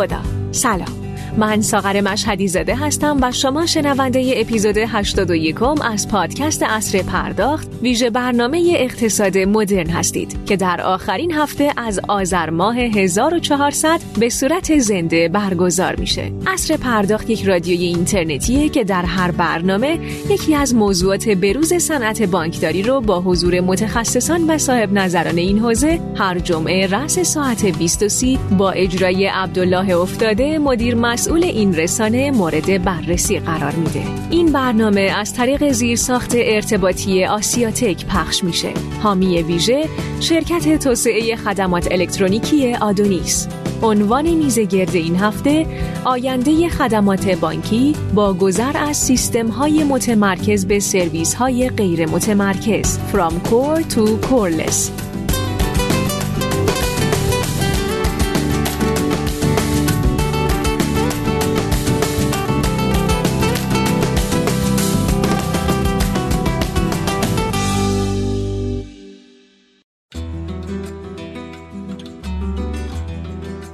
به نام خدا سلام من ساغر مشهدی زده هستم و شما شنونده اپیزود 81 از پادکست اصر پرداخت ویژه برنامه اقتصاد مدرن هستید که در آخرین هفته از آذر ماه 1400 به صورت زنده برگزار میشه. اصر پرداخت یک رادیوی اینترنتیه که در هر برنامه یکی از موضوعات بروز صنعت بانکداری رو با حضور متخصصان و صاحب نظران این حوزه هر جمعه رأس ساعت 20 با اجرای عبدالله افتاده مدیر مسئول این رسانه مورد بررسی قرار میده. این برنامه از طریق زیرساخت ارتباطی آسیاتک پخش میشه. حامی ویژه شرکت توسعه خدمات الکترونیکی آدونیس. عنوان گرد این هفته آینده خدمات بانکی با گذر از سیستم های متمرکز به سرویس های غیر متمرکز From Core to Coreless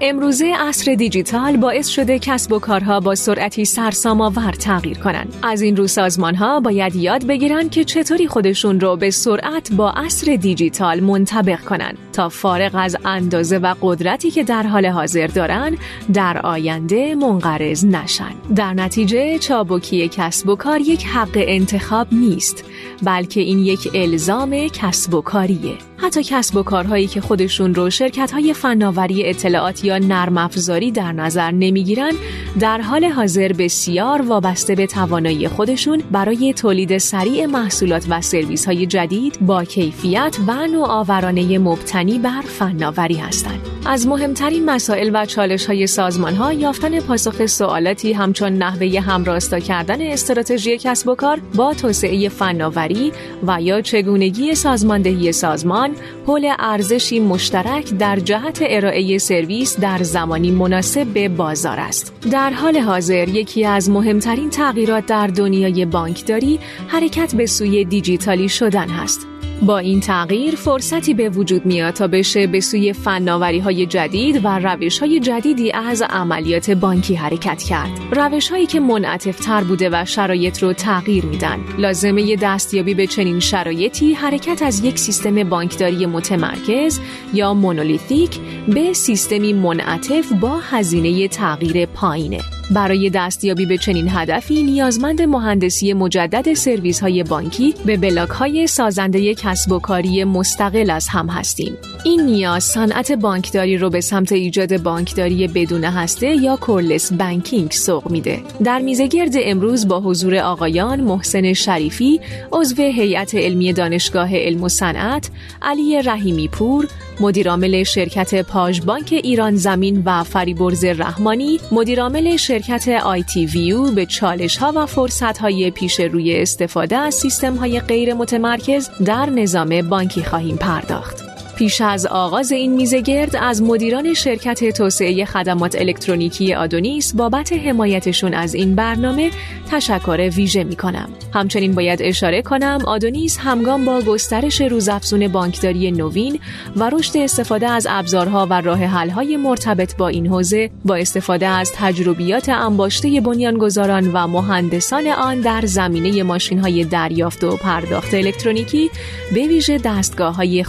امروزه عصر دیجیتال باعث شده کسب و کارها با سرعتی سرسام آور تغییر کنند. از این رو سازمان ها باید یاد بگیرن که چطوری خودشون رو به سرعت با عصر دیجیتال منطبق کنند تا فارغ از اندازه و قدرتی که در حال حاضر دارن در آینده منقرض نشن. در نتیجه چابکی کسب و کار یک حق انتخاب نیست بلکه این یک الزام کسب و کاریه. حتی کسب و کارهایی که خودشون رو شرکت های فناوری اطلاعات یا نرم افزاری در نظر نمی‌گیرن در حال حاضر بسیار وابسته به توانایی خودشون برای تولید سریع محصولات و سرویس های جدید با کیفیت و نوآورانه مبتنی بر فناوری هستند. از مهمترین مسائل و چالش های سازمان ها یافتن پاسخ سوالاتی همچون نحوه همراستا کردن استراتژی کسب و کار با توسعه فناوری و یا چگونگی سازماندهی سازمان حول ارزشی مشترک در جهت ارائه سرویس در زمانی مناسب به بازار است. در حال حاضر یکی از مهمترین تغییرات در دنیای بانکداری حرکت به سوی دیجیتالی شدن هست. با این تغییر فرصتی به وجود میاد تا بشه به سوی فناوری های جدید و روش های جدیدی از عملیات بانکی حرکت کرد. روش هایی که منعطف تر بوده و شرایط رو تغییر میدن. لازمه دستیابی به چنین شرایطی حرکت از یک سیستم بانکداری متمرکز یا مونولیتیک به سیستمی منعطف با هزینه تغییر پایینه. برای دستیابی به چنین هدفی نیازمند مهندسی مجدد سرویس های بانکی به بلاک های سازنده کسب و کاری مستقل از هم هستیم. این نیاز صنعت بانکداری رو به سمت ایجاد بانکداری بدون هسته یا کورلس بانکینگ سوق میده. در میزگرد امروز با حضور آقایان محسن شریفی، عضو هیئت علمی دانشگاه علم و صنعت، علی رحیمی پور، مدیرعامل شرکت پاژ بانک ایران زمین و فریبرز رحمانی، مدیرعامل شرکت آیتی ویو به چالش ها و فرصت های پیش روی استفاده از سیستم های غیر متمرکز در نظام بانکی خواهیم پرداخت. پیش از آغاز این میزه گرد از مدیران شرکت توسعه خدمات الکترونیکی آدونیس بابت حمایتشون از این برنامه تشکر ویژه می کنم. همچنین باید اشاره کنم آدونیس همگام با گسترش روزافزون بانکداری نوین و رشد استفاده از ابزارها و راه حل‌های مرتبط با این حوزه با استفاده از تجربیات انباشته بنیانگذاران و مهندسان آن در زمینه ماشین‌های دریافت و پرداخت الکترونیکی به ویژه دستگاه‌های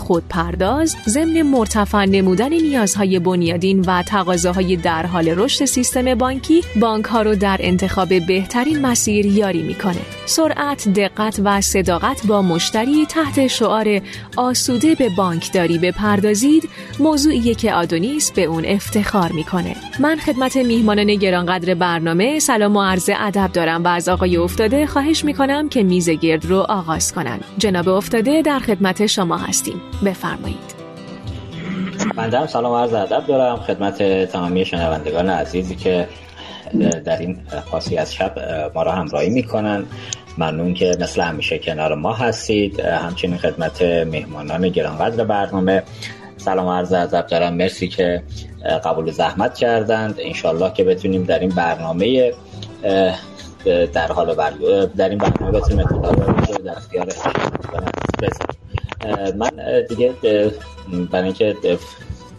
خودپرداز ضمن مرتفع نمودن نیازهای بنیادین و تقاضاهای در حال رشد سیستم بانکی بانک ها رو در انتخاب بهترین مسیر یاری می‌کنه. سرعت دقت و صداقت با مشتری تحت شعار آسوده به بانکداری بپردازید موضوعیه که آدونیس به اون افتخار می‌کنه. من خدمت میهمانان گرانقدر برنامه سلام و عرض ادب دارم و از آقای افتاده خواهش می‌کنم که میز گرد رو آغاز کنن جناب افتاده در خدمت شما هستیم. بفرمایید. بنده هم سلام عرض ادب دارم. خدمت تمامی شنوندگان عزیزی که در این خاصی از شب ما را همراهی می‌کنن. ممنون که مثل همیشه کنار ما هستید. همچنین خدمت مهمانان گرانقدر برنامه. سلام عرض ادب دارم. مرسی که قبول زحمت کردند. انشالله که بتونیم در این برنامه در حال بر... در این برنامه بتونیم در اختیار من دیگه برای اینکه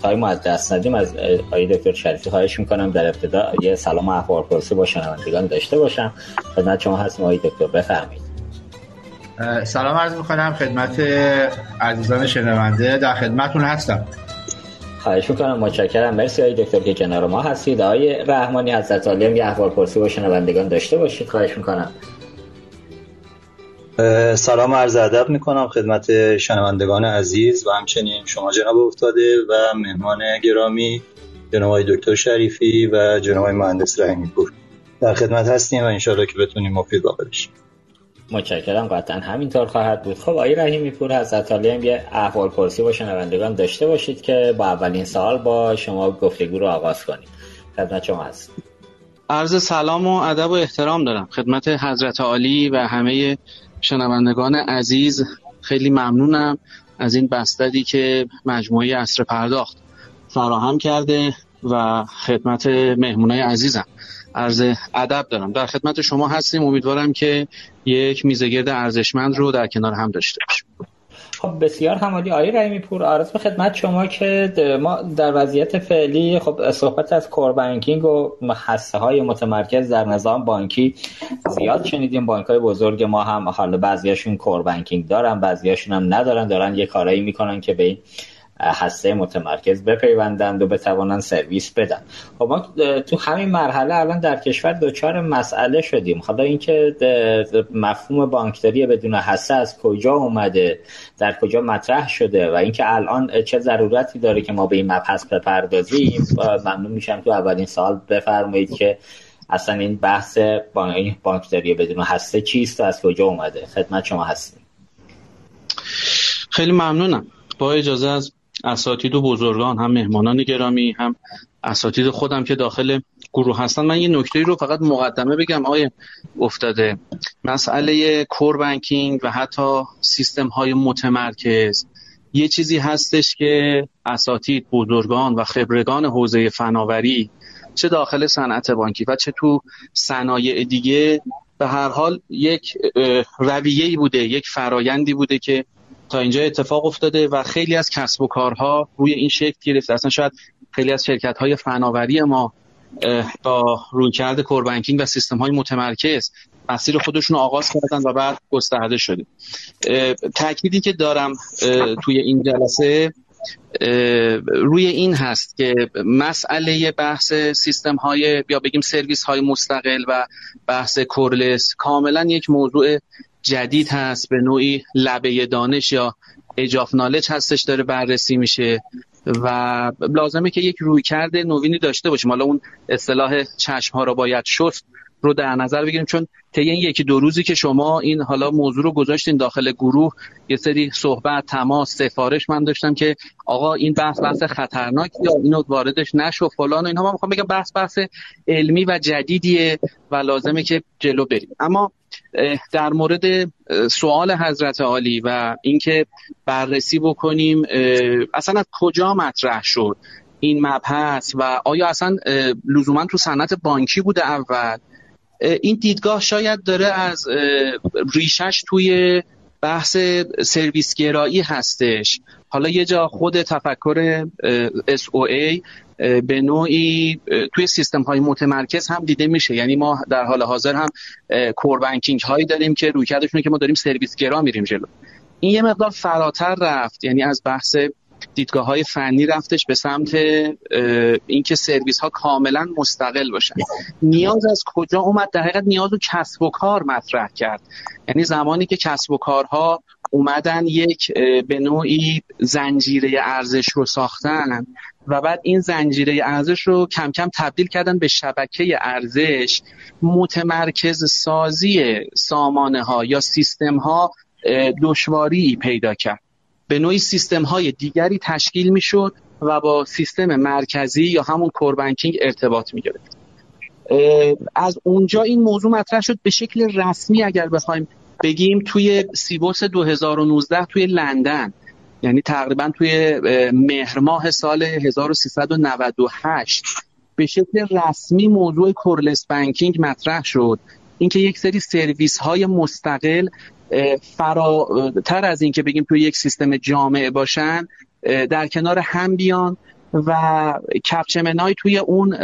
تایم از دست ندیم از آقای دکتر شریفی خواهش می‌کنم در ابتدا یه سلام احوال پرسی با شنوندگان داشته باشم. خدمت شما هستیم آقای دکتر بفرمایید. سلام عرض می‌کنم خدمت عزیزان شنونده در خدمتون هستم. خواهش می‌کنم متشکرم. مرسی آقای دکتر که کنار ما هستید. آقای رحمانی حضرت عالی هم یه احوال پرسی با شنوندگان داشته باشید خواهش می‌کنم. سلام عرض ادب می‌کنم خدمت شنوندگان عزیز و همچنین شما جناب افتاده و مهمان گرامی جناب آقای دکتر شریفی و جناب آقای مهندس رحیمی پور. در خدمت هستیم و انشاءالله که بتونیم مفید واقع بشیم. متشکرم قطعا همینطور خواهد بود. خب آقای رحیمی پور عالی هم یه احوال پرسی با شنوندگان داشته باشید که با اولین سال با شما گفتگو رو آغاز کنیم. خدمت شما هست عرض سلام و ادب و احترام دارم. خدمت حضرت عالی و همه شنوندگان عزیز خیلی ممنونم از این بستری که مجموعه اصر پرداخت. فراهم کرده و خدمت مهمونای عزیزم. عرض ادب دارم. در خدمت شما هستیم. امیدوارم که یک میزگرد ارزشمند رو در کنار هم داشته باشیم. خب بسیار همالی. آقای رحیمی پور آرز به خدمت شما که ما در وضعیت فعلی خب صحبت از کور بانکینگ و حسه های متمرکز در نظام بانکی زیاد شنیدیم. بانک های بزرگ ما هم حالا بعضیاشون کور بانکینگ دارن بعضیاشون هم ندارن. دارن یه کارایی می‌کنن که به این هسته متمرکز بپیوندند و بتوانند سرویس بدن. خب ما تو همین مرحله الان در کشور دچار مسئله شدیم. حالا اینکه مفهوم بانکداری بدون هسته از کجا اومده در کجا مطرح شده و اینکه الان چه ضرورتی داره که ما به این مبحث بپردازیم ممنون میشم تو اولین سال بفرمایید که اصلا این بحث بانکداری بدون هسته چیست و از کجا اومده؟ خدمت شما هستیم. خیلی ممنونم. با اجازه از اساتید و بزرگان هم مهمانان گرامی هم اساتید خودم که داخل گروه هستن. من یه نکته رو فقط مقدمه بگم آیه افتاده. مسئله کور بانکینگ و حتی سیستم های متمرکز. یه چیزی هستش که اساتید بزرگان و خبرگان حوزه فناوری چه داخل صنعت بانکی و چه تو صنایع دیگه به هر حال یک رویه‌ای بوده یک فرایندی بوده که تا اینجا اتفاق افتاده و خیلی از کسب و کارها روی این شکل گرفته. اصلا شاید خیلی از شرکت های فناوری ما با رویکرد کوربانکینگ و سیستم های متمرکز مسیر خودشون آغاز کردن و بعد گسترده شده. تأکیدی که دارم توی این جلسه روی این هست که مسئله بحث سیستم های یا بگیم سرویس های مستقل و بحث کورلس کاملا یک موضوع جدید هست به نوعی لبه دانش یا اجاف نالج هستش داره بررسی میشه و لازمه که یک رویکرد نوینی داشته باشیم. حالا اون اصطلاح چشم ها رو باید شست رو در نظر بگیریم چون طی این یکی دو روزی که شما این حالا موضوع رو گذاشتین داخل گروه یه سری صحبت تماس سفارش من داشتم که آقا این بحث بحث خطرناک یا اینو واردش نشو فلان و اینها. من می‌خوام بگم بحث بحث علمی و جدیدیه و لازمه که جلو بریم. اما در مورد سوال حضرت عالی و اینکه بررسی بکنیم اصلا از کجا مطرح شد این مبحث و آیا اصلا لزوما تو صنعت بانکی بوده اول؟ این دیدگاه شاید داره از ریشش توی بحث سرویس گرایی هستش. حالا یه جا خود تفکر SOA به نوعی توی سیستم های متمرکز هم دیده میشه. یعنی ما در حال حاضر هم کور بانکینگ هایی داریم که رویکردشونه که ما داریم سرویس گرا میریم جلو. این یه مقدار فراتر رفت. یعنی از بحث دیدگاه های فنی رفتش به سمت اینکه سرویس ها کاملا مستقل باشن. نیاز از کجا اومد؟ در حقیقت نیاز و کسب و کار مطرح کرد. یعنی زمانی که کسب و کارها اومدن یک به نوعی زنجیره ارزش رو ساختن و بعد این زنجیره ارزش رو کم کم تبدیل کردن به شبکه ارزش متمرکز سازی سامانه ها یا سیستم ها دشواری پیدا کرد. به نوعی سیستم های دیگری تشکیل می شد و با سیستم مرکزی یا همون کوربانکینگ ارتباط می گرفت از اونجا این موضوع مطرح شد به شکل رسمی اگر بخوایم بگیم توی سیبوس 2019 توی لندن یعنی تقریبا توی مهر ماه سال 1398 به شکل رسمی موضوع کورلس بانکینگ مطرح شد. اینکه یک سری سرویس های مستقل فراتر از اینکه بگیم توی یک سیستم جامعه باشن در کنار هم بیان و کپچمنای توی اون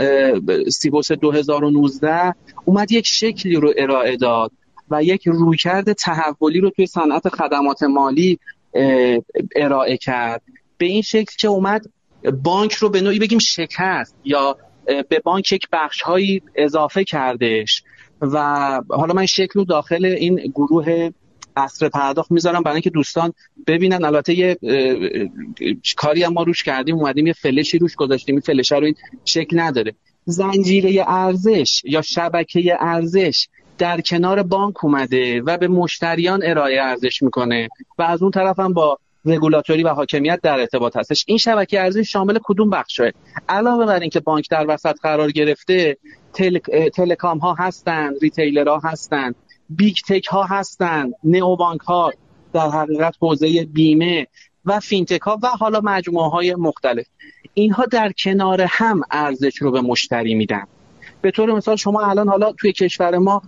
سیبوس 2019 اومد یک شکلی رو ارائه داد و یک رویکرد تحولی رو توی صنعت خدمات مالی ارائه کرد. به این شکل که اومد بانک رو به نوعی بگیم شکست یا به بانک یک بخش هایی اضافه کردش. و حالا من شکل رو داخل این گروه اصر پرداخت می‌ذارم برای اینکه دوستان ببینن. البته یه کاری هم ما روش کردیم. اومدیم یه فلشی روش گذاشتیم. این فلش رو این شکل نداره. زنجیره ارزش یا شبکه ارزش در کنار بانک اومده و به مشتریان ارائه ارزش می‌کنه و از اون طرف هم با رگولاتوری و حاکمیت در ارتباط هستش. این شبکه ارزش شامل کدوم بخشه علاوه بر اینکه بانک در وسط قرار گرفته tele... telecom ها هستن retailer ها هستن. big tech ها هستن neobank ها در حقیقت حوزه بیمه و fintech ها و حالا مجموعه های مختلف. اینها در کنار هم ارزش رو به مشتری میدن. به طور مثال شما الان حالا توی کشور ما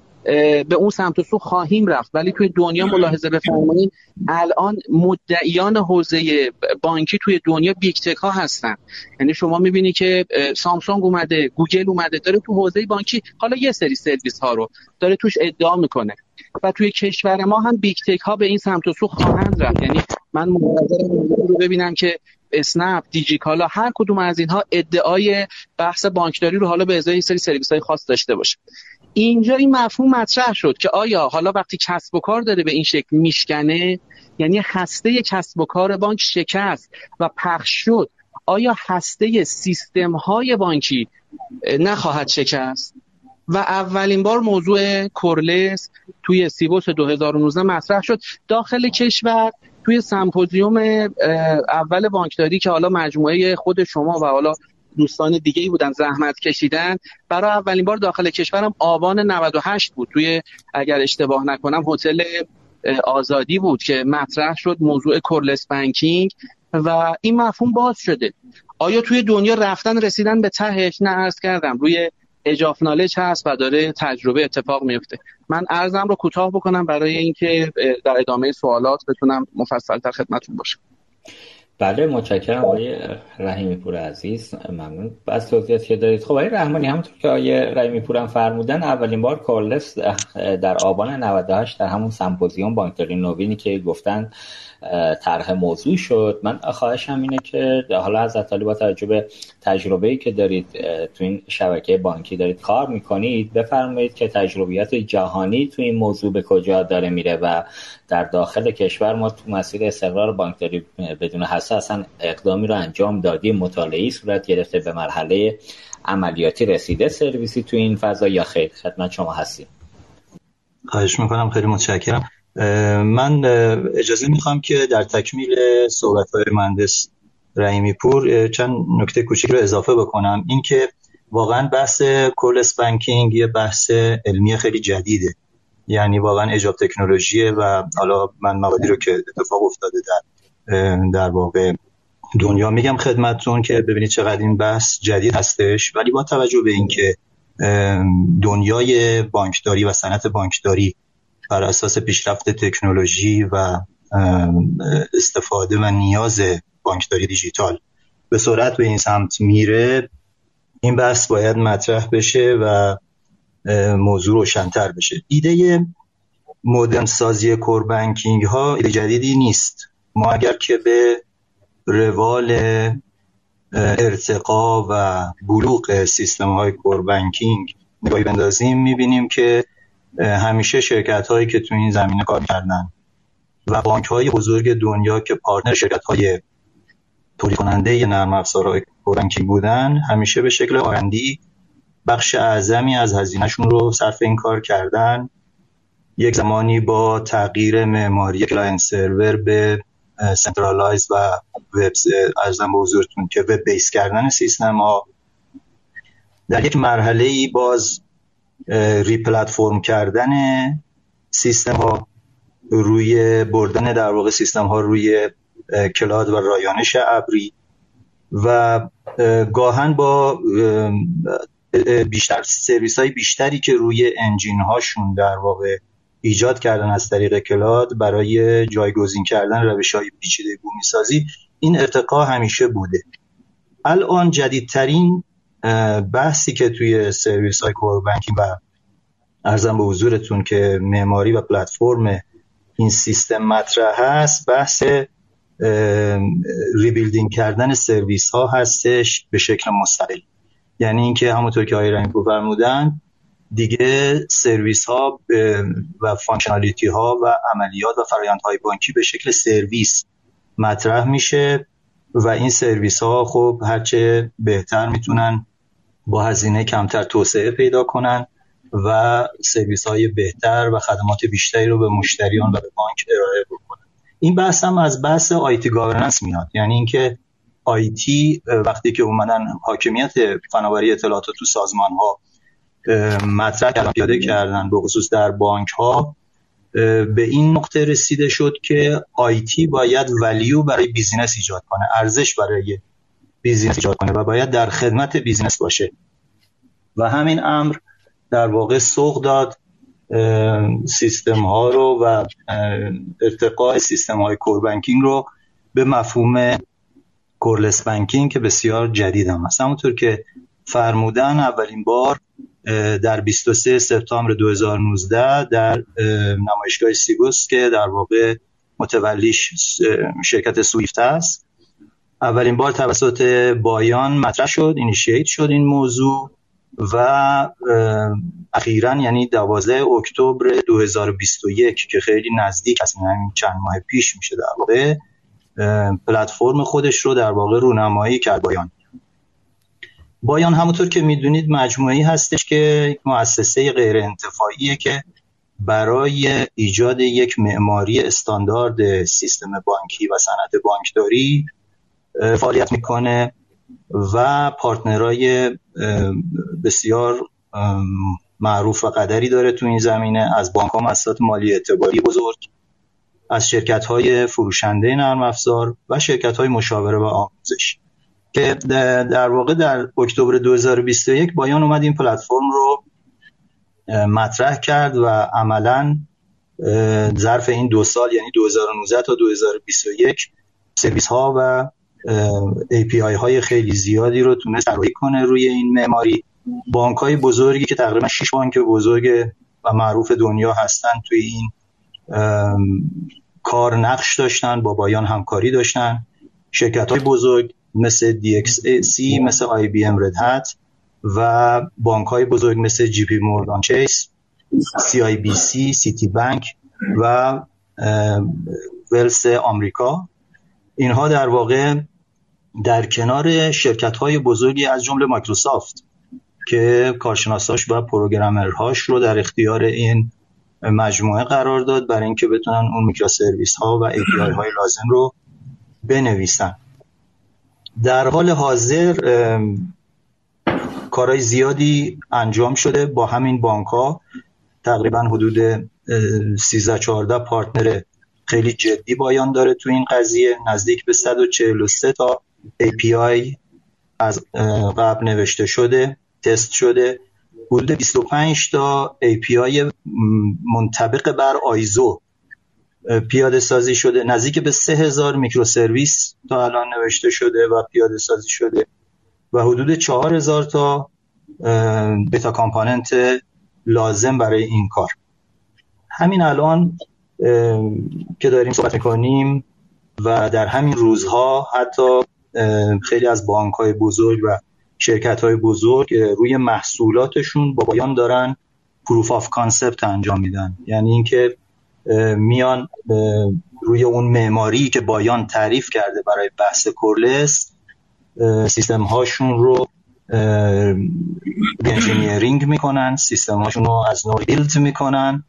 به اون سمت و سو خواهیم رفت. ولی توی دنیا ملاحظه بفرمایید الان مدعیان حوزه بانکی توی دنیا big tech ها هستن. یعنی شما می‌بینی که سامسونگ اومده گوگل اومده داره تو حوزه بانکی حالا یه سری سرویس ها رو داره توش ادعا می‌کنه. و توی کشور ما هم big tech ها به این سمت و سو خواهند رفت. یعنی من رو ببینم که اسنپ دیجیکالا هر کدوم از اینها ادعای بحث بانکداری رو حالا به ازای سری سرویس های خاص داشته باشه. اینجا این مفهوم مطرح شد که آیا حالا وقتی کسب و کار داره به این شکل میشکنه یعنی هسته کسب و کار بانک شکست و پخش شد آیا هسته سیستم های بانکی نخواهد شکست؟ و اولین بار موضوع کورلس توی سیبوس 2019 مطرح شد. داخل کشور توی سمپوزیوم اول بانکداری که حالا مجموعه خود شما و حالا دوستان دیگه ای بودن زحمت کشیدن. برای اولین بار داخل کشورم آبان 98 بود. توی اگر اشتباه نکنم هتل آزادی بود که مطرح شد موضوع کورلس بانکینگ و این مفهوم باز شده. آیا توی دنیا رفتن رسیدن به تهش؟ نه ارز کردم. روی اجاف نالج هست و داره تجربه اتفاق میفته. من ارزم رو کوتاه بکنم برای اینکه در ادامه سوالات بتونم مفصل تر خدمتون باشم. بله متشکرم آقای رحیمی پور عزیز ممنون. از توضیحاتی که دارید. خب آقای رحمانی همونطور که آقای رحیمی پور هم فرمودن اولین بار کارلس در آبان 98 در همون سمپوزیوم بانکداری نوینی که گفتن طرح موضوع شد. من خواهشم اینه که حالا از علی با توجه به تجربه که دارید تو این شبکه بانکی دارید کار می‌کنید بفرمایید که تجربیات جهانی تو این موضوع به کجا داره میره و در داخل کشور ما تو مسیر استقرار بانکداری بدون حساسا اصلا اقدامی رو انجام دادیم مطالعه صورت گرفته به مرحله عملیاتی رسیده. سرویسی تو این فضا یا خیر؟ خدمت شما هستیم. خواهش می‌کنم. خیلی متشکرم. من اجازه می‌خوام که در تکمیل صحبت های مهندس رحیمی پور چند نکته کوچیک رو اضافه بکنم. اینکه واقعا بحث کولس بانکینگ یه بحث علمی خیلی جدیده. یعنی واقعا اجاب تکنولوژی و حالا من مقالی رو که اتفاق افتاده در در واقع دنیا میگم خدمتتون که ببینید چقدر این بحث جدید هستش. ولی با توجه به اینکه دنیای بانکداری و صنعت بانکداری بر اساس پیشرفت تکنولوژی و استفاده و نیاز بانکداری دیجیتال به سرعت به این سمت میره این بحث باید مطرح بشه و موضوع روشنتر بشه. ایده مدرن سازی کور بانکینگ ها ایده جدیدی نیست. ما اگر که به روال ارتقا و بلوغ سیستم های کور بانکینگ نگاهی بندازیم می‌بینیم که همیشه شرکت هایی که تو این زمینه کار کردن و بانک های بزرگ دنیا که پارتنر شرکت های تولید کننده نرم افزارهای بودن همیشه به شکل آرندی بخش اعظمی از هزینهشون رو صرف این کار کردن. یک زمانی با تغییر معماری client server به centralized و وب عرضم به حضورتون که web-based کردن سیستم ها در یک مرحله ای باز re-platform کردن سیستم ها روی بردن در واقع سیستم ها روی cloud و رایانش ابری و گاهاً با بیشتر سرویس های بیشتری که روی engine هاشون در واقع ایجاد کردن از طریق cloud برای جایگزین کردن روش های پیچیده بومی سازی این ارتقا همیشه بوده. الان جدیدترین بحثی که توی سرویس های core banking و عرضم به حضورتون که معماری و پلتفرم این سیستم مطرح هست بحث rebuilding کردن سرویس ها هستش به شکل مستقل. یعنی اینکه همونطور که آقای رنگو فرمودن دیگه سرویس ها و functionality ها و عملیات و فرایند های بانکی به شکل سرویس مطرح میشه و این سرویس ها خب هرچه بهتر می‌تونن با هزینه کمتر توسعه پیدا کنن و سرویس های بهتر و خدمات بیشتری رو به مشتریان و به بانک ارائه بکنن. این بحث هم از بحث IT governance میاد. یعنی اینکه IT وقتی که اومدن حاکمیت فناوری اطلاعات تو سازمان ها مطرح کردن پیاده کردن به خصوص در بانک ها به این نقطه رسیده شد که IT باید value برای business ایجاد کنه ارزش برای business ایجاد کنه و باید در خدمت business باشه. و همین امر در واقع سوق داد سیستم ها رو و ارتقاء سیستم های core banking رو به مفهوم coreless banking که بسیار جدید هم هست. همونطور که فرمودن اولین بار در 23 سپتامبر 2019 در نمایشگاه Sibos که در واقع متولیش شرکت SWIFT است اولین بار توسط BIAN مطرح شد initiate شد این موضوع و اخیرا یعنی 12 اکتبر 2021 که خیلی نزدیک است یعنی چند ماه پیش میشه در واقع پلتفرم خودش رو در واقع رونمایی کرد بایان. بایان همونطور که می‌دونید مجموعی هستش که مؤسسه غیر انتفاعیه که برای ایجاد یک معماری استاندارد سیستم بانکی و صنعت بانکداری فعالیت می‌کنه و پارتنرای بسیار معروف و قدری داره تو این زمینه. از بانک ها مؤسسات مالی اعتباری بزرگ از شرکت های فروشنده نرم افزار و شرکت های مشاوره و آموزش. که در واقع در اکتبر 2021 بایان اومد این پلتفرم رو مطرح کرد و عملا ظرف این دو سال یعنی 2019 تا 2021 سرویس ها و API های خیلی زیادی رو تونست طراحی کنه روی این معماری. بانک های بزرگی که تقریبا 6 بانک بزرگ و معروف دنیا هستن توی این کار نقش داشتن با بایان همکاری داشتن. شرکت های بزرگ مثل DXC مثل IBM Red Hat و بانک های بزرگ مثل جی پی مورگان چیس CIBC سیتی بانک و ولس آمریکا اینها در واقع در کنار شرکت های بزرگی از جمله مایکروسافت که کارشناساش و پروگرامرهاش رو در اختیار این مجموعه قرار داد برای اینکه بتونن اون میکرو سرویس ها و API های لازم رو بنویسن. در حال حاضر کارهای زیادی انجام شده با همین بانک ها تقریبا حدود 13 14 پارتنر خیلی جدی بایان داره تو این قضیه نزدیک به 143 تا API از قبل نوشته شده تست شده. حدود 25 تا API منطبق بر آیزو پیاده سازی شده. نزدیک به 3000 میکرو سرویس تا الان نوشته شده و پیاده سازی شده. و حدود 4000 تا بتا component لازم برای این کار. همین الان که داریم صحبت می‌کنیم و در همین روزها حتی خیلی از بانک های بزرگ و شرکت های بزرگ روی محصولاتشون با BIAN دارن proof of concept انجام میدن. یعنی اینکه میان روی اون معماری که BIAN تعریف کرده برای بحث coreless سیستم هاشون رو engineering می‌کنن سیستم هاشون رو از نو build می‌کنن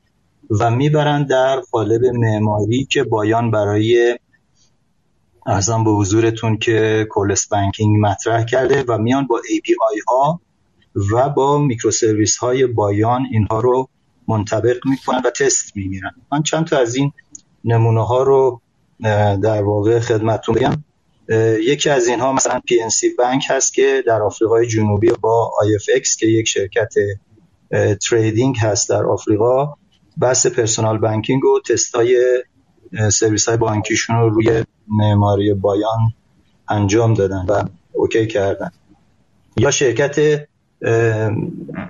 و می‌برن در قالب معماری که BIAN برای عرضم به حضورتون که coreless banking مطرح کرده و میان با API ها و با microservice های BIAN اینها رو منطبق می‌کنن و تست می‌گیرن. من چند تا از این نمونه ها رو در واقع خدمتتون بگم. یکی از اینها مثلا PNC بانک هست که در آفریقای جنوبی با IFX که یک شرکت trading هست در آفریقا بحث personal banking و تستای سرویس های بانکیشون رو روی معماری BIAN انجام دادن و OK کردن. یا شرکت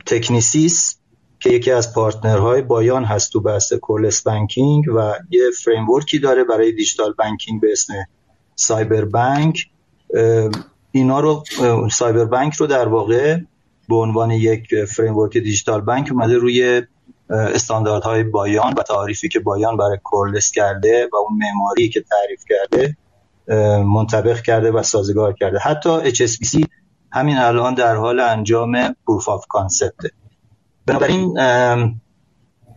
Technisys که یکی از partner های BIAN هست تو بحث coreless banking و یه framework ی داره برای digital banking به اسم Cyberbank اینا رو Cyberbank رو در واقع به عنوان یک framework digital bank اومده روی استانداردهای BIAN و تعریفی که BIAN برای coreless کرده و اون معماری که تعریف کرده منطبق کرده و سازگار کرده. حتی HSBC همین الان در حال انجام proof of concept ه بنابراین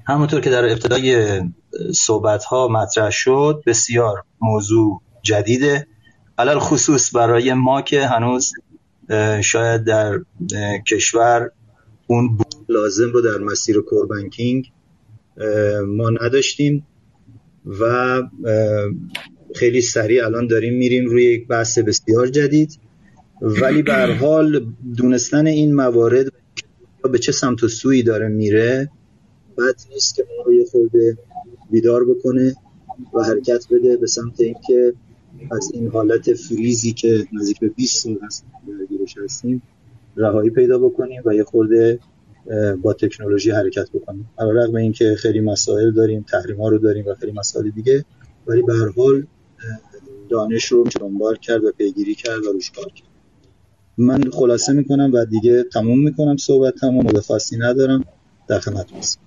همونطور که در ابتدای صحبت ها مطرح شد بسیار موضوع جدیده. علال خصوص برای ما که هنوز شاید در کشور اون لازم رو در مسیر کور بانکینگ ما نداشتیم و خیلی سریع الان داریم میریم روی یک بحث بسیار جدید. ولی به حال دونستن این موارد به چه سمت و سوی داره میره بد نیست که ما رو یه خورده بیدار بکنه و حرکت بده به سمت اینکه از این حالت فریزی که نزدیک به 20 سال هست درگیرش هستیم رهایی پیدا بکنیم و یه خورده با تکنولوژی حرکت بکنیم. علی رغم اینکه خیلی مسائل داریم تحریم ها رو داریم و خیلی مسائل دیگه ولی به هر حال دانش رو دنبال کرد و پیگیری کرد و روش کار کرد. من خلاصه می‌کنم و دیگه تموم می‌کنم صحبت تمام خاصی ندارم. در خدمت هستم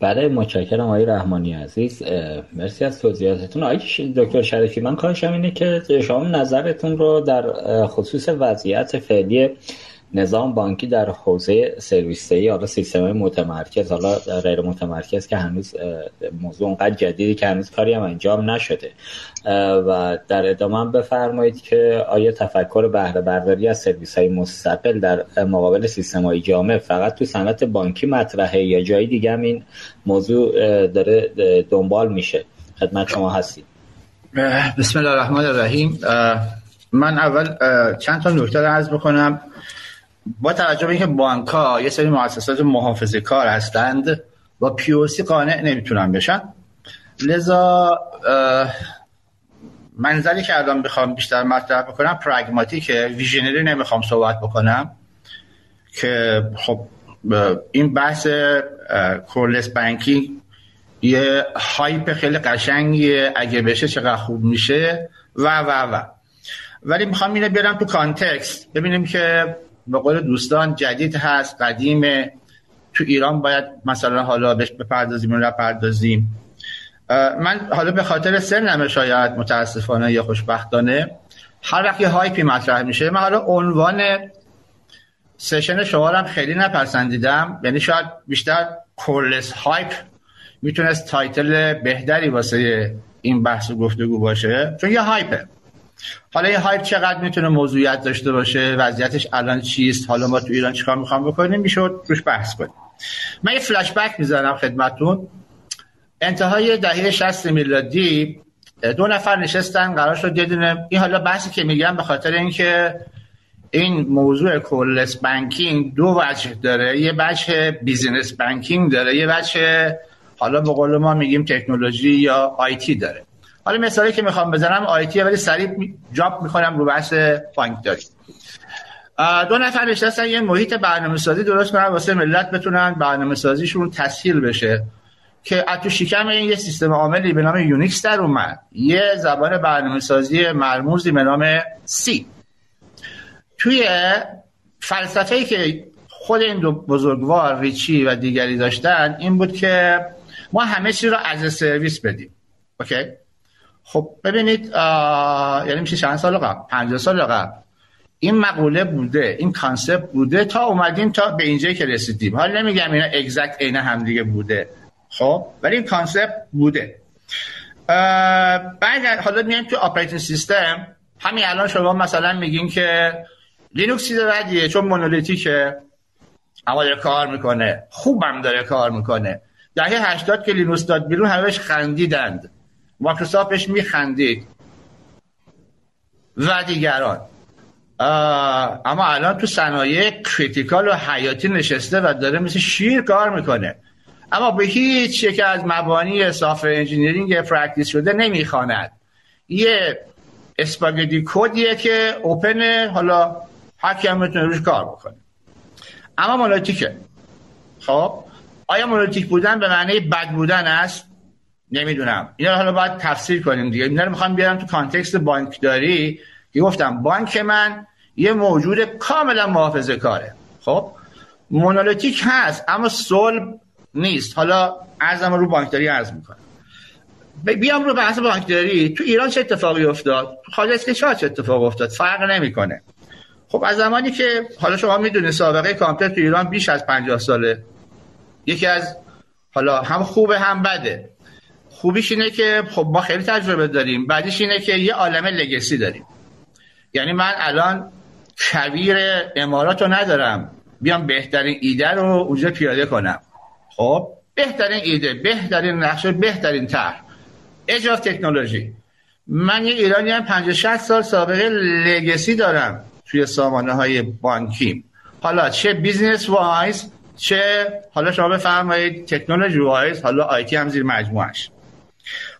بله متشکرم آقای رحمانی عزیز. مرسی از توضیحاتتون. آقای دکتر شریفی من کارشم اینه که شما نظرتون رو در خصوص وضعیت فعلی نظام بانکی در حوزه سرویسه حالا سیستم متمرکز حالا غیر متمرکز که هنوز موضوع اونقدر جدیدی که هنوز کاری هم انجام نشده. و در ادامه بفرمایید که آیا تفکر بهره برداری از سرویس های مستقل در مقابل سیستم های جامع فقط تو صنعت بانکی مطرحه یا جایی دیگه هم این موضوع داره دنبال میشه؟ خدمت شما هستید بسم الله الرحمن الرحیم. من اول چند تا نکته عرض بکنم. با توجه به اینکه بانک ها یه سری مؤسسات محافظه کار هستند با پیوسی قانع نمی‌تونن بشن. لذا منظری که الان بخوام بیشتر مطرح بکنم pragmatic ه visionary نمی‌خوام صحبت بکنم که خب این بحث coreless banking یه hype خیلی قشنگیه. اگه بشه چقدر خوب میشه؟ و و و. ولی می‌خوام اینو بیارم تو context ببینیم که به قول دوستان جدید هست قدیمه. تو ایران باید مثلا حالا بهش بپردازیم و نپردازیم. من حالا به خاطر سنمه شاید متاسفانه یا خوشبختانه هر وقت یه hype ی مطرح میشه من حالا عنوان session شما خیلی نپسندیدم. یعنی شاید بیشتر coreless hype می‌تونست title بهتری واسه این بحث و گفتگو باشه. چون یه hype ه. حالا یه hype چقدر می‌تونه موضوعیت داشته باشه؟ وضعیتش الان چیست؟ حالا ما تو ایران چیکار می‌خوام بکنیم؟ می‌شد روش بحث کنیم. من یه فلش بک می‌زنم خدمتتون انتهای دهه 60 میلادی دو نفر نشستن قرار شد یه این حالا بحثی که میگم به خاطر اینکه این موضوع coreless banking دو وجه داره. یه وجه business banking داره یه وجه حالا به قول ما میگیم تکنولوژی یا IT داره. حالا مثالی که می‌خوام بزنم IT ولی سریع jump می‌کنم رو بحث داری دو نفر نشستن یه محیط برنامه سازی درست کنن واسه ملت بتونن برنامه سازیشون تسهیل بشه. که تو شکم این یه سیستم عاملی به نام یونیکس در اومد. یه زبان برنامه سازی مرموزی به نام سی توی فلسفه که خود این دو بزرگوار ریچی و دیگری داشتن این بود که ما همه چی رو از سرویس بدیم. اوکی؟ خب ببینید یعنی میشه چند سال قبل؟ 50 سال قبل. این مقوله بوده این concept بوده تا اومدیم تا به اینجایی که رسیدیم. حالا نمیگم اینا exact عین همدیگه بوده. خب ولی این concept بوده. بعد حالا میایم تو operating system همین الان شما مثلا میگین که لینوکس چیز بدیه چون monolithic ه اما کار می‌کنه. خوبم داره کار می‌کنه. دهه 80 که لینوکس داد بیرون همش خندیدند. مایکروسافت بهش میخندید. و دیگران. اما الان تو صنایع critical و حیاتی نشسته و داره مثل شیر کار می‌کنه. اما به هیچ یک از مبانی software engineering practice شده نمی‌خواند. یه spaghetti code یه که open حالا هر کی هم می‌تونه روش کار بکنه. اما monolithic ه خب؟ آیا monolithic بودن به معنی بد بودن است؟ نمی‌دونم. اینا حالا باید تفسیر کنیم دیگه. اینا رو می‌خوام بیارم تو context بانکداری. که گفتم بانک من یه موجود کاملا محافظه کاره. خب؟ monolithic هست اما صلب نیست. حالا عرضم رو بانکداری عرض می‌کنم. بیام رو بحث بانکداری. تو ایران چه اتفاقی افتاد؟ تو خارج از کشور چه اتفاق افتاد؟ فرق نمی‌کنه. خب از زمانی که حالا شما می‌دونید سابقه کامپیوتر تو ایران بیش از 50 ساله. یکی از حالا هم خوبه هم بده. خوبیش اینه که خب ما خیلی تجربه داریم. بعدیش اینه که یه عالم لگسی داریم. یعنی من الان کویر امارات رو ندارم. بیام بهترین ایده رو اونجا پیاده کنم. خب بهترین ایده بهترین نقشه بهترین طرح. اجاز تکنولوژی من یه ایرانی هم 50 60 سال سابقه لگسی دارم توی سامانه های بانکیم. حالا چه business-wise چه حالا شما بفرمایید technology-wise حالا IT هم زیر مجموعش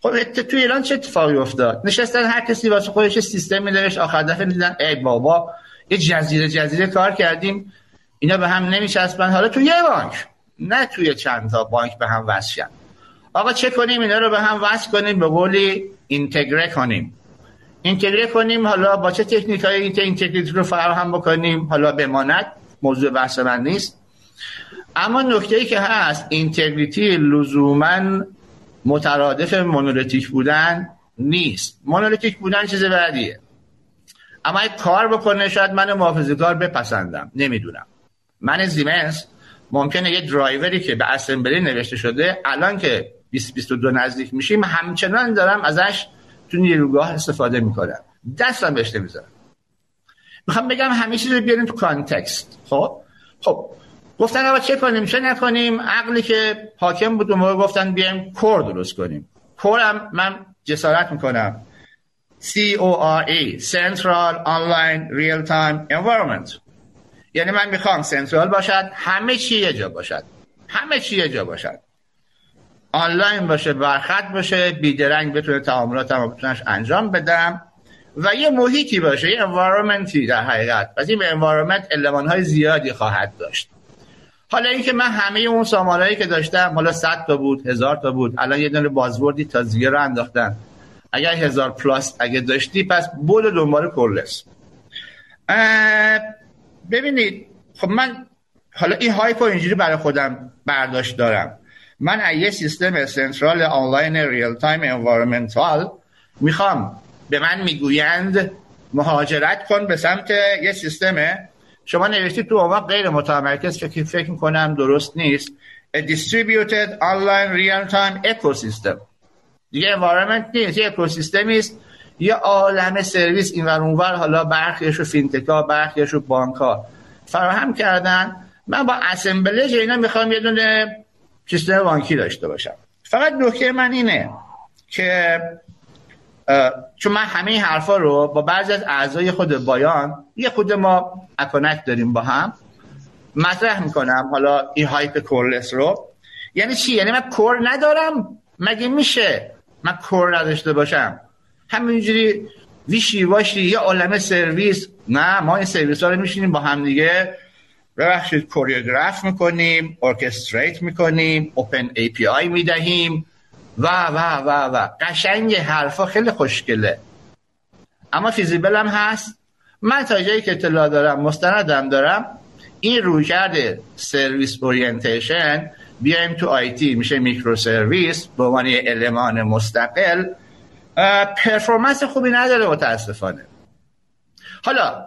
خب تو ایران چه اتفاقی افتاد؟ نشستن هر کسی واسه خودش سیستم نوشت آخر دفعه دیدن ای بابا یه جزیره جزیره کار کردیم. اینا به هم نمیچسبن. حالا تو یه بانک نه توی چند تا بانک به هم وصل آقا چه کنیم؟ اینا رو به هم وصل کنیم به قولی اینتگره کنیم. اینتگره کنیم حالا با چه تکنیک های integrity رو فراهم بکنیم حالا بماند. موضوع بحث من نیست. اما نکته ای که هست integrity لزوما مترادف monolithic بودن نیست. monolithic بودن چیز بدیه. اما اگه کار بکنه شاید من محافظه‌کار بپسندم. نمی‌دونم. من زیمنس ممکنه یه درایوری که به اسمبلی نوشته شده الان که 2022 نزدیک میشیم همچنان دارم ازش تو نیروگاه استفاده می‌کنم. دستم بهش نمی‌ذارم. می‌خوام بگم همه چیز رو بیاریم تو کانتکست. خب؟ خب گفتن آقا چه کنیم چه نکنیم؟ عقلی که حاکم بود اون گفتن بیایم کور درست کنیم. کورم من جسارت می‌کنم. C O R A Central Online Real Time Environment. یعنی من می‌خوام سنترال باشد همه چی یه جا باشد. همه چی یه جا باشد. آنلاین باشه برخط باشه بیدرنگ بتونه تعاملاتم بتونش انجام بدم و یه محیطی باشه یه انوایرمنتی در حقیقت. پس این انوایرمنت علمان های زیادی خواهد داشت. حالا اینکه من همه اون سامانهایی که داشتم حالا 100 تا بود هزار تا بود الان یه دونه بازوردی تا زیرا رو انداختن. اگر هزار پلاس اگه داشتی پس بود دنبال کورلس. ببینید خب من حالا این hype اینجوری برای خودم برداشت دارم. من یه سیستم central online real time environmental می‌خوام. به من می‌گویند مهاجرت کن به سمت یه سیستم شما نوشتید تو اون غیر متمرکز که فکر می‌کنم درست نیست. A distributed online real time ecosystem. دیگه environment نیست یه اکوسیستمی است. یه عالم سرویس این ور اونور حالا برخیش و fintech ا برخیش و بانکا فراهم کردن. من با اسمبلج اینا می‌خوام یه دونه سیستم بانکی داشته باشم. فقط نکته من اینه که چون من همه این حرفا رو با بعضی از اعضای خود بایان یه خود ما اکونکت داریم با هم مطرح می‌کنم. حالا این هایپ کورلس رو. یعنی چی؟ یعنی من کور ندارم؟ مگه میشه من کور نداشته باشم؟ همینجوری wishy-washy یه عالم سرویس. نه ما این سرویس ها رو میشینیم با هم دیگه. ببخشید choreograph می‌کنیم orchestrate می‌کنیم open API می‌دهیم. و و و و. قشنگ حرفا خیلی خوشگله. اما feasible هم هست؟ من تا جایی که اطلاع دارم مستندم دارم این رویکرد service orientation بیایم تو IT میشه microservice به عنوان المان مستقل. پرفورمنس خوبی نداره متاسفانه. حالا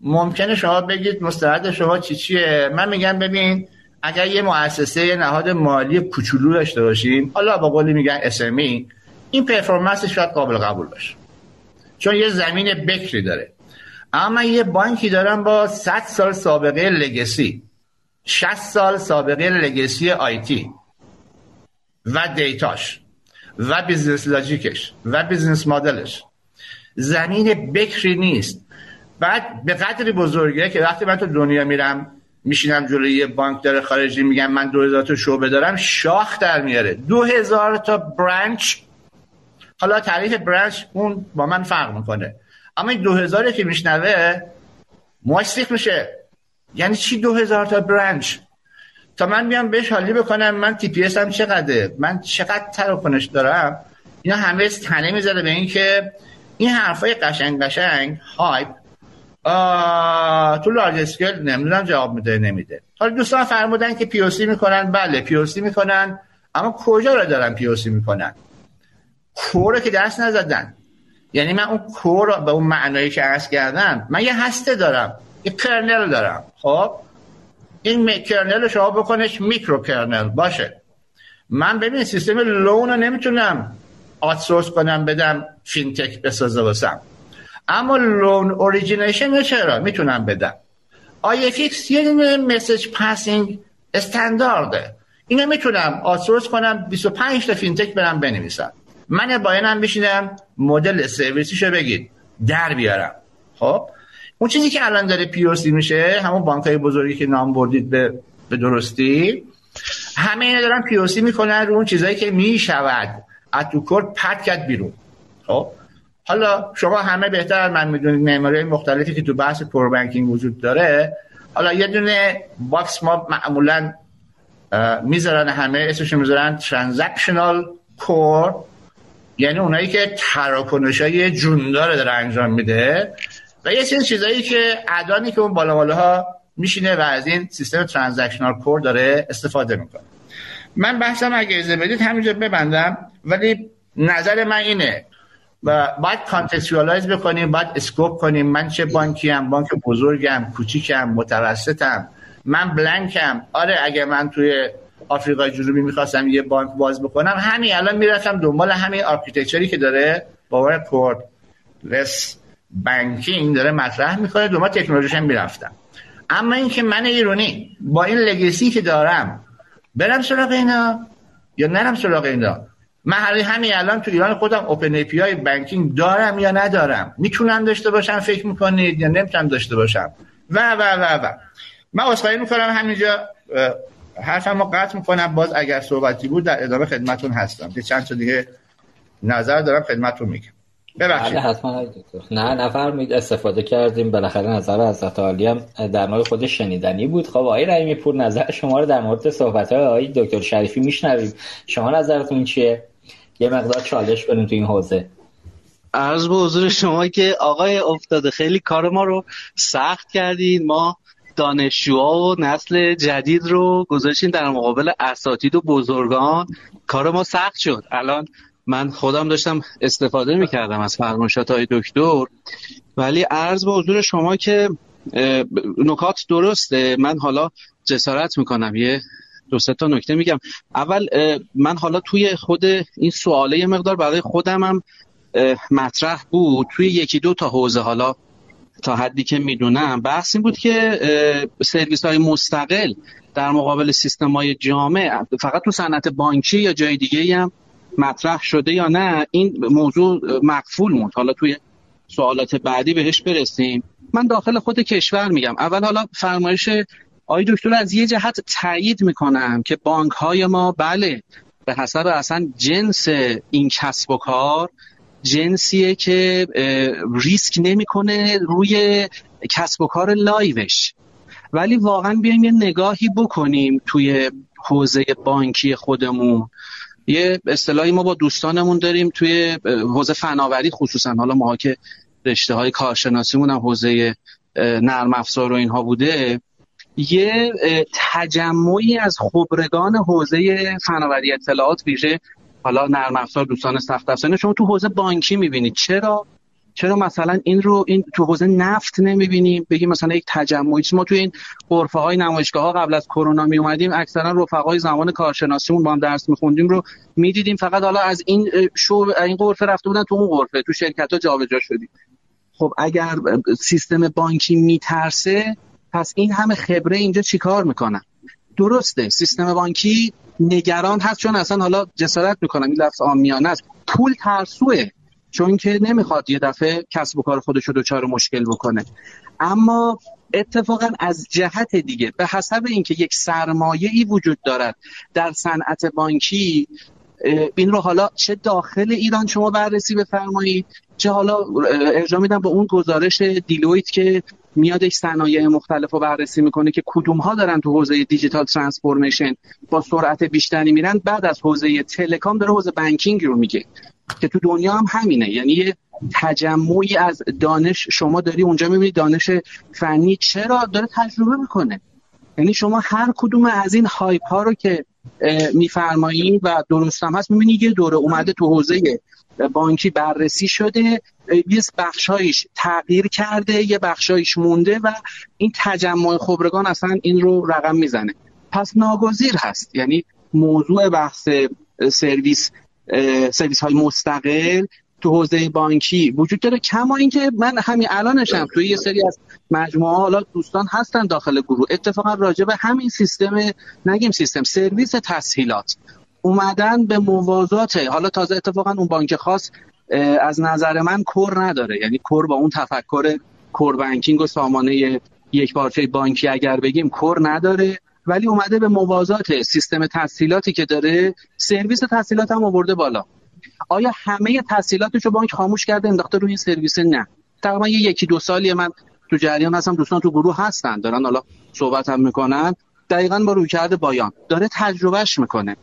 ممکنه شما بگید مستند شما چی چیه؟ من میگم ببین اگر یه مؤسسه یه نهاد مالی کوچولو داشته باشیم حالا با قولی میگن اسمی این پرفورمنس شاید قابل قبول باشه. چون یه زمین بکری داره. اما یه بانکی دارم با 100 سال سابقه لگسی. 60 سال سابقه لگسی آیتی و data ش. و business logic ش. و business model ش. زمین بکری نیست. بعد به قدری بزرگه که وقتی من تو دنیا میرم میشینم جلوی یه بانکدار خارجی میگم من 2000 تا شعبه دارم شاخ در میاره. 2000 تا branch. حالا تعریف branch اون با من فرق می‌کنه. اما این دو هزاری که میشنوه موش میشه. یعنی چی دو هزار تا branch تا من بیام بهش حالی بکنم من TPM چقدره؟ من چقدر تراکنش دارم؟ اینا همه تنه می‌ذاره به این که این حرفای قشنگ قشنگ hype تو large scale نمی‌دونم جواب میده نمیده. حالا دوستان فرمودن که پی می‌کنن بله پی می‌کنن اما کجا رو دارن پی می‌کنن؟ core که دست نزدن. یعنی من اون core به اون معنایی که عرض کردم من یه هسته دارم یه kernel دارم. خب؟ این kernel شما بکنش micro kernel باشه. من ببین سیستم loan رو نمی‌تونم outsource کنم بدم فینتک بسازه بسم اما loan origination چرا؟ می‌تونم بدم. IFX یه دونه message passing استاندارده اینو می‌تونم outsource کنم 25 تا فینتک برم بنویسم. من BIAN م بشینم مدل سرویسیشو بگید در بیارم. خب؟ اون چیزی که الان داره پی میشه همون بانک های بزرگی که نام بردید به, به درستی. همه اینا دارن پی می‌کنن رو اون چیزایی که می‌شود. از تو core پرت کرد بیرون. خب؟ حالا شما همه بهتر از من می‌دونید معماری مختلفی که تو بحث core banking وجود داره. حالا یه دونه box ما معمولا می‌ذارن همه اسمش می‌ذارن transactional core یعنی اونایی که تراکنش های جوندار داره انجام میده. و یه سری چیزایی که add-on ی که اون بالا بالا ها میشینه و از این سیستم transactional core داره استفاده می‌کنه. من بحثم اگه اجازه بدید همینجا ببندم ولی نظر من اینه. و باید contextualize بکنیم باید scope کنیم. من چه بانکی هم بانک بزرگم کوچیکم متوسطم. من blank م. آره اگه من توی آفریقای جنوبی می‌خواستم یه بانک باز بکنم همین. الان می‌رفتم دنبال همین architecture ی که داره BIAN coreless banking داره مطرح می‌کنه. دنبال تکنولوژیش هم می‌رفتم. اما اینکه من ایرونی با این legacy که دارم برم سراغ اینا یا نرم سراغ اینا؟ من همین الان تو ایران خودم open API banking دارم یا ندارم؟ می‌تونم داشته باشم فکر می‌کنید یا نمی‌تونم داشته باشم؟ و و و و. من اصخایی می‌کنم همینجا حرفم رو قطع می‌کنم. باز اگر صحبتی بود در ادامه خدمتون هستم. که چند تا دیگه نظر دارم خدمتون میگم. ببخشید. بله، حتما نه نفرمید استفاده کردیم. بالاخره نظر از عالی هم در مورد خود شنیدنی بود. خب آقای رحیمی پور نظر شما رو در مورد صحبت های آقای دکتر شریفی میشنویم. شما نظرتون چیه؟ یه مقدار چالش کنیم تو این حوزه. عرض به حضور شما که آقای افتاده خیلی کار ما رو سخت کردین ما دانشجوها و نسل جدید رو گذاشتین در مقابل اساتید و بزرگان. کار ما سخت شد. الان من خودم داشتم استفاده می‌کردم از فرمایشات های دکتر. ولی عرض به حضور شما که نکات درسته. من حالا جسارت می‌کنم. یه دو سه تا نکته میگم. اول من حالا توی خود این سواله مقدار برای خودم هم مطرح بود. توی یکی دو تا حوزه حالا تا حدی که می‌دونم بحث این بود که سرویس های مستقل در مقابل سیستم های جامع فقط تو صنعت بانکی یا جای دیگه هم مطرح شده یا نه این موضوع مقفول موند. حالا توی سوالات بعدی بهش برسیم. من داخل خود کشور میگم. اول حالا فرمایش آقای دکتر از یه جهت تایید می‌کنم که بانک های ما بله به حسب اصلا جنس این کسب و کار جنسیه که ریسک نمی‌کنه روی کسب و کار لایوش. ولی واقعا بیایم یه نگاهی بکنیم توی حوزه بانکی خودمون. یه اصطلاحی ما با دوستانمون داریم توی حوزه فناوری خصوصا. حالا ما که رشته های کارشناسیمون هم حوزه نرم افزار و اینها بوده. یه تجمعی از خبرگان حوزه فناوری اطلاعات ویژه حالا نرم افزار دوستان سخت افزار شما تو حوزه بانکی می‌بینید چرا؟ چرا مثلا این رو این تو حوزه نفت نمی‌بینیم؟ بگیم مثلا یک تجمعی. ما تو این غرفه های نمایشگاه ها قبل از کرونا می اومدیم اکثرا رفقای زمان کارشناسیمون با هم درس میخوندیم رو می‌دیدیم. فقط حالا از این شو این غرفه رفته بودن تو اون غرفه تو شرکت ها جابجا شدیم. خب اگر سیستم بانکی میترسه پس این همه خبره اینجا چیکار می‌کنن درسته سیستم بانکی نگران هست چون اصلا حالا جسارت می‌کنم این لفظ آمیانه است. پول ترسوه چون که نمی‌خواد یه دفعه کسب و کار خودش رو دچار مشکل بکنه. اما اتفاقا از جهت دیگه به حسب اینکه یک سرمایه ای وجود دارد در صنعت بانکی این رو حالا چه داخل ایران شما بررسی بفرمایید چه حالا ارجاع میدم به اون گزارش Deloitte که میاد یک صنایع مختلف رو بررسی می‌کنه که کدوم ها دارن تو حوزه digital transformation با سرعت بیشتری میرن بعد از حوزه telecom داره حوزه بانکینگ رو میگه که تو دنیا هم همینه. یعنی یه تجمعی از دانش شما داری اونجا می‌بینی دانش فنی چرا داره تجربه می‌کنه. یعنی شما هر کدوم از این hype ها رو که میفرمایید و درست هم هست می‌بینی یه دوره اومده تو حوزه بانکی بررسی شده یه بخشایش تغییر کرده یه بخشایش مونده و این تجمع خبرگان اصلا این رو رقم می‌زنه. پس ناگزیر هست. یعنی موضوع بحث سرویس سرویس های مستقل تو حوزه بانکی وجود داره. کما اینکه من همین الانشم توی یه سری از مجموعه حالا دوستان هستن داخل گروه. اتفاقا راجع به همین سیستم نگیم سیستم سرویس تسهیلات. اومدن به موازات حالا تازه اتفاقا اون بانک خاص از نظر من کور نداره. یعنی کور با اون تفکر کور بانکینگ و سامانه یک پارچه بانکی اگر بگیم کور نداره. ولی اومده به موازات سیستم تسهیلاتی که داره سرویس تسهیلات هم آورده بالا. آیا همه تسهیلاتش رو بانک خاموش کرده انداخته روی سرویس؟ نه. تقریبا یه یکی دو سالی من تو جریان هستم دوستان تو گروه هستن دارن حالا صحبت هم می‌کنن. دقیقا با رویکرد BIAN. داره تجربهش می‌کنه.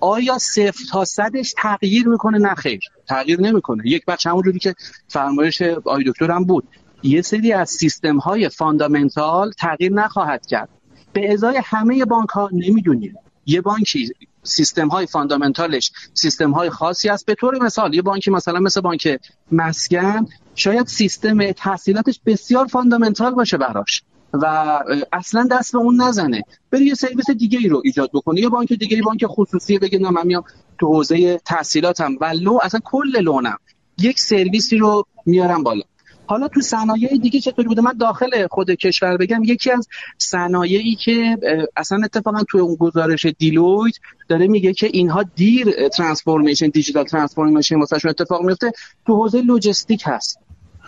آیا صفر تا صدش تغییر می‌کنه؟ نه خیر. تغییر نمی‌کنه. یک بخش همونجوری که فرمایش آقای دکتر هم بود. یه سری از سیستم های fundamental تغییر نخواهد کرد. به ازای همه بانک ها نمی‌دونیم. یه بانکی سیستم های fundamental ش سیستم های خاصی است. به طور مثال یه بانکی مثلا مثل بانک مسکن شاید سیستم تسهیلاتش بسیار fundamental باشه براش. و اصلا دست به اون نزنه. بری یه سرویس دیگه ای رو ایجاد بکنه یه بانک دیگه ای بانک خصوصی بگه نه من میام تو حوزه تسهیلاتم. ولو اصلا کل loan م یک سرویسی رو میارم بالا. حالا تو صنایع دیگه چطوری بوده؟ من داخل خود کشور بگم یکی از صنایعی که اصلا اتفاقا تو اون گزارش Deloitte داره میگه که اینها دیر transformation digital transformation واسهشون اتفاق میفته. تو حوزه لجستیک هست.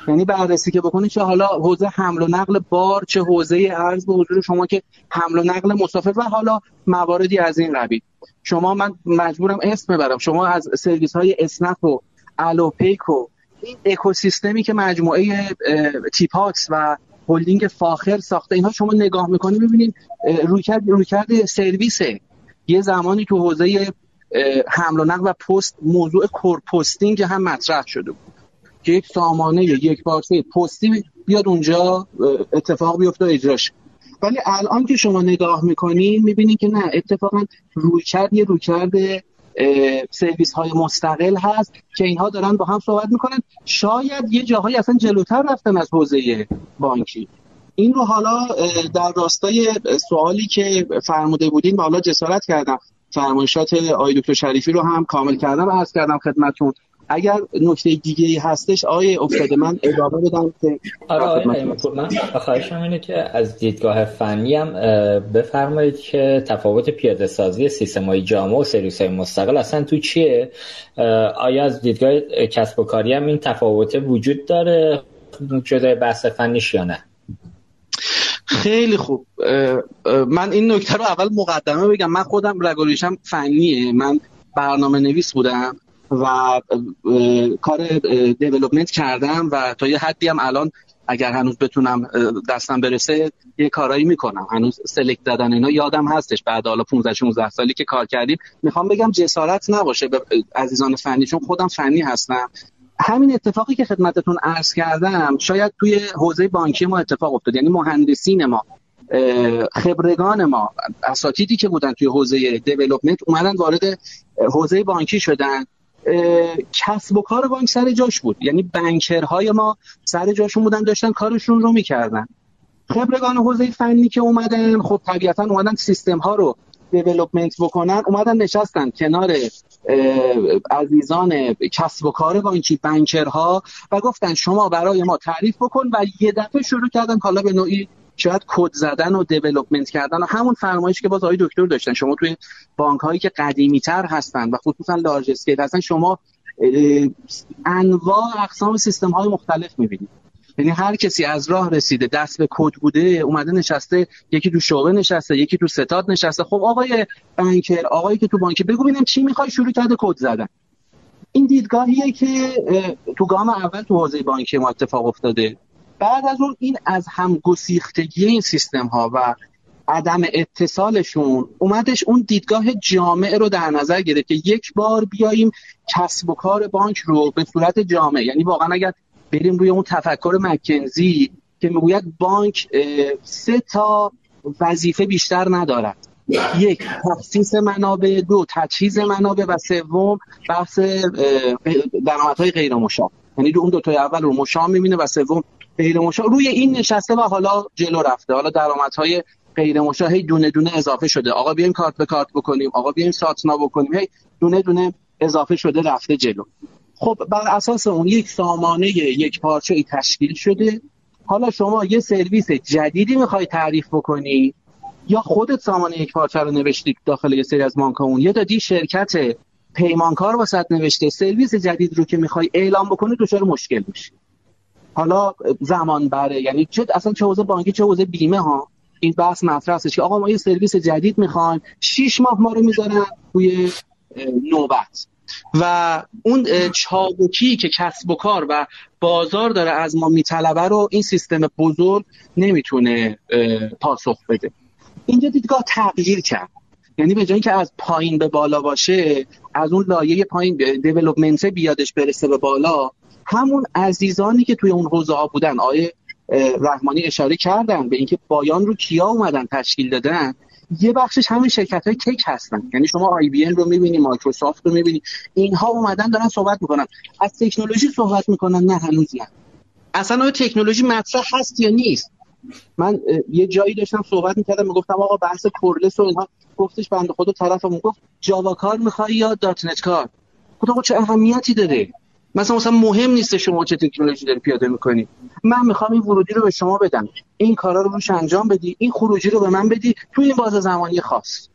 یعنی بررسی که بکنید چه حالا حوزه حمل و نقل بار چه حوزه عرض به حضور شما که حمل و نقل مسافر و حالا مواردی از این قبیل شما من مجبورم اسم ببرم. شما از سرویس های اسنپ و الوپیک و این اکوسیستمی که مجموعه تیپاکس و هلدینگ فاخر ساخته اینها شما نگاه می‌کنید ببینید رویکرد رویکرد سرویسه. یه زمانی تو حوزه حمل و نقل و پست موضوع کور پستینگ هم مطرح شده بود. که یک سامانه یک پارچه پستی بیاد اونجا اتفاق بیفته و اجراش. ولی الان که شما نگاه می‌کنین می‌بینید که نه اتفاقا رویکرد یه رویکرد سرویس های مستقل هست که اینها دارن با هم صحبت می‌کنن. شاید یه جاهایی اصلا جلوتر رفتن از حوزه بانکی. این رو حالا در راستای سوالی که فرموده بودین و حالا جسارت کردم. فرمایشات آقای دکتر شریفی رو هم کامل کردم و عرض کردم خدمتتون. اگر نکته دیگه ای هستش آقای افتاده من ادامه بدم که آره آقای من خواهشم اینه که از دیدگاه فنی هم بفرمایید که تفاوت پیاده سازی سیستم های جامع و سرویس های مستقل اصلا تو چیه؟ آیا از دیدگاه کسب و کاری هم این تفاوت وجود داره؟ جدای بحث فنیش یا نه؟ خیلی خوب. من این نکته رو اول مقدمه بگم. من خودم رگ و ریشه‌م فنیه. من برنامه نویس بودم. و کار development کردم و تا یه حدی هم الان اگر هنوز بتونم دستم برسه یه کارایی می‌کنم. هنوز select دادن اینا یادم هستش. بعد حالا 15 16 سالی که کار کردیم می‌خوام بگم جسارت نباشه به عزیزان فنی چون خودم فنی هستم. همین اتفاقی که خدمتتون عرض کردم شاید توی حوزه بانکی ما اتفاق افتاد. یعنی مهندسین ما خبرگان ما اساتیدی که بودن توی حوزه دیولپمنت اومدن وارد حوزه بانکی شدن. کسب و کار بانک سر جاش بود. یعنی بنکرهای ما سر جاشون بودن داشتن کارشون رو می‌کردن. خبرگان حوزه فنی که اومدن خب طبیعتا اومدن سیستم ها رو دیولپمنت بکنن اومدن نشستن کنار عزیزان کسب و کار بانکی banker ها و گفتن شما برای ما تعریف بکن و یه دفعه شروع کردن حالا به نوعی شاید کد زدن و development کردن و همون فرمایش که باز آقای دکتر داشتن. شما توی بانک هایی که قدیمی تر هستن و خصوصا large scale هستن شما انواع اقسام سیستم های مختلف می‌بینید. یعنی هر کسی از راه رسیده دست به کد بوده اومده نشسته یکی تو شعبه نشسته یکی تو ستاد نشسته. خب آقای بانکر آقایی که تو بانک بگو ببینم چی می‌خوای شروع کرده کد زدن. این دیدگاهیه که تو گام اول تو حوزه بانکی ما اتفاق افتاده. بعد از اون این از هم گسیختگی این سیستم ها و عدم اتصالشون اومدش اون دیدگاه جامعه رو در نظر گرفت که یک بار بیاییم کسب و کار بانک رو به صورت جامعه یعنی واقعا اگر بریم روی اون تفکر مکنزی که می‌گوید بانک سه تا وظیفه بیشتر ندارد. یک تخصیص منابع دو تجهیز منابع و سوم بحث درآمدهای غیر مشام یعنی دو اون دو تای اول رو مشام می‌بینه و سوم غیر مشام روی این نشسته و حالا جلو رفته. حالا درآمدهای غیر مشاه دونه دونه اضافه شده. آقا بیایم کارت به کارت بکنیم. آقا بیایم ساتنا بکنیم. هی دونه دونه اضافه شده رفته جلو. خب بر اساس اون یک سامانه یک پارچه ای تشکیل شده. حالا شما یه سرویس جدیدی می‌خوای تعریف بکنی؟ یا خودت سامانه یک پارچه رو نوشتی داخل یه سری از اون یا دادی شرکت پیمانکار واسط نوشته سرویس جدید رو که می‌خوای اعلام بکنی دچار مشکل میشه حالا زمان بره. یعنی چه اصلا چه حوزه بانکی چه حوزه بیمه ها؟ این بحث مطرح هستش که آقا ما یه سرویس جدید می‌خوایم. 6 ماه ما رو می‌ذارن توی نوبت. و اون چابکی که کسب و کار و بازار داره از ما میطلبه رو این سیستم بزرگ نمی‌تونه پاسخ بده. اینجا دیدگاه تغییر کرد. یعنی به جایی که از پایین به بالا باشه از اون لایه پایین دیولپمنت بیادش برسه به بالا همون عزیزانی که توی اون حوزه ها بودن آیه رحمانی اشاره کردن به اینکه بایان رو کیا اومدن تشکیل دادن یه بخشش همین شرکت های تک هستن. یعنی شما آی بی رو می‌بینی مایکروسافت رو می‌بینی اینها اومدن دارن صحبت می‌کنن. از تکنولوژی صحبت می‌کنن نه هنوز نه. اصلا آیا تکنولوژی مطرح هست یا نیست؟ من یه جایی داشتم صحبت می‌کردم می‌گفتم آقا بحث کورلس و اینها. گفتش بنده خدا طرفمون گفت جاوا کار می‌خوای یا دات نت کار؟ گفتم چه اهمیتی داره؟ مثلا مثلا مهم نیست شما چه تکنولوژی داری پیاده می‌کنی. من می‌خوام این ورودی رو به شما بدم. این کارا رو روش انجام بدی این خروجی رو به من بدی توی این باز زمانی خاص.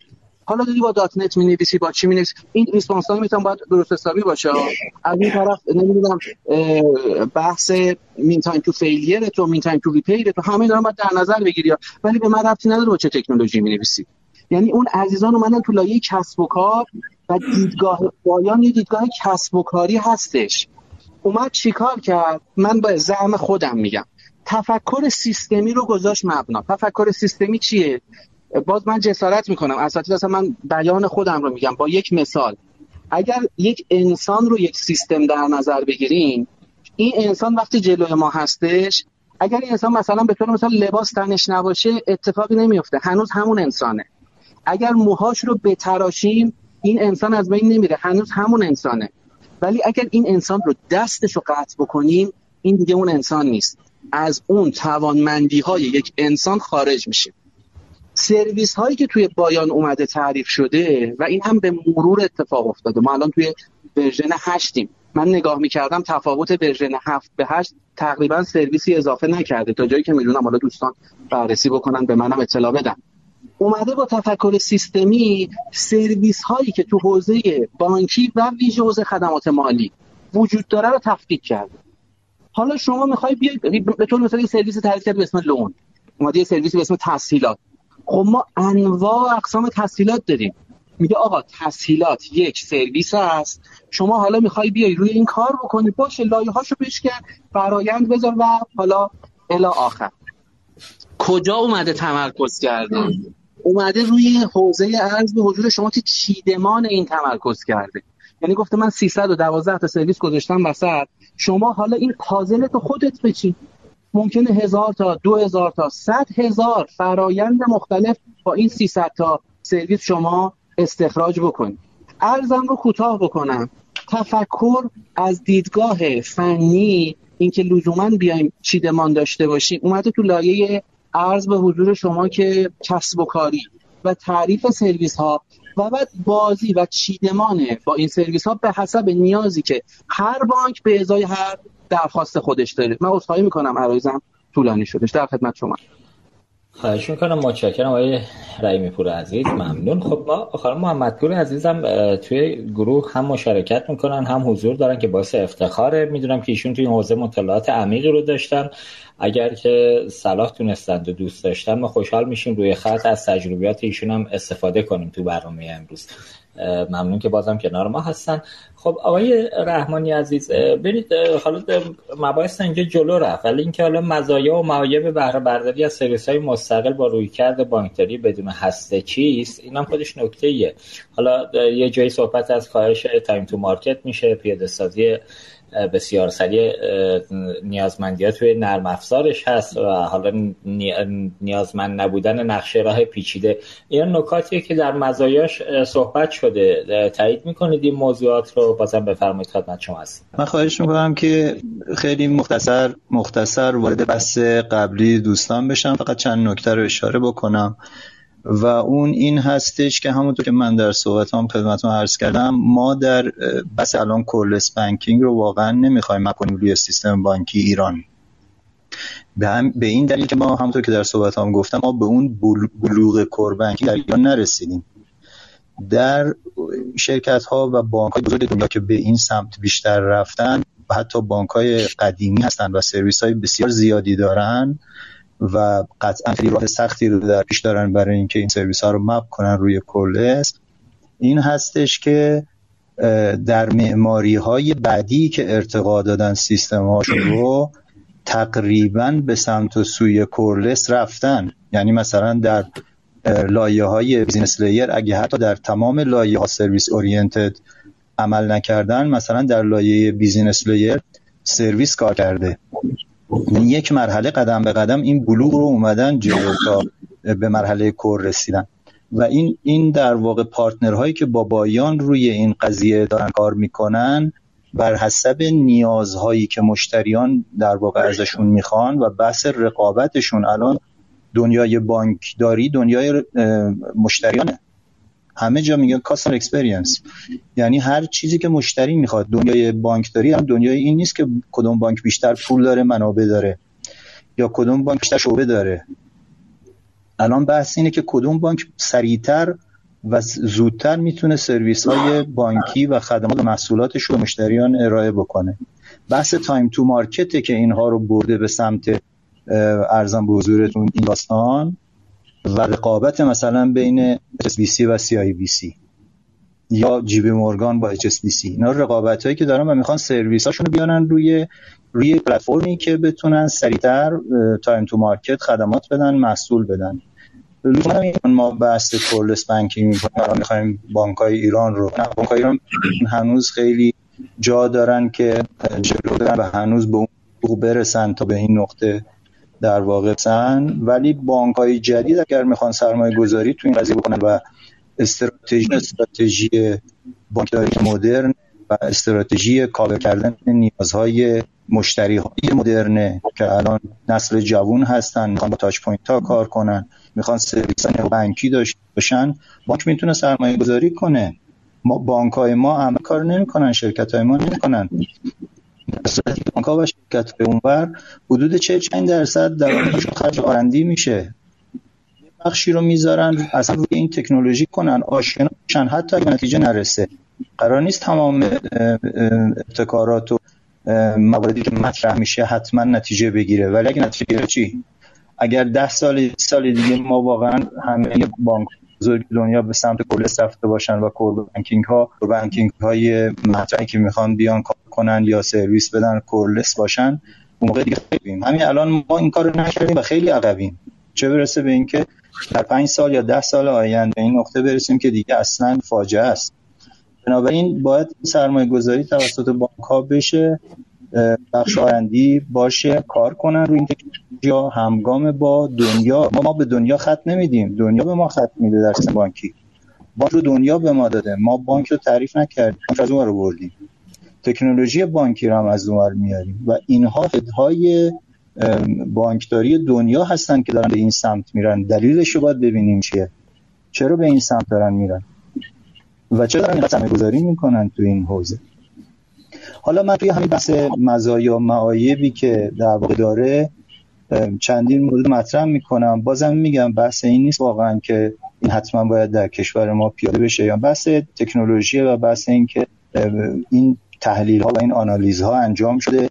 حالا داری با .NET می‌نویسی با چی می‌نویسی؟ این response time می‌تونه باید درست حسابی باشه. از این طرف نمی‌دونم بحث mean time to failure تو mean time to repair تو همه دارن باید در نظر بگیری. ولی به من ربطی نداره با چه تکنولوژی می‌نویسی. یعنی اون عزیزان اومدن تو لایه کسب و کار و دیدگاه BIAN یه دیدگاه کسب و کاری هستش. اومد چیکار کرد؟ من با زعم خودم میگم. تفکر سیستمی رو گذاشت مبنا. تفکر سیستمی چیه؟ باز من جسارت می‌کنم. اساتید اصلا من بیان خودم رو میگم. با یک مثال. اگر یک انسان رو یک سیستم در نظر بگیریم این انسان وقتی جلوی ما هستش اگر این انسان مثلا به طور مثال لباس تنش نباشه اتفاقی نمیفته هنوز همون انسانه. اگر موهاش رو بتراشیم این انسان از بین نمیره هنوز همون انسانه. ولی اگر این انسان رو دستش رو قطع بکنیم این دیگه اون انسان نیست. از اون توانمندی های یک انسان خارج میشه سرویس هایی که توی BIAN اومده تعریف شده و این هم به مرور اتفاق افتاده. ما الان توی ورژن هشتیم. من نگاه می‌کردم تفاوت ورژن هفت به هشت تقریبا سرویسی اضافه نکرده. تا جایی که می‌دونم حالا دوستان بررسی بکنن به منم اطلاع بدن. اومده با تفکر سیستمی سرویس هایی که تو حوزه بانکی و ویژه حوزه خدمات مالی وجود داره رو تفکیک کرده. حالا شما می‌خوای بیای به طور مثلا سرویس تعریف به اسم لون. اومده یه سرویس به اسم تسهیلات خب ما انواع اقسام تسهیلات داریم. میگه آقا تسهیلات یک سرویس است. شما حالا می‌خوای بیای روی این کار بکنی باشه لایه هاشو بشکن فرایند بذار و حالا الی آخر. کجا اومده تمرکز کرده؟ اومده روی حوزه ارز به حضور شما که چیدمان این تمرکز کرده. یعنی گفته من 312 تا سرویس گذاشتم وسط. شما حالا این پازل تو خودت بچین ممکنه هزار تا دو هزار تا صد هزار فرایند مختلف با این 300 تا سرویس شما استخراج بکنید ارزم رو کوتاه بکنم. تفکر از دیدگاه فنی اینکه لزوما بیایم چیدمان داشته باشیم اومده تو لایه ارز به حضور شما که کسب و کاری و تعریف سرویس ها و بعد بازی و چیدمان با این سرویس ها به حسب نیازی که هر بانک به ازای هر درخواست خودش داره. من عذرخواهی می‌کنم عرایزم طولانی شدش در خدمت شما. خواهش می‌کنم متشکرم آقای رحیمی پور عزیز ممنون. خب ما خانم محمد پور عزیزم توی گروه هم مشارکت می‌کنن هم حضور دارن که باعث افتخاره. می‌دونم که ایشون توی حوزه مطالعات عمیقی رو داشتن. اگر که صلاح دونستند و دوست داشتن ما خوشحال میشیم روی خط از تجربیات ایشون هم استفاده کنیم تو برنامه امروز. ممنون که بازم کنار ما هستن. خب آقای رحمانی عزیز برید حالا مباحث اینجا جلو رفت ولی اینکه حالا مزایا و معایب بهره برداری از سرویس های مستقل با رویکرد بانکداری بدون هسته چیست؟ این هم خودش نکته ایه حالا یه جایی صحبت از کاهش time to market میشه پیاده سازی بسیار سریع نیازمندیات توی نرم افزارش هست و حالا نیازمند نبودن نقشه راه پیچیده. این نکاتیه که در مزایاش صحبت شده. تایید می‌کنید این موضوعات رو؟ بازم بفرمایید خدمت شما هست من خواهش می‌کنم که خیلی مختصر مختصر وارد بحث قبلی دوستان بشم. فقط چند نکته رو اشاره بکنم. و اون این هستش که همونطور که من در صحبت هم خدمتون عرض کردم ما در بس الان کورلس بانکینگ رو واقعا نمی‌خوایم مکنیم روی سیستم بانکی ایران. به, هم به این دلیل که ما همونطور که در صحبت هم گفتم ما به اون بلوغ کور بانکی در ایران نرسیدیم. در شرکت ها و بانک های بزرگ دنیا که به این سمت بیشتر رفتن حتی بانک های قدیمی هستن و سرویس های بسیار زیادی دارن و قطعا خیلی راه سختی رو در پیش دارن برای اینکه این سرویس ها رو مپ کنن روی کلس این هستش که در معماری های بعدی که ارتقا دادن سیستم هاشون رو تقریبا به سمت و سوی coreless رفتن. یعنی مثلا در لایه های business layer اگه حتی در تمام لایه ها service oriented عمل نکردن مثلا در لایه business layer سرویس کار کرده. یک مرحله قدم به قدم این بلوغ رو اومدن جلو تا به مرحله core رسیدن. و این این در واقع partner هایی که با BIAN روی این قضیه دارن کار می‌کنن بر حسب نیازهایی که مشتریان در واقع ازشون می‌خوان و بحث رقابتشون. الان دنیای بانکداری دنیای مشتریانه. همه جا میگن customer experience یعنی هر چیزی که مشتری می‌خواد دنیای بانکداری هم دنیای این نیست که کدوم بانک بیشتر پول داره منابع داره یا کدوم بانک بیشتر شعبه داره. الان بحث اینه که کدوم بانک سریعتر و زودتر می‌تونه سرویس های بانکی و خدمات و محصولاتش رو مشتریان ارائه بکنه. بحث time to market ه که اینها رو برده به سمت عرض به حضورتون این داستان. و رقابت مثلا بین HSBC و CIBC یا JP Morgan با HSBC اینا رقابت هایی که دارن و می‌خوان سرویس هاشون بیارن روی روی پلتفرمی که بتونن سریعتر time to market خدمات بدن محصول بدن. ما بحث coreless banking می‌خوایم بانک های ایران رو بانک های ایران هنوز خیلی جا دارن که جلو دارن و هنوز به اون برسن تا به این نقطه در واقع سن ولی بانک های جدید اگر می‌خوان سرمایه گذاری تو این قضیه بکنن و استراتژی استراتژی بانکداری مدرن و استراتژی کاور کردن نیازهای مشتری های مدرنه که الان نسل جوون هستن می‌خوان با touch point ها کار کنن می‌خوان سرویس بانکی داشته باشن. بانک می‌تونه سرمایه گذاری کنه. ما بانک های ما همه کار نمی‌کنن شرکت های ما نمی‌کنن. صورتی که بانک و شرکت های اونور حدود 45 درصد درآمدشون خرج R&D میشه. بخشی رو می‌ذارن اصلا روی این تکنولوژی کنن آشنا بشن حتی اگه نتیجه نرسه. قرار نیست تمام ابتکارات و مواردی که مطرح میشه حتما نتیجه بگیره. ولی اگه نتیجه بگیره چی؟ اگر ده سال سال دیگه ما واقعا همه بانک بزرگ دنیا به سمت کلس رفته باشن و کور بانکینگ ها بانکینگ های مطرحی که می‌خوان بیان کار کنن یا سرویس بدن کورلس باشن اون موقع دیگه خیلی همین الان ما این کارو نکردیم و خیلی عقبیم. چه برسه به اینکه در پنج سال یا ده سال آینده این نقطه برسیم که دیگه اصلا فاجعه است. بنابراین باید سرمایه گذاری توسط بانک ها بشه بخش آرندی باشه کار کنن روی این تکنولوژی همگام با دنیا ما, ما به دنیا خط نمیدیم. دنیا به ما خط میده در بانکی. بانک رو دنیا به ما داده. ما بانک رو تعریف نکردیم. از اون رو بردیم. تکنولوژی بانکی رو هم از اونور میاریم و اینها های بانکداری دنیا هستن که دارن به این سمت میرن. دلیلش رو باید ببینیم چیه. چرا به این سمت دارن میرن؟ و چرا دارن اینقدر گذاری می‌کنن تو این حوزه؟ حالا من توی همین بحث مزایا و معایبی که در واقع داره چندین مورد مطرح می‌کنم. بازم میگم بحث این نیست واقعا که این حتما باید در کشور ما پیاده بشه یا بحث تکنولوژی و بحث این که این تحلیل ها و این آنالیز ها انجام شده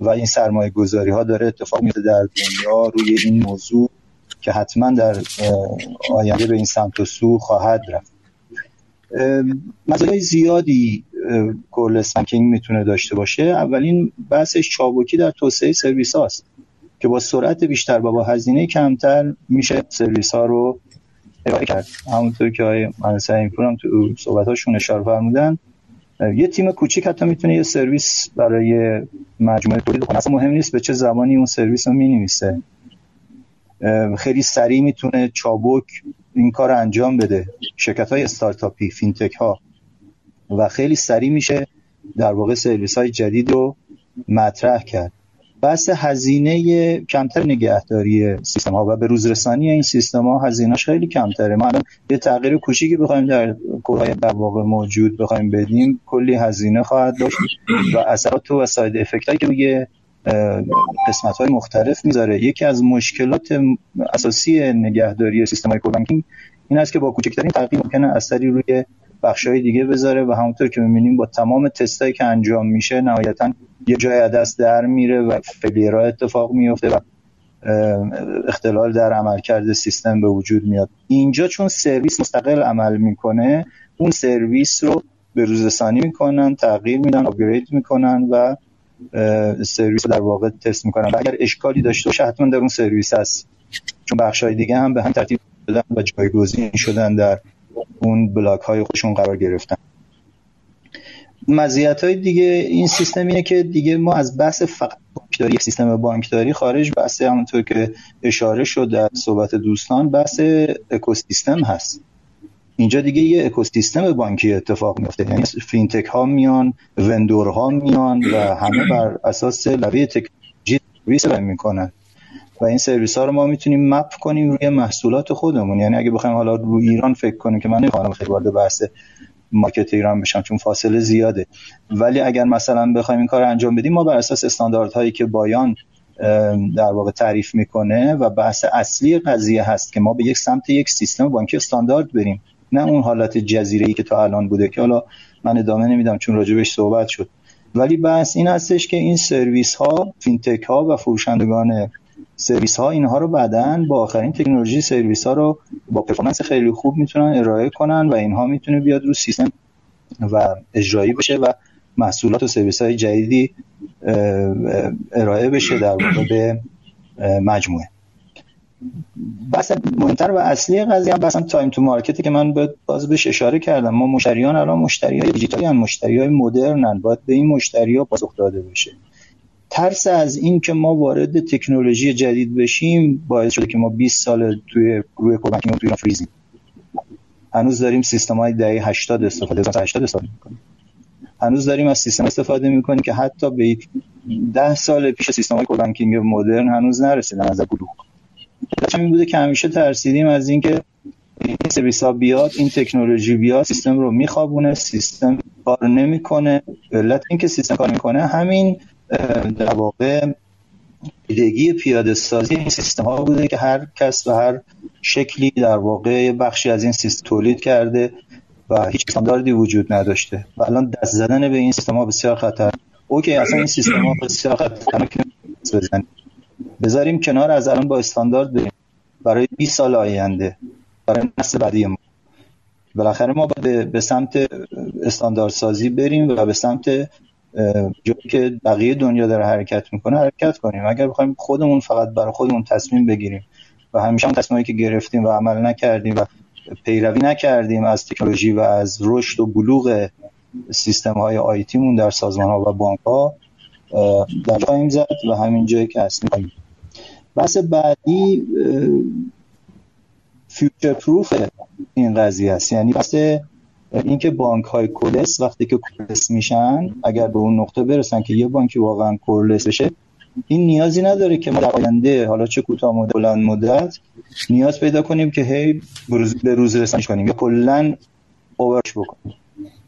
و این سرمایه گذاری ها داره اتفاق میفته در دنیا روی این موضوع که حتما در آینده به این سمت و سو خواهد رفت. مزایای زیادی کورلس بانکینگ می‌تونه داشته باشه. اولین بحثش چابکی در توسعه سرویس هاست که با سرعت بیشتر و با هزینه کمتر میشه سرویس ها رو ارائه کرد. همونطور که آقای مهندس هم تو صحبتاشون اشاره فرمودن یه تیم کوچیک حتی می‌تونه یه سرویس برای مجموعه تولید کنه. اصلا مهم نیست به چه زمانی اون سرویس رو می‌نویسه. خیلی سریع می‌تونه چابک این کار انجام بده. شرکت های استارتاپی فینتک ها و خیلی سریع میشه در واقع سرویس های جدید رو مطرح کرد. بحث هزینه کمتر نگهداری سیستم ها و به روزرسانی این سیستم ها هزینهش خیلی کمتره. ما الان یه تغییر کوچیکی بخوایم در کورهای در واقع موجود بخوایم بدیم کلی هزینه خواهد داشت و اثرات و ساید افکت که روی قسمت های مختلف می‌ذاره. یکی از مشکلات اساسی نگهداری سیستم های بانکینگ این است که با کوچکترین تغییر ممکنه اثری روی بخش های دیگه بذاره و همونطور که می‌بینیم با تمام تستایی که انجام میشه نهایتا یه جای دست در میره و فلیرها اتفاق میفته و اختلال در عملکرد سیستم به وجود میاد. اینجا چون سرویس مستقل عمل می‌کنه اون سرویس رو به روزرسانی می‌کنن تغییر میدن upgrade می‌کنن و سرویس رو در واقع تست می‌کنن. و اگر اشکالی داشته باشه حتما در اون سرویس هست. چون بخش های دیگه هم به هم ترتیب دادن و جایگزین شدن در اون بلاک های خودشون قرار گرفتن. مزیت های دیگه این سیستم اینه که دیگه ما از بحث فقط بانکداری سیستم بانکداری خارج بحث همونطور که اشاره شد در صحبت دوستان بحث اکوسیستم هست. اینجا دیگه یه اکوسیستم بانکی اتفاق میفته یعنی فینتک ها میان vendor ها میان و همه بر اساس لوی تکنولوژی سرویس می‌کنن. و این سرویس ها رو ما می‌تونیم map کنیم روی محصولات خودمون. یعنی اگه بخوایم حالا رو ایران فکر کنیم که من نمی‌خوام خیلی وارد بحث market ایران بشم چون فاصله زیاده. ولی اگر مثلا بخوایم این کار انجام بدیم ما بر اساس استانداردهایی که BIAN در واقع تعریف می‌کنه و بحث اصلی قضیه هست که ما به یک سمت یک سیستم بانکی استاندارد بریم. نه اون حالت جزیره ای که تا الان بوده که حالا من ادامه نمیدم چون راجبش صحبت شد. ولی بحث این هستش که این سرویس ها فینتک ها و فروشندگان سرویس ها اینها رو بعدا با آخرین تکنولوژی سرویس ها رو با performance خیلی خوب می‌تونن ارائه کنن و اینها می‌تونه بیاد رو سیستم و اجرایی بشه و محصولات و سرویس های جدیدی ارائه بشه در واقع به مجموعه. بحث مهمتر و اصلی قضیه هم بحث time to market ی که من باز بهش اشاره کردم. ما مشتریان الان مشتری های دیجیتالی هم مشتری های مدرنن باید به این مشتری ها پاسخ داده بشه. ترس از این که ما وارد تکنولوژی جدید بشیم باعث شده که ما 20 سال توی روی core banking توی فریزیم. هنوز داریم سیستم های دهه 80 استفاده 80 استفاده می‌کنیم. هنوز داریم از سیستم استفاده می‌کنیم که حتی به 10 سال پیش سیستم های مدرن هنوز نرسیدن از بلوغ این بوده که همیشه ترسیدیم از اینکه این سرویس ها بیاد این تکنولوژی بیاد سیستم رو میخوابونه سیستم کار نمی‌کنه. علت اینکه سیستم کار می‌کنه همین در واقع پیدگی پیاده سازی این سیستم ها بوده که هر کس و هر شکلی در واقع بخشی از این سیستم تولید کرده و هیچ استانداردی وجود نداشته. و الان دست زدن به این سیستم ها بسیار خطر. اوکی اصلا این سیستم ها بسیار خطر. بذاریم کنار از الان با استاندارد بریم. برای 20 سال آینده. برای نسل بعدی ما. بالاخره ما به سمت استاندارد سازی بریم و به سمت جایی که بقیه دنیا داره حرکت می‌کنه حرکت کنیم. اگر بخوایم خودمون فقط برای خودمون تصمیم بگیریم و همیشه هم تصمیمی که گرفتیم و عمل نکردیم و پیروی نکردیم از تکنولوژی و از رشد و بلوغ سیستم های IT مون در سازمان ها و بانک ها درجا خواهیم زد و همین جایی که هستیم. بحث بعدی future proof این قضیه است. یعنی بحث اینکه بانک های coreless وقتی که coreless میشن اگر به اون نقطه برسن که یه بانکی واقعا coreless بشه این نیازی نداره که ما در آینده حالا چه کوتاه مدت بلند مدت نیاز پیدا کنیم که هی به روز رسانش کنیم یا کلا اوورش بکنیم.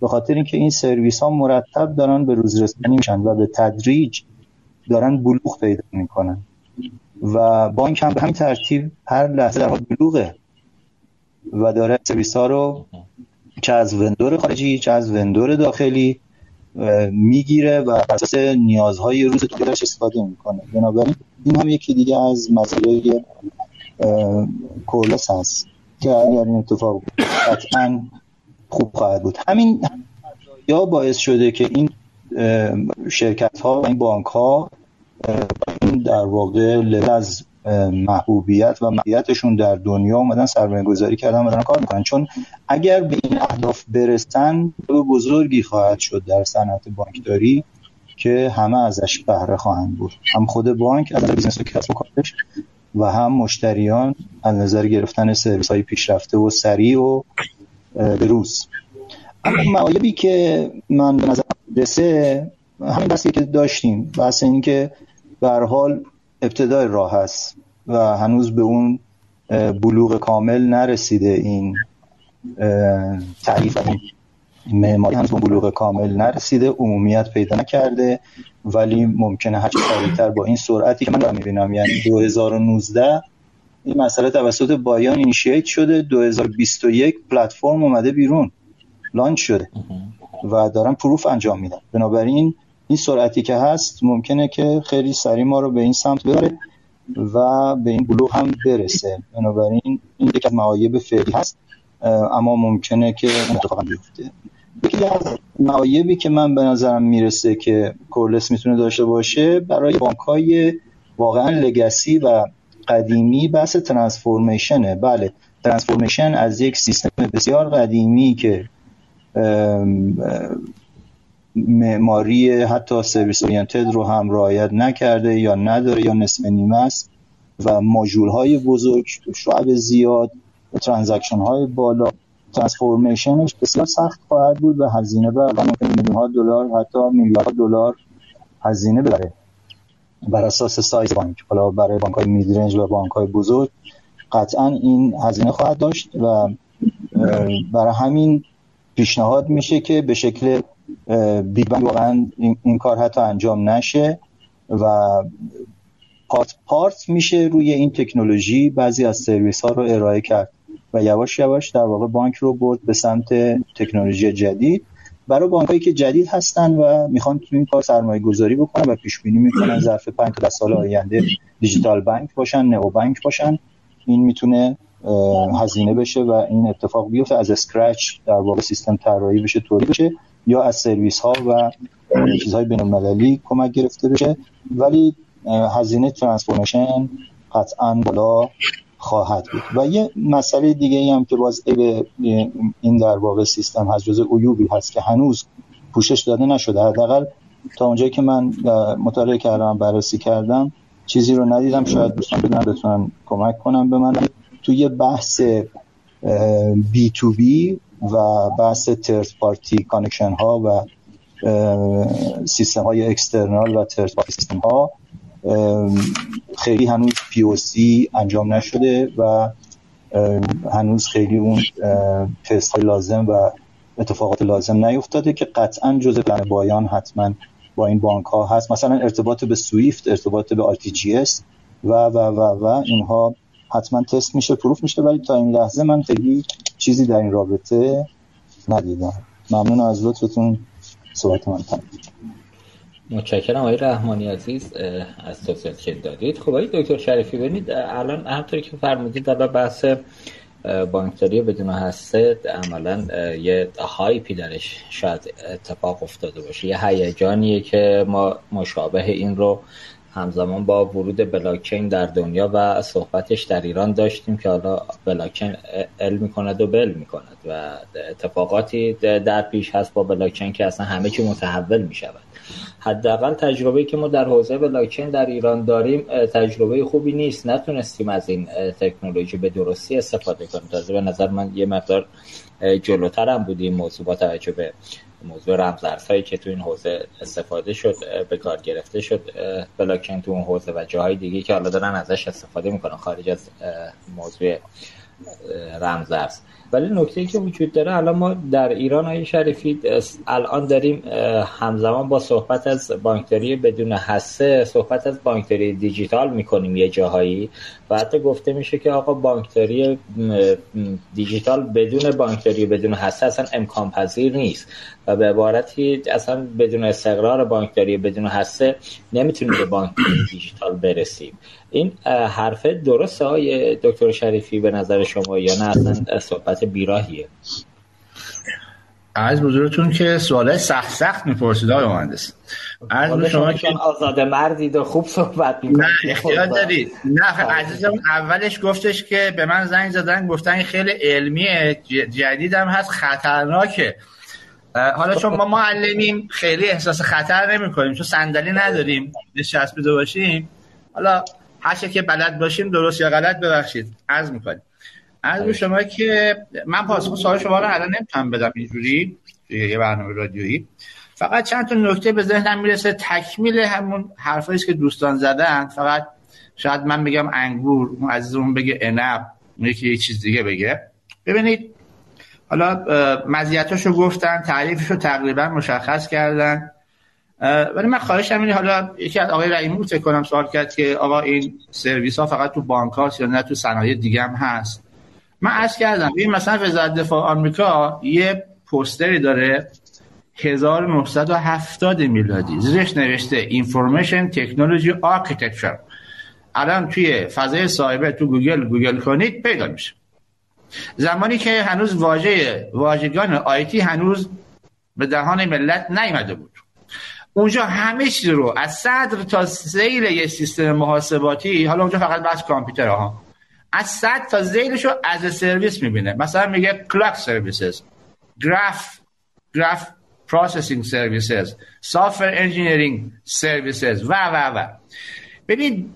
به خاطر اینکه این سرویس ها مرتب دارن به روز رسانی میشن و به تدریج دارن بلوغ پیدا می‌کنن. و بانک هم به همین ترتیب هر لحظه در حال بلوغه و داره سرویس ها رو چه از وندور خارجی چه از وندور داخلی می‌گیره و اساس نیازهای روز تو استفاده می‌کنه. بنابراین این هم یکی دیگه از مزایای کولس هست که اگر این اتفاق قطعا خوب خواهد بود. همین یا باعث شده که این شرکت ها و این بانک ها در واقع از محبوبیت و محبوبیتشون در دنیا اومدن سرمایه گذاری کردن و دارن کار می‌کنن. چون اگر به این اهداف برسن به بزرگی خواهد شد در صنعت بانکداری که همه ازش بهره خواهند بود هم خود بانک از business کسب و کارش و هم مشتریان از نظر گرفتن سرویس های پیشرفته و سریع و به روز. اما معایبی که من به نظر رسه همین بحثی که داشتیم بحث این که حال ابتدای راه هست و هنوز به اون بلوغ کامل نرسیده این تعریف این معماری. هنوز به بلوغ کامل نرسیده عمومیت پیدا نکرده ولی ممکنه هرچی سریعتر با این سرعتی که من دارم می‌بینم. یعنی 2019 این مسئله توسط بایان اینیشییت شده. 2021 پلتفرم اومده بیرون لانچ شده و دارن پروف انجام میدن. بنابراین این سرعتی که هست ممکنه که خیلی سریع ما رو به این سمت ببره و به این بلوغ هم برسه. بنابراین این یک از معایب فعلی هست اما ممکنه که اتفاق بیفته. یکی از معایبی که من به نظرم می‌رسه که کورلس می‌تونه داشته باشه برای بانک های واقعا لگسی و قدیمی بحث ترانسفورمیشنه. بله ترانسفورمیشن از یک سیستم بسیار قدیمی که معماری حتی service oriented رو هم رعایت نکرده یا نداره یا نصف نیمه است و ماژول های بزرگ شعب زیاد transaction های بالا transformation ش بسیار سخت خواهد بود و هزینه بر ها دلار حتی میلیارد دلار هزینه بره بر اساس سایز بانک حالا برای بانک های mid-range و بانک های بزرگ قطعا این هزینه خواهد داشت و برای همین پیشنهاد میشه که به شکل big bang واقعا این, کار حتی انجام نشه و part part میشه روی این تکنولوژی بعضی از سرویس ها رو ارائه کرد و یواش یواش در واقع بانک رو برد به سمت تکنولوژی جدید. برای بانک هایی که جدید هستن و می‌خوان تو این کار سرمایه گذاری بکنن و پیش بینی می‌کنن ظرف 5 تا سال آینده digital bank باشن neo bank باشن این می‌تونه هزینه بشه و این اتفاق بیفته از scratch در واقع سیستم طراحی بشه تولید بشه. یا از سرویس ها و چیزهای بین المللی کمک گرفته بشه. ولی هزینه transformation قطعا بالا خواهد بود. و یه مسئله دیگه ای هم که باز این در واقع سیستم هست جزء عیوبی هست که هنوز پوشش داده نشده. حداقل تا اونجایی که من مطالعه کردم بررسی کردم چیزی رو ندیدم. شاید دوستان بدونن بتونن کمک کنم به من. توی بحث B2B و بحث third party connection ها و سیستم های external و third party سیستم ها خیلی هنوز POC انجام نشده و هنوز خیلی اون تست های لازم و اتفاقات لازم نیفتاده که قطعا جزء plan BIAN حتما با این بانک ها هست. مثلا ارتباط به سویفت ارتباط به آر و و و و اینها حتما تست میشه پروف میشه ولی تا این لحظه من خیلی چیزی در این رابطه ندیدم. ممنون از لطفتون صحبت من متشکرم آقای رحمانی عزیز از توضیحاتی که دادید. خب آقای دکتر شریفی ببینید الان همطوری که فرمودید در بحث بانکداری بدون هسته عملا یه هایپی درش شاید اتفاق افتاده باشه. یه هیجانیه که ما مشابه این رو همزمان با ورود بلاکچین در دنیا و صحبتش در ایران داشتیم که حالا بلاکچین ال می‌کند و بل می‌کند و اتفاقاتی در پیش هست با بلاکچین که اصلا همه چی متحول می‌شود. حداقل تجربه که ما در حوزه بلاکچین در ایران داریم تجربه خوبی نیست. نتونستیم از این تکنولوژی به درستی استفاده کنیم. تازه به نظر من یه مقدار جلوتر هم بودیم موضوع با توجه به موضوع رمزارزهایی که تو این حوزه استفاده شد به کار گرفته شد بلاکچین تو اون حوزه و جاهای دیگه که حالا دارن ازش استفاده می‌کنن خارج از موضوع رمز ولی نکته که وجود داره الان ما در ایران های شریفی الان داریم همزمان با صحبت از بانکداری بدون حسه صحبت از بانکداری دیجیتال می‌کنیم یه جاهایی و حتی گفته میشه که آقا بانکداری دیجیتال بدون بانکداری بدون حسه اصلا امکان پذیر نیست. و به عبارتی اصلا بدون استقرار بانکداری بدون حسه نمی‌تونیم به بانک دیجیتال برسیم. این حرف درسته های دکتر شریفی به نظر شما یا نه؟ اصلا صحبت بیراهیه. از بزرگتون که سوال سخت سخت می‌پرسید آقای مهندس. از شما که آزاد مردید و خوب صحبت می‌کنید. نه اختیار دارید نه عزیزم اولش گفتش که به من زنگ زدن گفتن خیلی علمیه جدیدم هست خطرناکه. حالا چون ما معلمیم خیلی احساس خطر نمی کنیم چون صندلی نداریم نشست باشیم. حالا هر که بلد باشیم درست یا غلط ببخشید. عرض می‌کنیم. از به شما که من پاسخ سوال شما رو الان نمی‌تونم بدم اینجوری یه برنامه رادیویی. فقط چند تا نکته به ذهنم می‌رسه. تکمیل همون حرفایی که دوستان زدن. فقط شاید من بگم انگور اون عزیزمون بگه انب یکی یه چیز دیگه بگه. ببینید حالا مزیتاشو گفتن تعریفشو تقریبا مشخص کردن. ولی من خواهش اینه حالا یکی از آقای رئیمی فکر کنم سوال کرد که آقا این سرویس ها فقط تو بانک هاست یا نه؟ تو صنایع دیگه هم هست. من عرض کردم این مثلا وزارت دفاع آمریکا یه پوستری داره 1970 میلادی. زیرش نوشته Information Technology Architecture. الان توی فضای cyber تو گوگل گوگل کنید پیدا میشه. زمانی که هنوز واژه واژگان IT هنوز به دهان ملت نیامده بود. اونجا همه چیز رو از صدر تا ذیل یه سیستم محاسباتی حالا اونجا فقط بحث کامپیوتر ها از صدر تا ذیلش رو از سرویس می‌بینه. مثلا میگه clock services graph graph processing services software engineering services و و و. ببین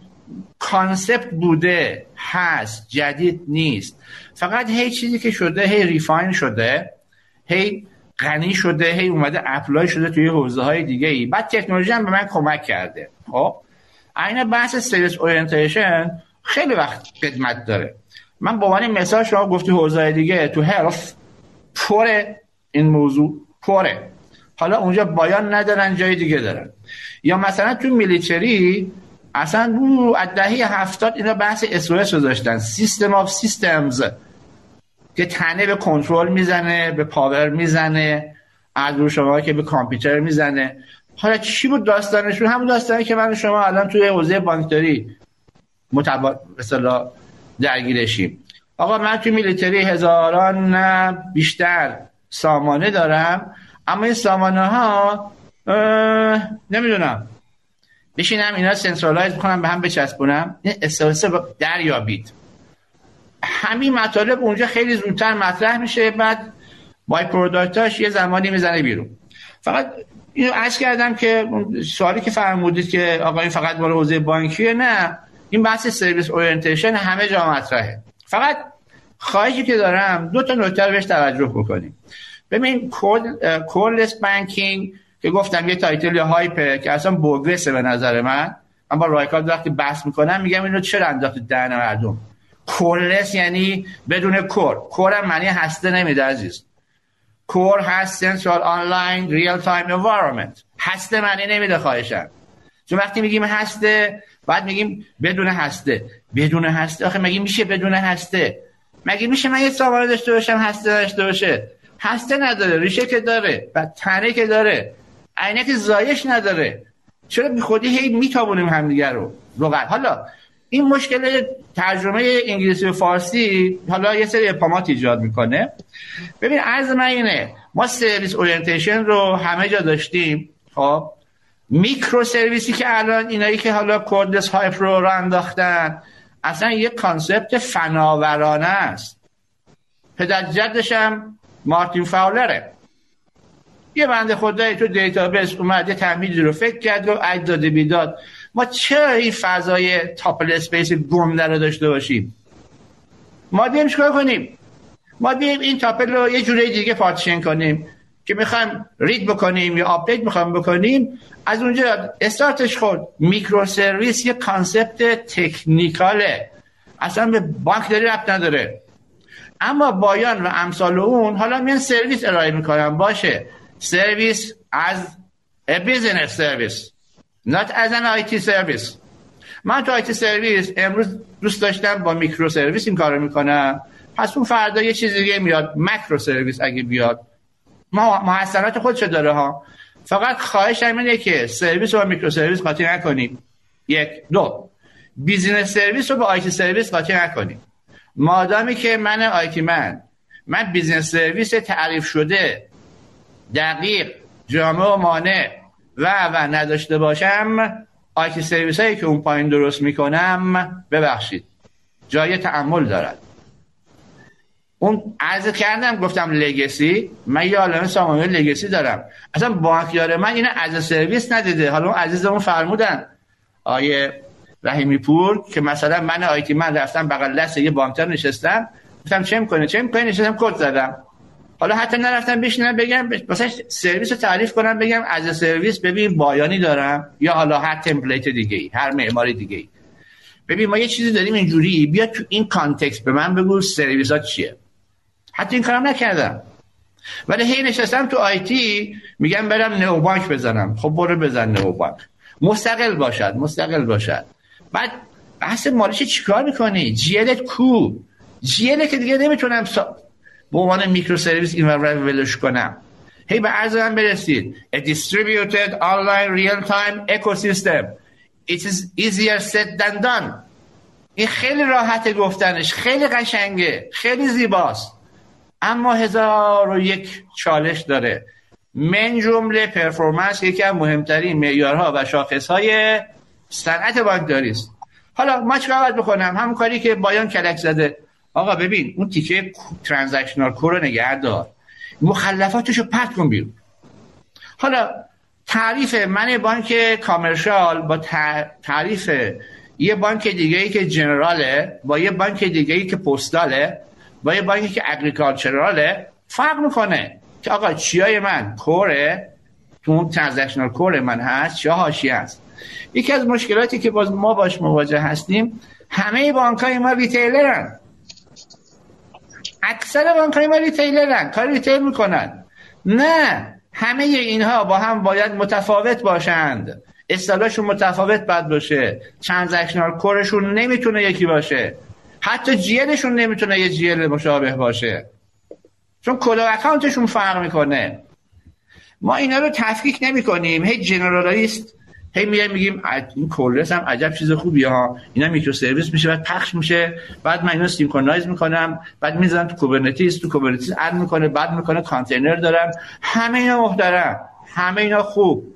concept بوده هست جدید نیست. فقط هی چیزی که شده هی refine شده هی غنی شده هی اومده apply شده توی حوزه های دیگه ای بعد تکنولوژی هم به من کمک کرده. خب؟ این بحث service orientation خیلی وقت قدمت داره. من با عنوان مثال شما گفتی حوزه دیگه تو health پره این موضوع پره. حالا اونجا BIAN ندارن جای دیگه دارن. یا مثلا تو military اصلا او از دهه هفتاد اینا بحث SoS رو داشتن. system of systems که تنه به کنترل می‌زنه به power می‌زنه از رو شما که به کامپیوتر می‌زنه. حالا چی بود داستانشون؟ همون داستانی که من شما الان توی حوزه بانکداری متبا مثلا درگیرشیم. آقا من توی military هزاران بیشتر سامانه دارم اما این سامانه ها نمی‌دونم. بشینم اینا centralize بکنم به هم بچسبونم. این SoS در میاد. همین مطالب اونجا خیلی زودتر مطرح میشه بعد byproduct اش یه زمانی می‌زنه بیرون. فقط اینو عرض کردم که سوالی که فرمودید که آقا این فقط مال حوزه بانکیه نه. این بحث service orientation همه جا مطرحه. فقط خواهشی که دارم دو تا نکته رو بهش توجه بکنیم. ببین coreless banking که گفتم یه title یا hype ه که اصلا bogus ه به نظر من. من با رایکارد وقتی بحث می‌کنم میگم اینو چرا انداخت دهن مردم؟ coreless یعنی بدون core. core هم معنی هسته نمیده عزیز. core هست central online real-time environment هسته معنی نمیده خواهشم. چون وقتی میگیم هسته بعد میگیم بدون هسته. بدون هسته؟ آخه مگه میشه بدون هسته؟ مگه میشه من یه سامانه داشته باشم هسته داشته باشه؟ هسته نداره ریشه که داره و تنه که داره. عینک زایش نداره. چرا بی خودی هی میتابونیم همدیگه رو؟ لغت. حالا این مشکل ترجمه انگلیسی و فارسی حالا یه سری اپامات ایجاد می‌کنه. ببین عرض من اینه ما سرویس اورینتیشن رو همه جا داشتیم. خب microservice ی که الان اینایی که حالا coreless hype رو رو انداختن اصلا یه concept فناورانه است. پدر جدش هم مارتین فاولره. یه بنده خدایی تو database اومد یه تمهیدی رو فکر کرد و اجداد بیداد ما چرا این فضای tuple space گنده رو داشته باشیم؟ ما بیم چیکار کنیم؟ ما بیم این tuple رو یه جوری دیگه پارتیشن کنیم که می‌خوایم read بکنیم یا update می‌خوایم بکنیم. از اونجا استارتش خود microservice یه concept technical ه. اصلا به بانک داری ربط نداره. اما BIAN و امثال اون حالا میان سرویس ارائه می‌کنن باشه. سرویس as a business service not as an IT service. من تو IT service امروز دوست داشتم با microservice این کارو می‌کنم. پس اون فردا یه چیز دیگه میاد macro service اگه بیاد. ما محسنات خودشو داره ها. فقط خواهش اینه که سرویس رو با microservice قاطی نکنیم. یک. دو. business service رو با IT service قاطی نکنیم. مادامی که من IT من من business service تعریف شده دقیق جامع و مانع و و نداشته باشم IT service هایی که اون پایین درست می‌کنم ببخشید. جای تأمل دارد. اون عرض کردم گفتم legacy. من یه عالم سامانه legacy دارم. اصلا بانکدار من اینو as service ندیده. حالا اون عزیزمون فرمودن. آقای رحیمی پور که مثلا من IT من رفتم بغل دست یه بانکدار نشستم. گفتم چه می‌کنه چه می‌کنه نشستم کد زدم. حالا حتی نرفتم بشینم بگم مثلا سرویس رو تعریف کنم بگم as service ببین BIAN ی دارم یا حالا هر template دیگه ای هر معماری دیگه ای ببین ما یه چیزی داریم اینجوری بیا تو این context به من بگو سرویس ها چیه. حتی این کارم نکردم. ولی هی نشستم تو IT میگم برم neobank بزنم. خب برو بزن neobank مستقل باشد مستقل باشد. بعد بحث مالیش چیکار می‌کنی؟ GL ت کو؟ GL ت که دیگه نمی‌تونم سا... به عنوان microservice این ولش کنم. هی به عرض من برسید. A distributed online real time ecosystem. It is easier said than done. این خیلی راحت گفتنش. خیلی قشنگه. خیلی زیباست. اما هزار و یک چالش داره. من جمله پرفورمنس یکی از مهمترین معیارها و شاخصهای صنعت بانکداری است. حالا ما چیکار باید بکنم؟ همون کاری که بایان کلک زده. آقا ببین اون تیکه ترانزکشنال کور رو نگه دار. مخلفاتشو پرت کن بیرون. حالا تعریف من بانک commercial با تعریف یه بانک دیگه ای که general ه با یه بانک دیگه ای که postal ه با یه بانکی که agricultural ه فرق می‌کنه. که آقا چیای من؟ core ه. تو اون transactional core من هست؟ چیا حاشیه هست؟ یکی از مشکلاتی که باز ما باش مواجه هستیم همه بانک های ما retailer ن. اکثر بانک های ما retailer ن کار retail می‌کنن. نه همه اینها با هم باید متفاوت باشند. اصطلاحشون متفاوت باید باشه. transactional core شون نمی‌تونه یکی باشه. حتی GL شون نمی‌تونه یه GL مشابه باشه. چون کلا account شون فرق می‌کنه. ما اینا رو تفکیک نمی کنیم هی generalist هی میایم میگیم این coreless هم عجب چیز خوبیه ها. اینا microservice میشه بعد پخش میشه. بعد من اینو synchronize می‌کنم. بعد می‌ذارم تو Kubernetes تو Kubernetes add می‌کنه بعد می‌کنه کانتینر دارم. همه اینا محترم. همه اینا خوب.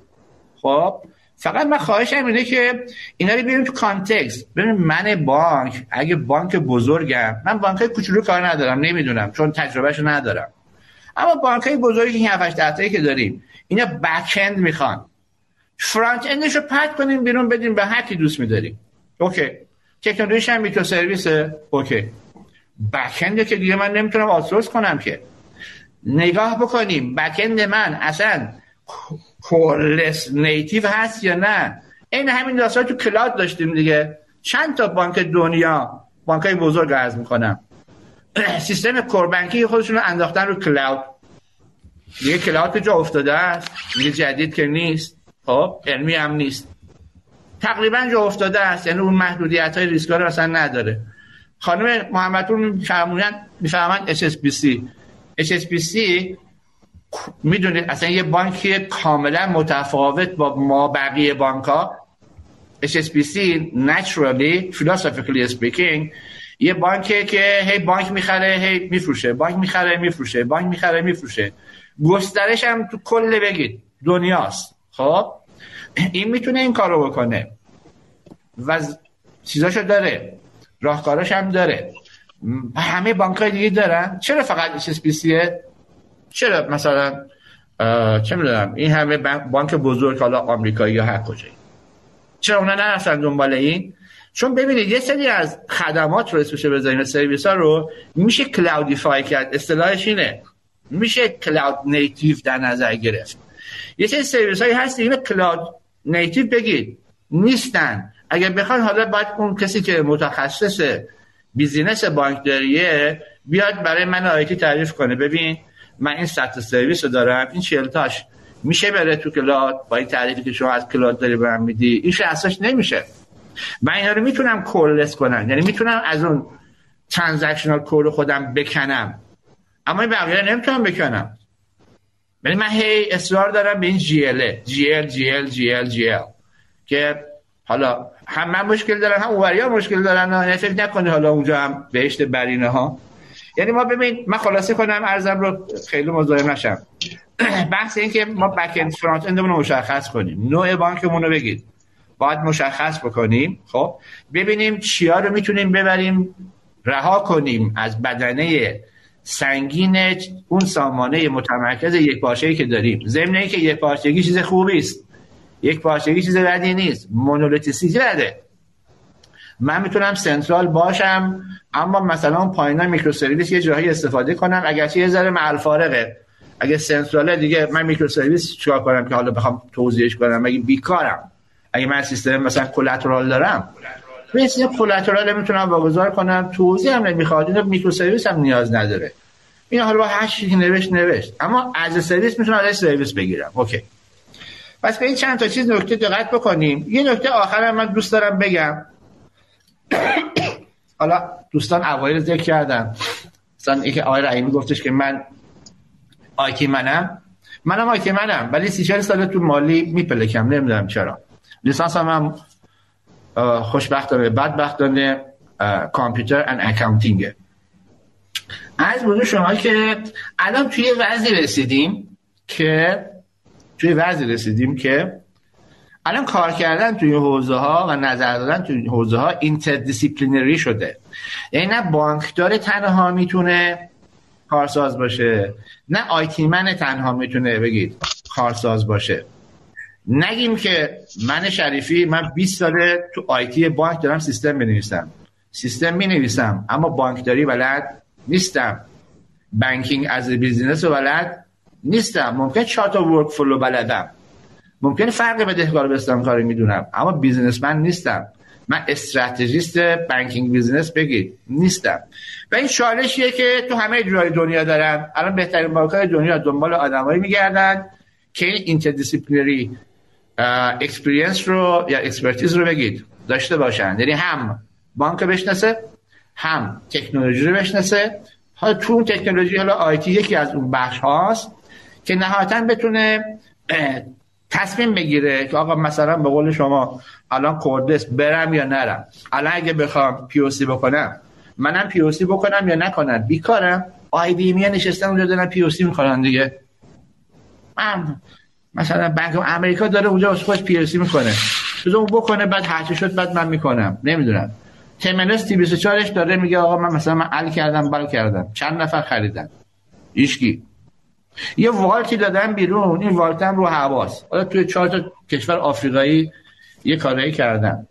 خب؟ فقط من خواهشم اینه که اینا رو بیاریم تو context. ببین من بانک اگه بانک بزرگم من بانک کوچولو کار ندارم نمی‌دونم چون تجربهشو ندارم. اما بانک های بزرگی که 7 8 که داریم اینا back end می‌خوان. front end ش رو پرت کنیم بیرون بدیم به هر کی دوست میداریم. OK. تکنولوژیش هم microservice OK. back که دیگه من نمی‌تونم outsource کنم که. نگاه بکنیم. back من اصلا coreless native هست یا نه؟ این همین داستان تو cloud داشتیم دیگه. چند تا بانک دنیا بانک های بزرگ عرض می‌کنم. سیستم core banking خودشون رو انداختن رو cloud. دیگه cloud جا افتاده است. دیگه جدید که نیست. خب علمی هم نیست. تقریبا جا افتاده است یعنی اون محدودیت های ریسکا رو اصلا نداره. خانم میفرمونن میفرمایند HSBC HSBC می‌دونید اصلا یه بانکی کاملا متفاوت با ما بقیه بانک ها HSBC naturally philosophically speaking یه بانکه که هی بانک می‌خره هی میفروشه. بانک می‌خره میفروشه. بانک می‌خره میفروشه. گسترش هم تو کل بگید. دنیاست. خب؟ این می‌تونه این کارو بکنه. و چیزاشو داره. راهکاراش هم داره. همه بانک دیگه دارن. چرا فقط HSBC چرا مثلا چه می‌دونم این همه بانک بزرگ حالا آمریکایی یا هر کجایی. چرا اونا نرفتن دنبال این؟ چون ببینید یه سری از خدمات رو اسمش بزنیم سرویس ها رو میشه کلاودیفای کرد. اصطلاحش اینه. میشه cloud native در نظر گرفت. یه سری سرویس هایی هست این cloud native بگید. نیستن. اگر بخوان حالا باید اون کسی که متخصص business بانکداریه بیاد برای من IT تعریف کنه. ببین من این سطح سرویس رو دارم این چلتاش میشه بره تو cloud با این تعریفی که شما از cloud داری به میدی این شخصش نمیشه. من اینا رو می‌تونم coreless کنم. یعنی می‌تونم از اون transactional core خودم بکنم. اما این بقیه نمی‌تونم بکنم. ولی من هی اصرار دارم به این جی ال جی ال جی ال جی ال جی ال. که حالا هم من مشکل دارن هم اون‌وریا مشکل دارن نه فکر نکنی حالا اونجا هم بهشت برینه ها. یعنی ما ببین من خلاصه کنم عرضم رو خیلی مزاحم نشم. بحث این که ما back end front end مون رو مشخص کنیم. نوع بانکمون رو بگید. باید مشخص بکنیم خب؟ ببینیم چیا رو می‌تونیم ببریم رها کنیم از بدنه سنگین اون سامانه متمرکز یک پارچه‌ای که داریم. ضمن که یک پارچگی چیز خوبی است. یک پارچگی چیز بدی نیست. monolithicity بده. من می‌تونم central باشم اما مثلا پایینا microservice یه جایی استفاده کنم. اگرچه یه ذره معل اگه central ه دیگه من microservice چیکار کنم که حالا بخوام توزیعش کنم مگه بیکارم؟ اگه من سیستم مثلا collateral دارم مثل collateral می‌تونم واگذار کنم توزیع هم نمی‌خواد. این microservice هم نیاز نداره. این حالا با هر چیزی نوشت نوشت. اما as service می‌تونم ازش سرویس بگیرم OK. پس به این چند تا چیز نکته دقت بکنیم. یه نکته آخر من دوست دارم بگم. حالا دوستان اوایل ذکر کردن. مثلا اینکه آقای رحیمی گفتش که من IT منم. منم آیتی منم. ولی سی سال تو مالی میپلکم. نمی‌دونم چرا. لیسانس هم خوشبختانه بدبختانه computer and accounting ه عرض به حضور شما که الان توی وضعی رسیدیم که توی وضعی رسیدیم که الان کار کردن توی حوزه ها و نظر دادن توی حوزه ها interdisciplinary شده. یعنی نه بانکدار تنها می‌تونه کارساز باشه نه IT man تنها می‌تونه بگید کارساز باشه. نگیم که من شریفی من 20 ساله تو IT بانک دارم سیستم بنویسم سیستم می نویسم اما بانکداری بلد نیستم. banking as business رو بلد نیستم. ممکن چهار تا workflow بلدم. ممکن فرق بدهکار به کاری می‌دونم اما businessman نیستم. من strategist banking business بگید نیستم. و این چالشیه که تو همه جای دنیا دارن. الان بهترین بانک‌های دنیا دنبال آدمایی میگردن که این interdisciplinary experience رو یا expertise رو بگید. داشته باشن. یعنی هم بانک بشناسه هم تکنولوژی رو بشناسه. حالا تو اون تکنولوژی حالا IT یکی از اون بخش هاست که نهایتا بتونه تصمیم بگیره که آقا مثلا به قول شما الان coreless برم یا نرم. الان اگه بخوام POC بکنم منم پی او سی بکنم یا نکنم؟ بیکارم. آی بی می نشستم اونجا دارن پی او سی می‌کنن دیگه. من مثلا بانک امریکا داره اونجا خودش پی می‌کنه. بذار اون بکنه بعد هرچی شد بعد من می‌کنم. نمی‌دونم. تمنس تی 24 داره میگه آقا من مثلا من ال کردم بل کردم. چند نفر خریدن؟ ایشکی یه والتی دادن بیرون این والت رو حواس. حالا توی چهار تا کشور آفریقایی یه کارایی کردن.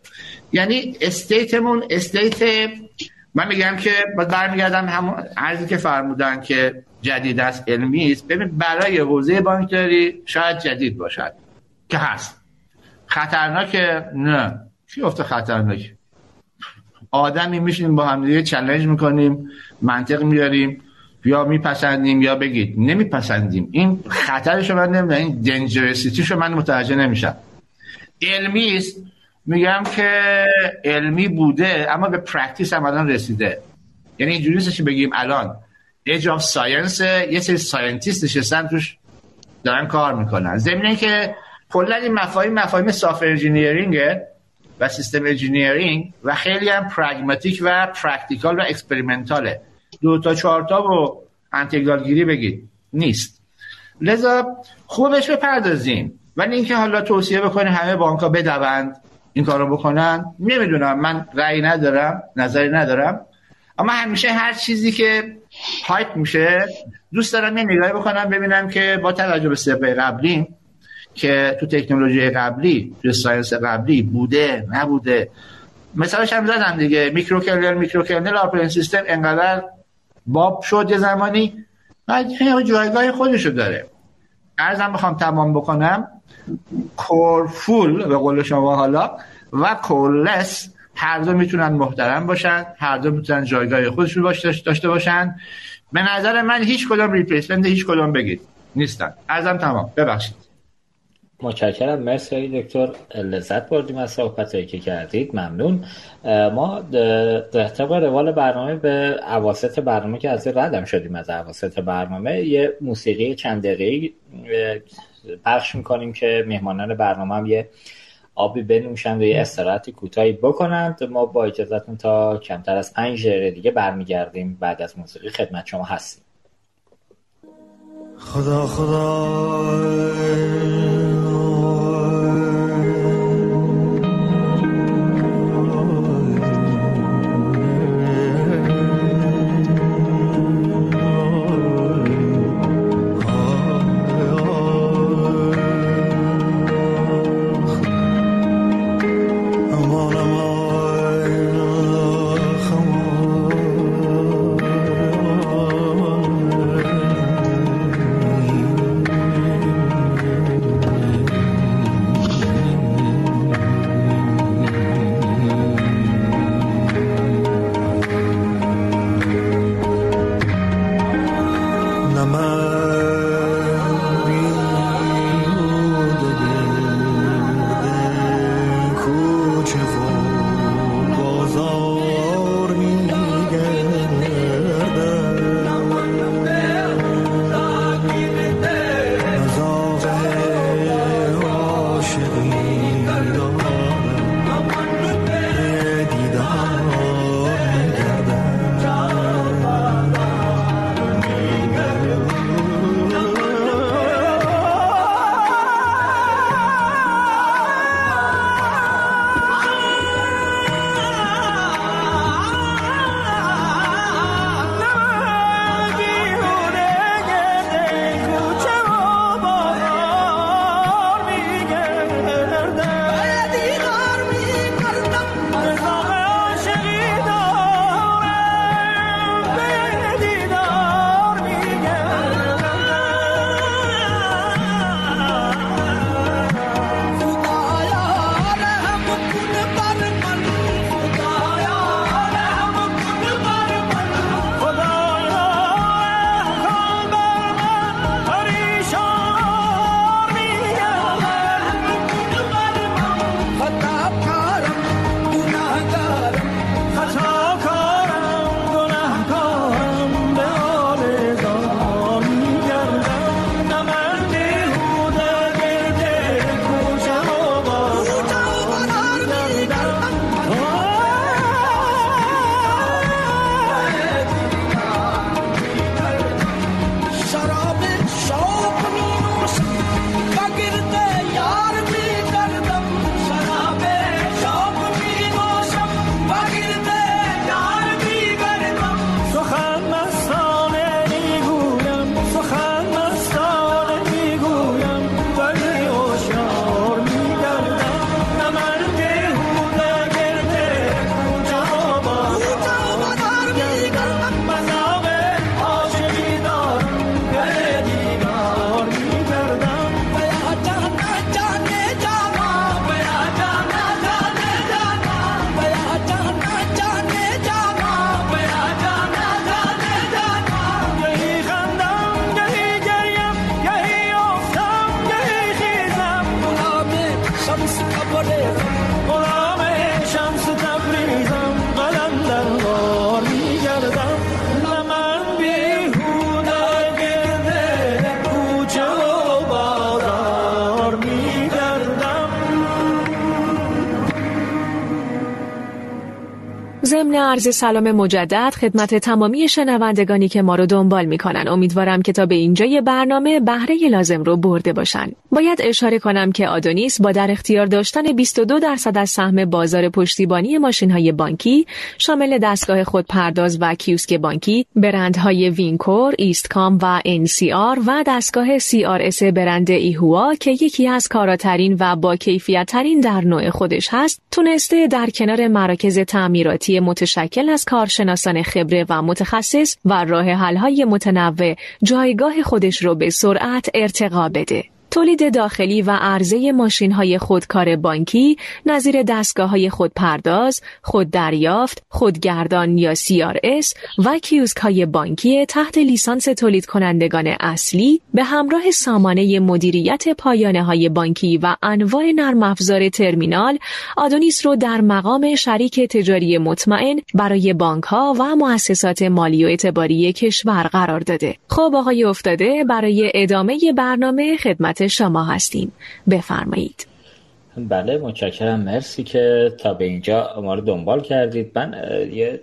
یعنی استیتمون استیت من میگم که باید برمیگردم همون عرضی که فرمودن که جدید است علمی است. ببین برای حوزه بانکداری شاید جدید باشد که هست. خطرناکه نه. چی افته خطرناک؟ آدمی میشیم با هم دیگه چالش می‌کنیم منطق میاریم یا میپسندیم یا بگید. نمیپسندیم. این خطرش من نمی‌دونم این دنجرسیتیشو من متوجه نمیشم. علمی است. میگم که علمی بوده اما به practice هم الان رسیده. یعنی اینجوری بگیم الان. edge of science یه سری scientist نشستن توش دارن کار می‌کنن. ضمن که کلا این مفاهیم مفاهیم software engineering ه و system engineering و خیلی هم pragmatic و practical و experimental ه دو تا چهار تا رو انتگرال گیری بگید. نیست. لذا خوبش بپردازیم. ولی اینکه حالا توصیه بکنه همه بانک ها بدوند این کارو بکنن نمی‌دونم. من رأی ندارم نظری ندارم. اما همیشه هر چیزی که hype میشه دوست دارم یه نگاهی بکنم ببینم که با توجه به قبلی که تو تکنولوژی قبلی تو science قبلی بوده نبوده مثالش هم زدم دیگه. microkernel microkernel operating system انقدر باب شد یه زمانی بعد جایگاه خودشو داره. ارزم بخوام تمام بکنم. کورفول به قول شما حالا و کورلس هر دو می‌تونن محترم باشن هر دو می‌تونن جایگاه خودشون داشته باشن. به نظر من هیچ کدام ریپلیسمنت هیچ کدام بگید. نیستن. ازم تمام. ببخشید. متشکرم. مرسی دکتر. لذت بردیم از صحبت که کردید. ممنون. ما طبق روال برنامه به عواسط برنامه که از ردم شدیم از عواسط برنامه یه موسیقی چند دقیقه پخش می‌کنیم که مهمانان برنامه هم یه آبی بنوشند و یه استراحت کوتاهی بکنند. ما با اجازتون تا کمتر از پنج دقیقه دیگه برمیگردیم بعد از موسیقی خدمت شما هستیم. خدا خدا عرض سلام مجدد خدمت تمامی شنوندگانی که ما رو دنبال می‌کنن. امیدوارم که تا به اینجای برنامه بهره لازم رو برده باشن. باید اشاره کنم که آدونیس با در اختیار داشتن 22 درصد از سهم بازار پشتیبانی ماشین های بانکی شامل دستگاه خودپرداز و کیوسک بانکی برندهای Wincor، ایستکام و NCR و دستگاه CRS برند ایهوا که یکی از کاراترین و با کیفیت ترین در نوع خودش هست تونسته در کنار مراکز تعمیراتی متشکل از کارشناسان خبره و متخصص و راه حل‌های متنوع جایگاه خودش رو به سرعت ارتقا بده. تولید داخلی و عرضه ماشین های خودکار بانکی نظیر دستگاه های خودپرداز، خوددریافت، خودگردان یا CRS و کیوسک های بانکی تحت لیسانس تولید کنندگان اصلی به همراه سامانه مدیریت پایانه های بانکی و انواع نرم افزار ترمینال آدونیس رو در مقام شریک تجاری مطمئن برای بانک ها و مؤسسات مالی و اعتباری کشور قرار داده. خب آقای افتاده برای ادامه برنامه خدمت شما هستیم. بفرمایید. بله متشکرم. مرسی که تا به اینجا ما رو دنبال کردید. من یه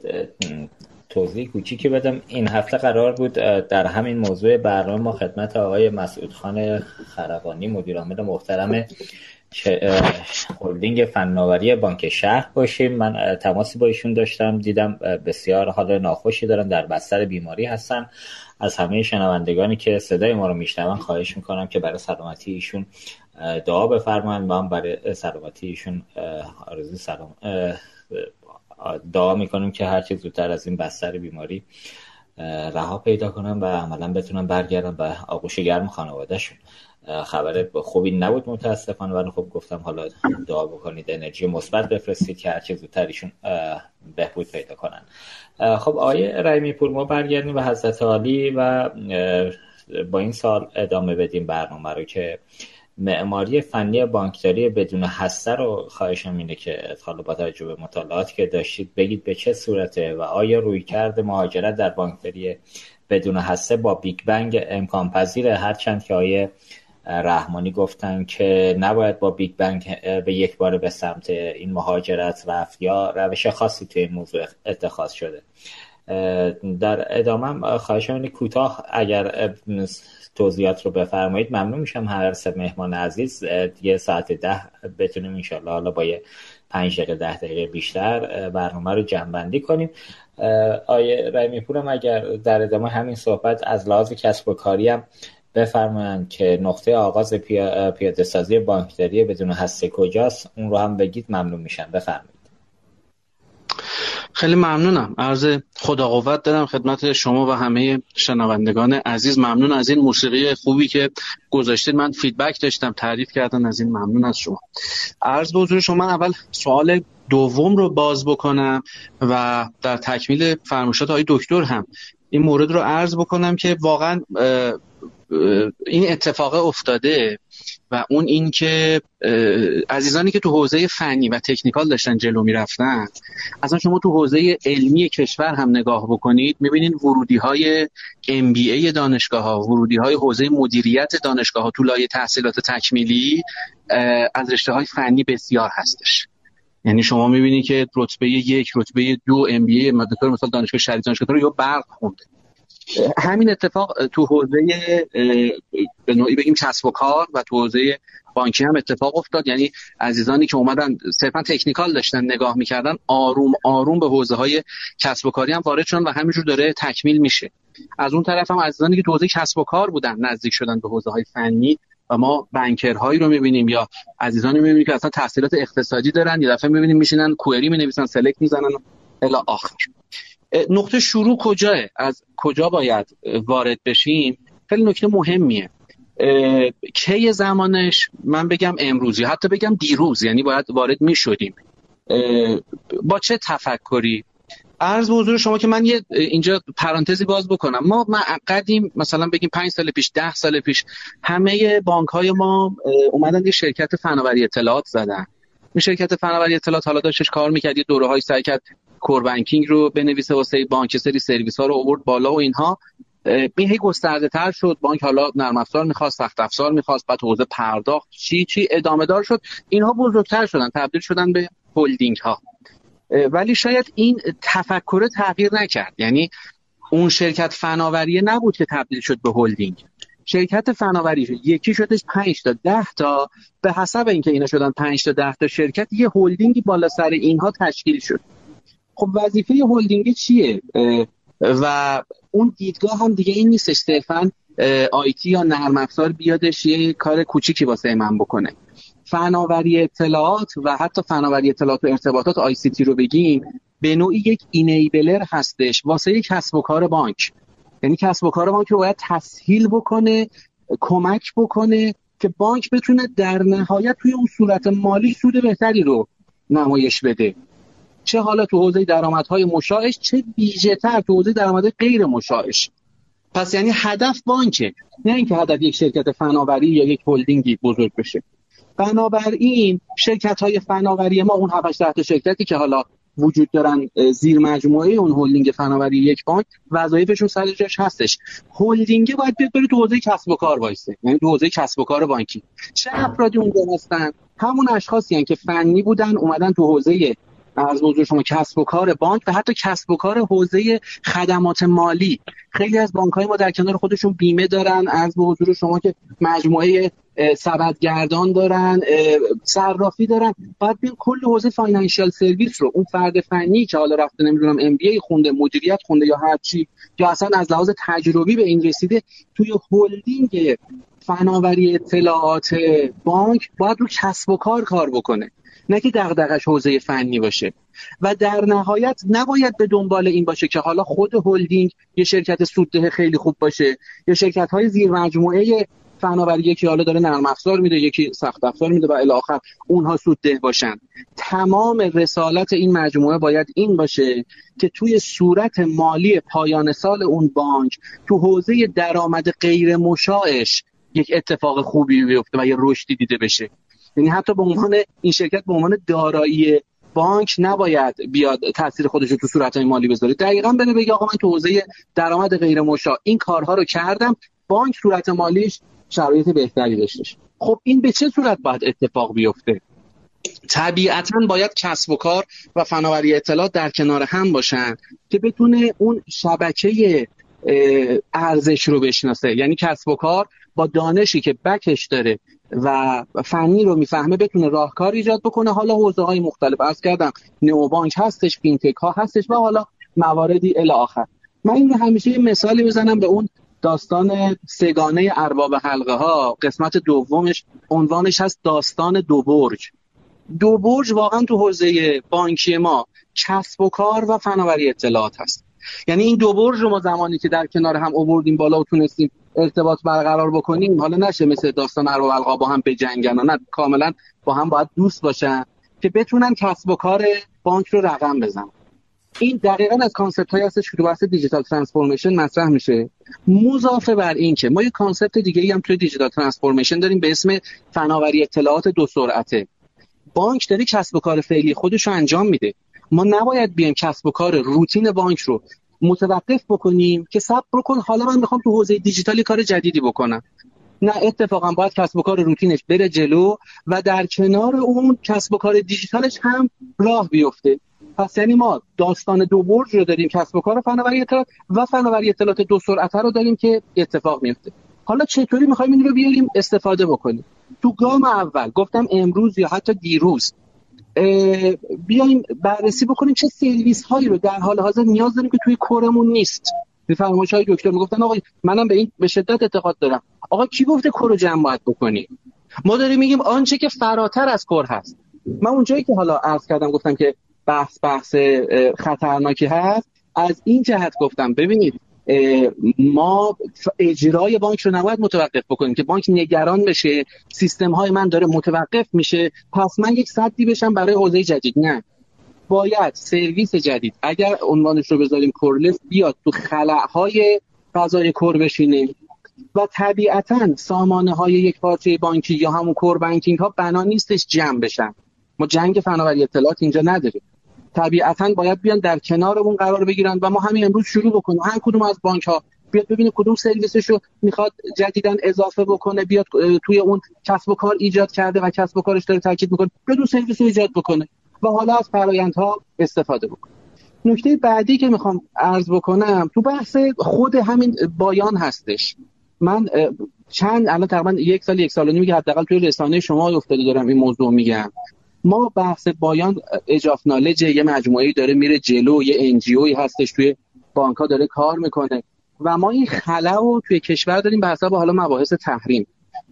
توضیح کوچیکی بدم. این هفته قرار بود در همین موضوع برنامه ما خدمت آقای مسعود خان خرقانی مدیرعامل محترم هلدینگ فناوری بانک شهر باشیم. من تماسی با ایشون داشتم. دیدم بسیار حال ناخوشی دارن در بستر بیماری هستن از همه شنوندگانی که صدای ما رو میشنون خواهش می‌کنم که برای سلامتی ایشون دعا بفرمایند و هم برای سلامتی ایشون آرزوی سلام دعا می‌کنیم که هرچی زودتر از این بستر بیماری رها پیدا کنم و عملا بتونم برگردم به آغوش گرم خانوادهشون. خبر خوبی نبود متاسفانه ولی خب گفتم حالا دعا بکنید انرژی مثبت بفرستید که هرچی زودتر ایشون بهبود پیدا کنن. خب آقای رحیمی پور ما برگردیم به حضرت عالی و با این سوال ادامه بدیم برنامه رو که معماری فنی بانکداری بدون هسته رو خواهشم اینه که حالا با توجه به مطالعاتی که داشتید بگید به چه صورته و آیا رویکرد مهاجرت در بانکداری بدون هسته با big bang امکان پذیره هرچند که آقای رحمانی گفتن که نباید با big bang به یک بار به سمت این مهاجرت رفت یا روش خاصی توی این موضوع اتخاذ شده. در ادامه خواهشم اینه کوتاه اگر توضیحات رو بفرمایید ممنون میشم. هر سه مهمان عزیز یه ساعت ده بتونیم انشالله حالا با یه پنج دقیقه ده دقیقه بیشتر برنامه رو جمع کنیم. آیه رحمی پورم اگر در ادامه همین صحبت از لحاظ کسب و کاری هم بفرمایند که نقطه آغاز پیاده سازی بانکداری بدون هسته کجاست اون رو هم بگید ممنون میشم. بفرمایید. خیلی ممنونم. عرض خدا قوت دارم خدمت شما و همه شنوندگان عزیز. ممنون از این موسیقی خوبی که گذاشتید. من فیدبک داشتم تعریف کردن از این. ممنون از شما. عرض به حضور شما اول سوال دوم رو باز بکنم و در تکمیل فرمایشات های دکتر هم این مورد رو عرض بکنم که واقعا این اتفاق افتاده و اون این که عزیزانی که تو حوزه فنی و تکنیکال داشتن جلو می‌رفتن اصلا شما تو حوزه علمی کشور هم نگاه بکنید می‌بینید ورودی های MBA دانشگاه ها ورودی های حوزه مدیریت دانشگاه ها تو لایه تحصیلات تکمیلی از رشته های فنی بسیار هستش. یعنی شما می‌بینید که رتبه یک رتبه دو ام بی ای مثلا دانشگاه شریف دانشگاه رو یا برق خونده. همین اتفاق تو حوزه به نوعی بگیم کسب و کار و تو حوزه بانکی هم اتفاق افتاد. یعنی عزیزانی که اومدن صرفا تکنیکال داشتن نگاه می‌کردن آروم آروم به حوزه های کسب و کاری هم وارد شدن و همینجور داره تکمیل میشه. از اون طرف هم عزیزانی که تو حوزه کسب و کار بودن نزدیک شدن به حوزه های فنی و ما بنکرهایی رو می‌بینیم یا عزیزانی می‌بینیم که اصلا تحصیلات اقتصادی دارن یه دفعه می‌بینیم میشینن کوئری می‌نویسن سلکت می‌زنن الی آخر. نقطه شروع کجاه از کجا باید وارد بشیم؟ خیلی نکته مهمیه. کی زمانش؟ من بگم امروزی. حتی بگم دیروز یعنی باید وارد می شدیم با چه تفکری؟ عرض حضور شما که من یه اینجا پرانتزی باز بکنم. ما معقدیم مثلا بگیم پنج سال پیش ده سال پیش همه بانک های ما اومدن یه شرکت فناوری اطلاعات زدن. این شرکت فناوری اطلاعات حالا داشتش کار می‌کرد یه دوره های سعی core banking رو بنویسه واسه بانک سری سرویس ها رو آورد بالا و اینها. این هی گسترده تر شد. بانک حالا نرم افزار می‌خواست سخت افزار می‌خواست بعد حوزه پرداخت چی چی ادامه دار شد. اینها بزرگتر شدن تبدیل شدن به هلدینگ ها ولی شاید این تفکر تغییر نکرد. یعنی اون شرکت فناوری نبود که تبدیل شد به هلدینگ. شرکت فناوری شد یکی شدش 5 تا 10 تا. به حسب اینکه اینا شدن 5 تا 10 تا شرکت یه هلدینگی بالا سر اینها تشکیل شد. خب وظیفه هلدینگ چیه؟ و اون دیدگاه هم دیگه این نیستش. صرفا IT یا نرم افزار بیادش یه کار کوچیکی واسه من بکنه. فناوری اطلاعات و حتی فناوری اطلاعات و ارتباطات ICT رو بگیم به نوعی یک enabler هستش واسه یک کسب و کار بانک. یعنی کسب و کار بانک رو باید تسهیل بکنه کمک بکنه که بانک بتونه در نهایت توی اون صورت مالی سود بهتری رو نمایش بده. چه حالا تو حوزه درآمدهای مشاعش چه تر تو حوزه درآمد غیر مشاعش. پس یعنی هدف بانکه نه اینکه هدف یک شرکت فناوری یا یک هلدینگی بزرگ بشه. بنابراین شرکت های فناوری ما اون 7 تا شرکتی که حالا وجود دارن زیر مجموعه اون هلدینگ فناوری یک بانک وظایفشون سر جاش هستش. هلدینگ باید بیاد بره تو حوزه کسب و کار وایسه. یعنی تو حوزه کسب و کار بانکی. چه افرادی اونجا هستن؟ همون اشخاصی هستن که فنی بودن اومدن تو حوزه عرض حضور شما کسب و کار بانک و حتی کسب و کار حوزه خدمات مالی. خیلی از بانک های ما در کنار خودشون بیمه دارن عرض حضور شما که مجموعه سبدگردان دارن صرافی دارن. باید بیان کل حوزه financial service رو اون فرد فنی که حالا رفته نمی‌دونم MBA خونده مدیریت خونده یا هر چی یا اصلا از لحاظ تجربی به این رسیده توی هلدینگ فناوری اطلاعات بانک باید رو کسب و کار کار بکنه. نه که دغدغش حوزه فنی باشه. و در نهایت نباید به دنبال این باشه که حالا خود هلدینگ یه شرکت سودده خیلی خوب باشه. یا شرکت های زیر مجموعه فناوری یکی حالا داره نرم افزار میده یکی سخت افزار میده و الی آخر اونها سودده باشن. تمام رسالت این مجموعه باید این باشه که توی صورت مالی پایان سال اون بانک تو حوزه درآمد غیر مشاعش یک اتفاق خوبی بیفته و یه رشدی دیده بشه. یعنی حتی به عنوان این شرکت به عنوان دارایی بانک نباید بیاد تاثیر خودش رو تو صورت های مالی بذاره. دقیقا بره بگه آقا من تو حوزه درآمد غیر مشاع این کارها رو کردم. بانک صورت مالیش شرایط بهتری داشتش خب این به چه صورت باید اتفاق بیفته؟ طبیعتا باید کسب و کار و فناوری اطلاعات در کنار هم باشن که بتونه اون شبکه ارزش رو بشناسه. یعنی کسب و کار با دانشی که بکش داره و فنی رو می‌فهمه بتونه راهکار ایجاد بکنه. حالا حوزه های مختلف از کردم نئوبانک هستش فینتک ها هستش و حالا مواردی الی آخر. من این همیشه مثالی بزنم به اون داستان سگانه ارباب حلقه ها قسمت دومش عنوانش هست داستان دو برج دو برج واقعا تو حوزه بانکی ما کسب و کار و فناوری اطلاعات هست. یعنی این دو برج رو ما زمانی که در کنار هم آوردیم بالا و تونستیم ارتباط برقرار بکنیم حالا نشه مثل داستان ارباب حلقه‌ها با هم بجنگن نه کاملا با هم باید دوست باشن که بتونن کسب و کار بانک رو رقم بزنن. این دقیقا از concept های هستش که تو digital transformation مطرح میشه. مضافه بر این که ما یه concept دیگه ای هم توی digital transformation داریم به اسم فناوری اطلاعات دو سرعته. بانک داره کسب و کار فعلی خودش رو انجام میده. ما نباید بیایم کسب و کار روتین بانک رو متوقف بکنیم که صبر بکن. حالا من می‌خوام تو حوزه دیجیتالی کار جدیدی بکنم. نه اتفاقا باید کسب و کار روتینش بره جلو و در کنار اون کسب و کار دیجیتالش هم راه بیفته. پس یعنی ما داستان دو برج رو داریم کسب و کار فناوری اطلاعات و فناوری اطلاعات دو سرعته رو داریم که اتفاق میفته. حالا چطوری می‌خوایم این رو بیاریم؟ استفاده بکنیم. تو گام اول گفتم امروز یا حتی دیروز بیایم بررسی بکنیم چه سرویس هایی رو در حال حاضر نیاز داریم که توی کورمون نیست. فرمایش های دکتر می‌گفتن آقا منم به این به شدت اعتقاد دارم. آقا کی گفته کور رو جمع باید بکنیم؟ ما داریم میگیم آنچه که فراتر از کور هست. من اونجایی که حالا عرض کردم گفتم که بحث بحث خطرناکی هست از این جهت گفتم ببینید ما اجرای بانک رو نباید متوقف بکنیم که بانک نگران بشه سیستم های من داره متوقف میشه پس من یک صدی بشم برای حوزه جدید. نه. باید سرویس جدید. اگر عنوانش رو بذاریم کورلس بیاد تو های فضای کور بشینه و طبیعتا سامانه های یک پارچه بانکی یا همون کور بانکینگ ها بنا نیستش جمع بشن. ما جنگ فناوری اطلاعات اینجا نداریم. طبیعتا باید بیان در کنارمون قرار بگیرن و ما همین امروز شروع بکنیم. هر کدوم از بانک ها بیاد ببینه کدوم سرویسش رو می‌خواد جدیدا اضافه بکنه بیاد توی اون کسب و کار ایجاد کرده و کسب و کارش داره تاکید می‌کنه بدون سرویس رو ایجاد بکنه و حالا از فرایندها استفاده بکنه. نکته بعدی که می‌خوام عرض بکنم تو بحث خود همین بایان هستش. من چند الان تقریبا یک سال یک سال و نیمی که حداقل توی رسانه شما افتاده دارم این موضوع میگم. ما بحث بایان اجاف نالج یه مجموعه داره میره جلو یه انجیوی هستش توی بانک داره کار می‌کنه. و ما این خلا رو توی کشور داریم به حساب حالا مباحث تحریم.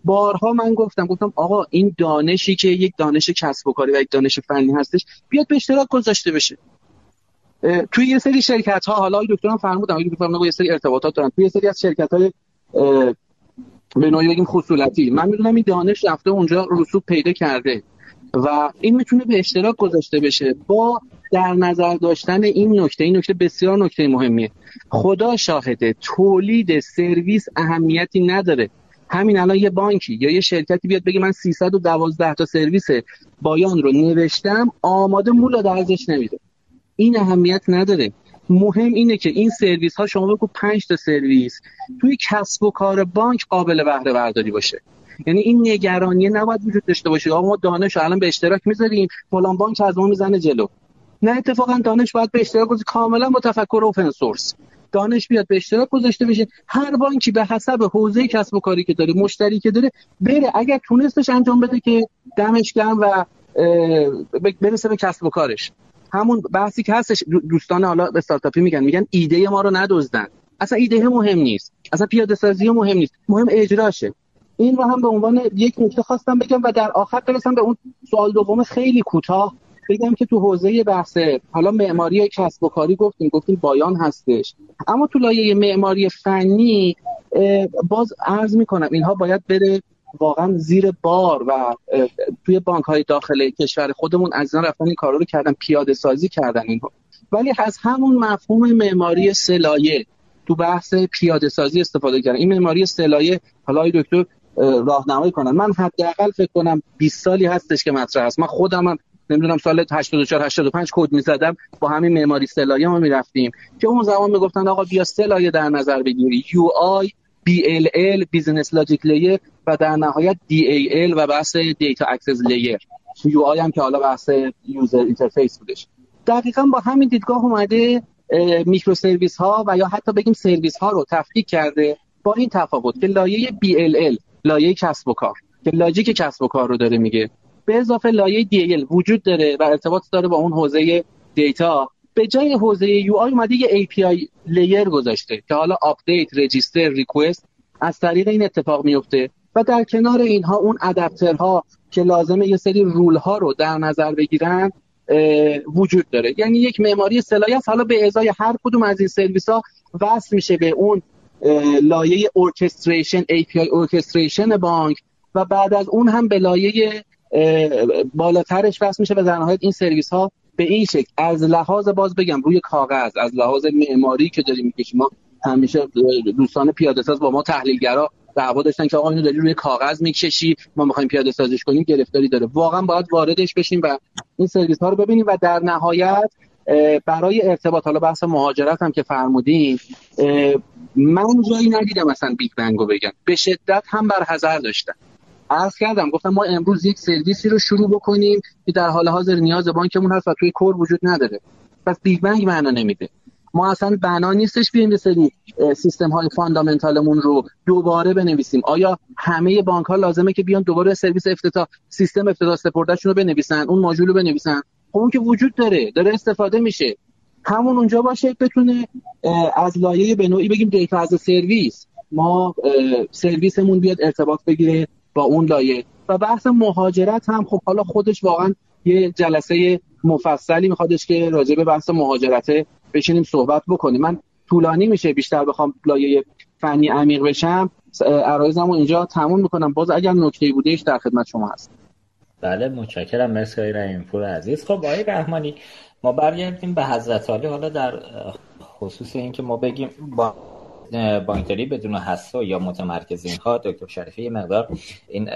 بارها من گفتم گفتم آقا این دانشی که یک دانش کسب و کاری و یک دانش فنی هستش بیاد به اشتراک گذاشته بشه. توی یه سری شرکت ها حالا دکتران فرمودن دکتر فرمودن یه سری ارتباطات دارن. توی یه سری از شرکت های به نوعی بگیم خصولتی. من می‌دونم این دانش رفته اونجا رسوب پیدا کرده. و این می‌تونه به اشتراک گذاشته بشه. با در نظر داشتن این نکته این نکته بسیار نکته مهمیه. خدا شاهده تولید سرویس اهمیتی نداره. همین الان یه بانکی یا یه شرکتی بیاد بگه من 312 تا سرویس بایان رو نوشتم آماده مولا ارزش نمیده. این اهمیت نداره. مهم اینه که این سرویس ها شما بگو 5 تا سرویس توی کسب و کار بانک قابل بهره برداری باشه. یعنی این نگرانی نباید وجود داشته باشه. آقا ما دانش الان به اشتراک می‌ذاریم. فلان بانک از ما می‌زنه جلو. نه اتفاقا دانش باید به اشتراک گذاشته کاملا با تفکر اوپن سورس دانش بیاد به اشتراک گذاشته بشه. هر بانکی به حسب حوزه کسب و کاری که داره مشتری که داره بره. اگر تونستش انجام بده که دمش گرم و برسه به کسب و کارش. همون بحثی که هستش دوستان حالا استارتاپی میگن. میگن ایده ما رو ندزدن. اصلا ایده مهم نیست. اصلا پیاده سازی مهم نیست. مهم اجراشه. این رو هم به عنوان یک نکته خواستم بگم و در آخر برسم به اون سوال دوم خیلی کوتاه. بگم که تو حوزه بحث حالا معماری کسب و کاری گفتیم گفتیم بایان هستش. اما تو لایه معماری فنی باز عرض می‌کنم اینها باید بره واقعا زیر بار و توی بانک های داخل کشور خودمون از اینا رفتن این کارا رو کردن پیاده سازی کردن اینها. ولی از همون مفهوم معماری سه‌لایه تو بحث پیاده سازی استفاده کردن. این معماری سه‌لایه حالا دکتر راهنمایی کنن. من حداقل فکر کنم 20 سالی هستش که مطرح است. من خودم هم نمی‌دونم سال 84 85 کد می‌زدم. با همین معماری سه‌لایه ما می‌رفتیم. که اون زمان می‌گفتن آقا بیا سه‌لایه در نظر بگیری. UI BLL business logic layer و در نهایت DAL و بحث data access layer UI هم که حالا بحث user interface بودش. دقیقا با همین دیدگاه اومده microservice ها و یا حتی بگیم سرویس ها رو تفکیک کرده با این تفاوت که لایه BLL لایه کسب و کار. که logic کسب و کار رو داره میگه. به اضافه لایه DAL وجود داره و ارتباط داره با اون حوزه data. به جای حوزه UI اومده یه API layer گذاشته که حالا update register request از طریق این اتفاق میفته و در کنار اینها اون adapter ها که لازمه یه سری rule ها رو در نظر بگیرن وجود داره. یعنی یک معماری سه‌لایه حالا به ازای هر کدوم از این سرویس ها وصل میشه به اون لایه orchestration API orchestration بانک. و بعد از اون هم به لایه بالاترش وصل میشه و در نهایت این سرویس ها به این شکل. از لحاظ باز بگم روی کاغذ از لحاظ معماری که داریم می‌کشیم ما همیشه دوستان پیاده ساز با ما تحلیلگرا دعوا داشتن که آقا اینو داری روی کاغذ می‌کشی ما می‌خوایم پیاده سازیش کنیم گرفتاری داره. واقعا باید واردش بشیم و این سرویس ها رو ببینیم و در نهایت برای ارتباط حالا بحث مهاجرت هم که فرمودین من جایی ندیدم مثلا big bang و بگم به شدت هم بر حذر داشتن. عرض کردم گفتم ما امروز یک سرویسی رو شروع بکنیم که در حال حاضر نیاز بانکمون هست و توی core وجود نداره. پس big bang معنا نمیده. ما اصلا بنا نیستش بیایم یه سری سیستم های fundamental مون رو دوباره بنویسیم. آیا همه بانک ها لازمه که بیان دوباره سرویس افتتاح سیستم افتتاح سپردهشون رو بنویسن اون ماژول رو بنویسن؟ خب اون که وجود داره داره استفاده میشه. همون اونجا باشه بتونه از لایه به نوعی بگیم data از سرویس ما سرویسمون بیاد ارتباط بگیره با اون لایه. و بحث مهاجرت هم خب حالا خودش واقعا یه جلسه مفصلی میخوادش که راجع به بحث مهاجرت بشینیم صحبت بکنیم. من طولانی میشه بیشتر بخوام لایه فنی عمیق بشم. عرایزمو اینجا تموم می‌کنم. باز اگر نکته بودهش در خدمت شما هست بله متشکرم. مرسی رحیم. پور عزیز. خب آقای رحمانی ما برگردیم به حضرت علی حالا در خصوص اینکه ما بگیم با بانکداری بدون حسا یا متمرکزین ها دکتر شریفی مقدار این